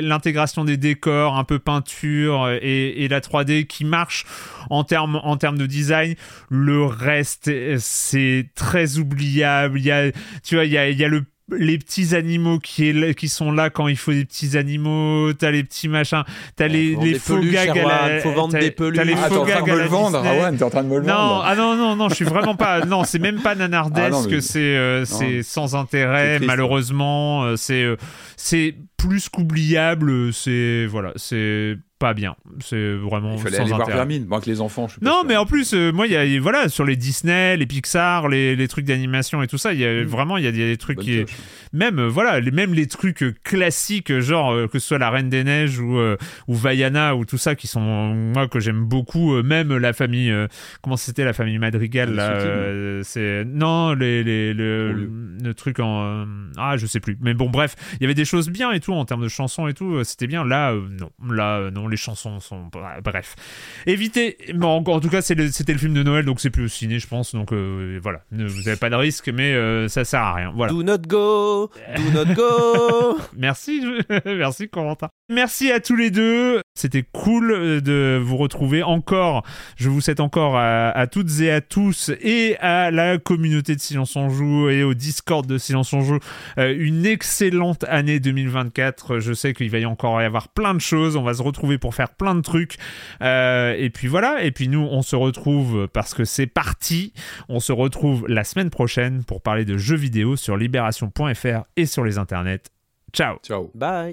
l'intégration des décors, un peu peinture et, et la 3D qui marche en termes en termes de design. Le reste, euh, c'est très oubliable. Il y a, tu vois, il y a, il y a le les petits animaux qui, est là- qui sont là quand il faut des petits animaux, t'as les petits machins, t'as les, les faux
peluches,
gags à
Erwan,
la-
faut vendre
t'as-
des peluches.
t'as les
Ah, t'es
faux
en train
gags
de
à
me le vendre,
Disney.
T'es en train de me le
Non,
vendre.
ah non, non, non, je suis vraiment pas. Non, c'est même pas nanardesque,
Ah non, mais-
c'est euh, c'est sans intérêt,
triste.
malheureusement. euh, C'est euh, c'est plus qu'oubliable, euh, c'est. Voilà, c'est pas bien. C'est vraiment
Il fallait
sans
aller voir
intérêt.
Vermine. Bon, avec les enfants, je suis
Non, mais en plus, euh, moi, il y a, voilà, sur les Disney, les Pixar, les, les trucs d'animation et tout ça, il y a vraiment, il y a des trucs
Bonne
qui, même, euh, voilà, les, même les trucs euh, classiques, genre euh, que ce soit la Reine des Neiges ou ou Vaiana ou tout ça, qui sont moi que j'aime beaucoup, même la famille, comment c'était la famille Madrigal là, c'est non les, les le, le truc en ah je sais plus, mais bon bref, il y avait des choses bien et tout en termes de chansons et tout, c'était bien. Là, non, là euh, les chansons sont bref. Évitez, bon, en, en tout cas, c'était le film de Noël, donc c'est plus au ciné, je pense. Donc euh, voilà, Ne- vous n'avez pas de risque, mais euh, ça sert à rien. Voilà.
Do not go, do not go.
Merci, merci Corentin. Merci à tous les deux. C'était cool euh, de vous retrouver encore. Je vous souhaite encore à, à toutes et à tous et à la communauté de Silence on Joue et au Discord de Silence on Joue euh, une excellente année 2024. Je sais qu'il va y encore y avoir plein de choses. On va se retrouver pour faire plein de trucs. Euh, et puis voilà. Et puis nous, on se retrouve parce que c'est parti. On se retrouve la semaine prochaine pour parler de jeux vidéo sur libération.fr et sur les internets. Ciao.
Ciao.
Bye.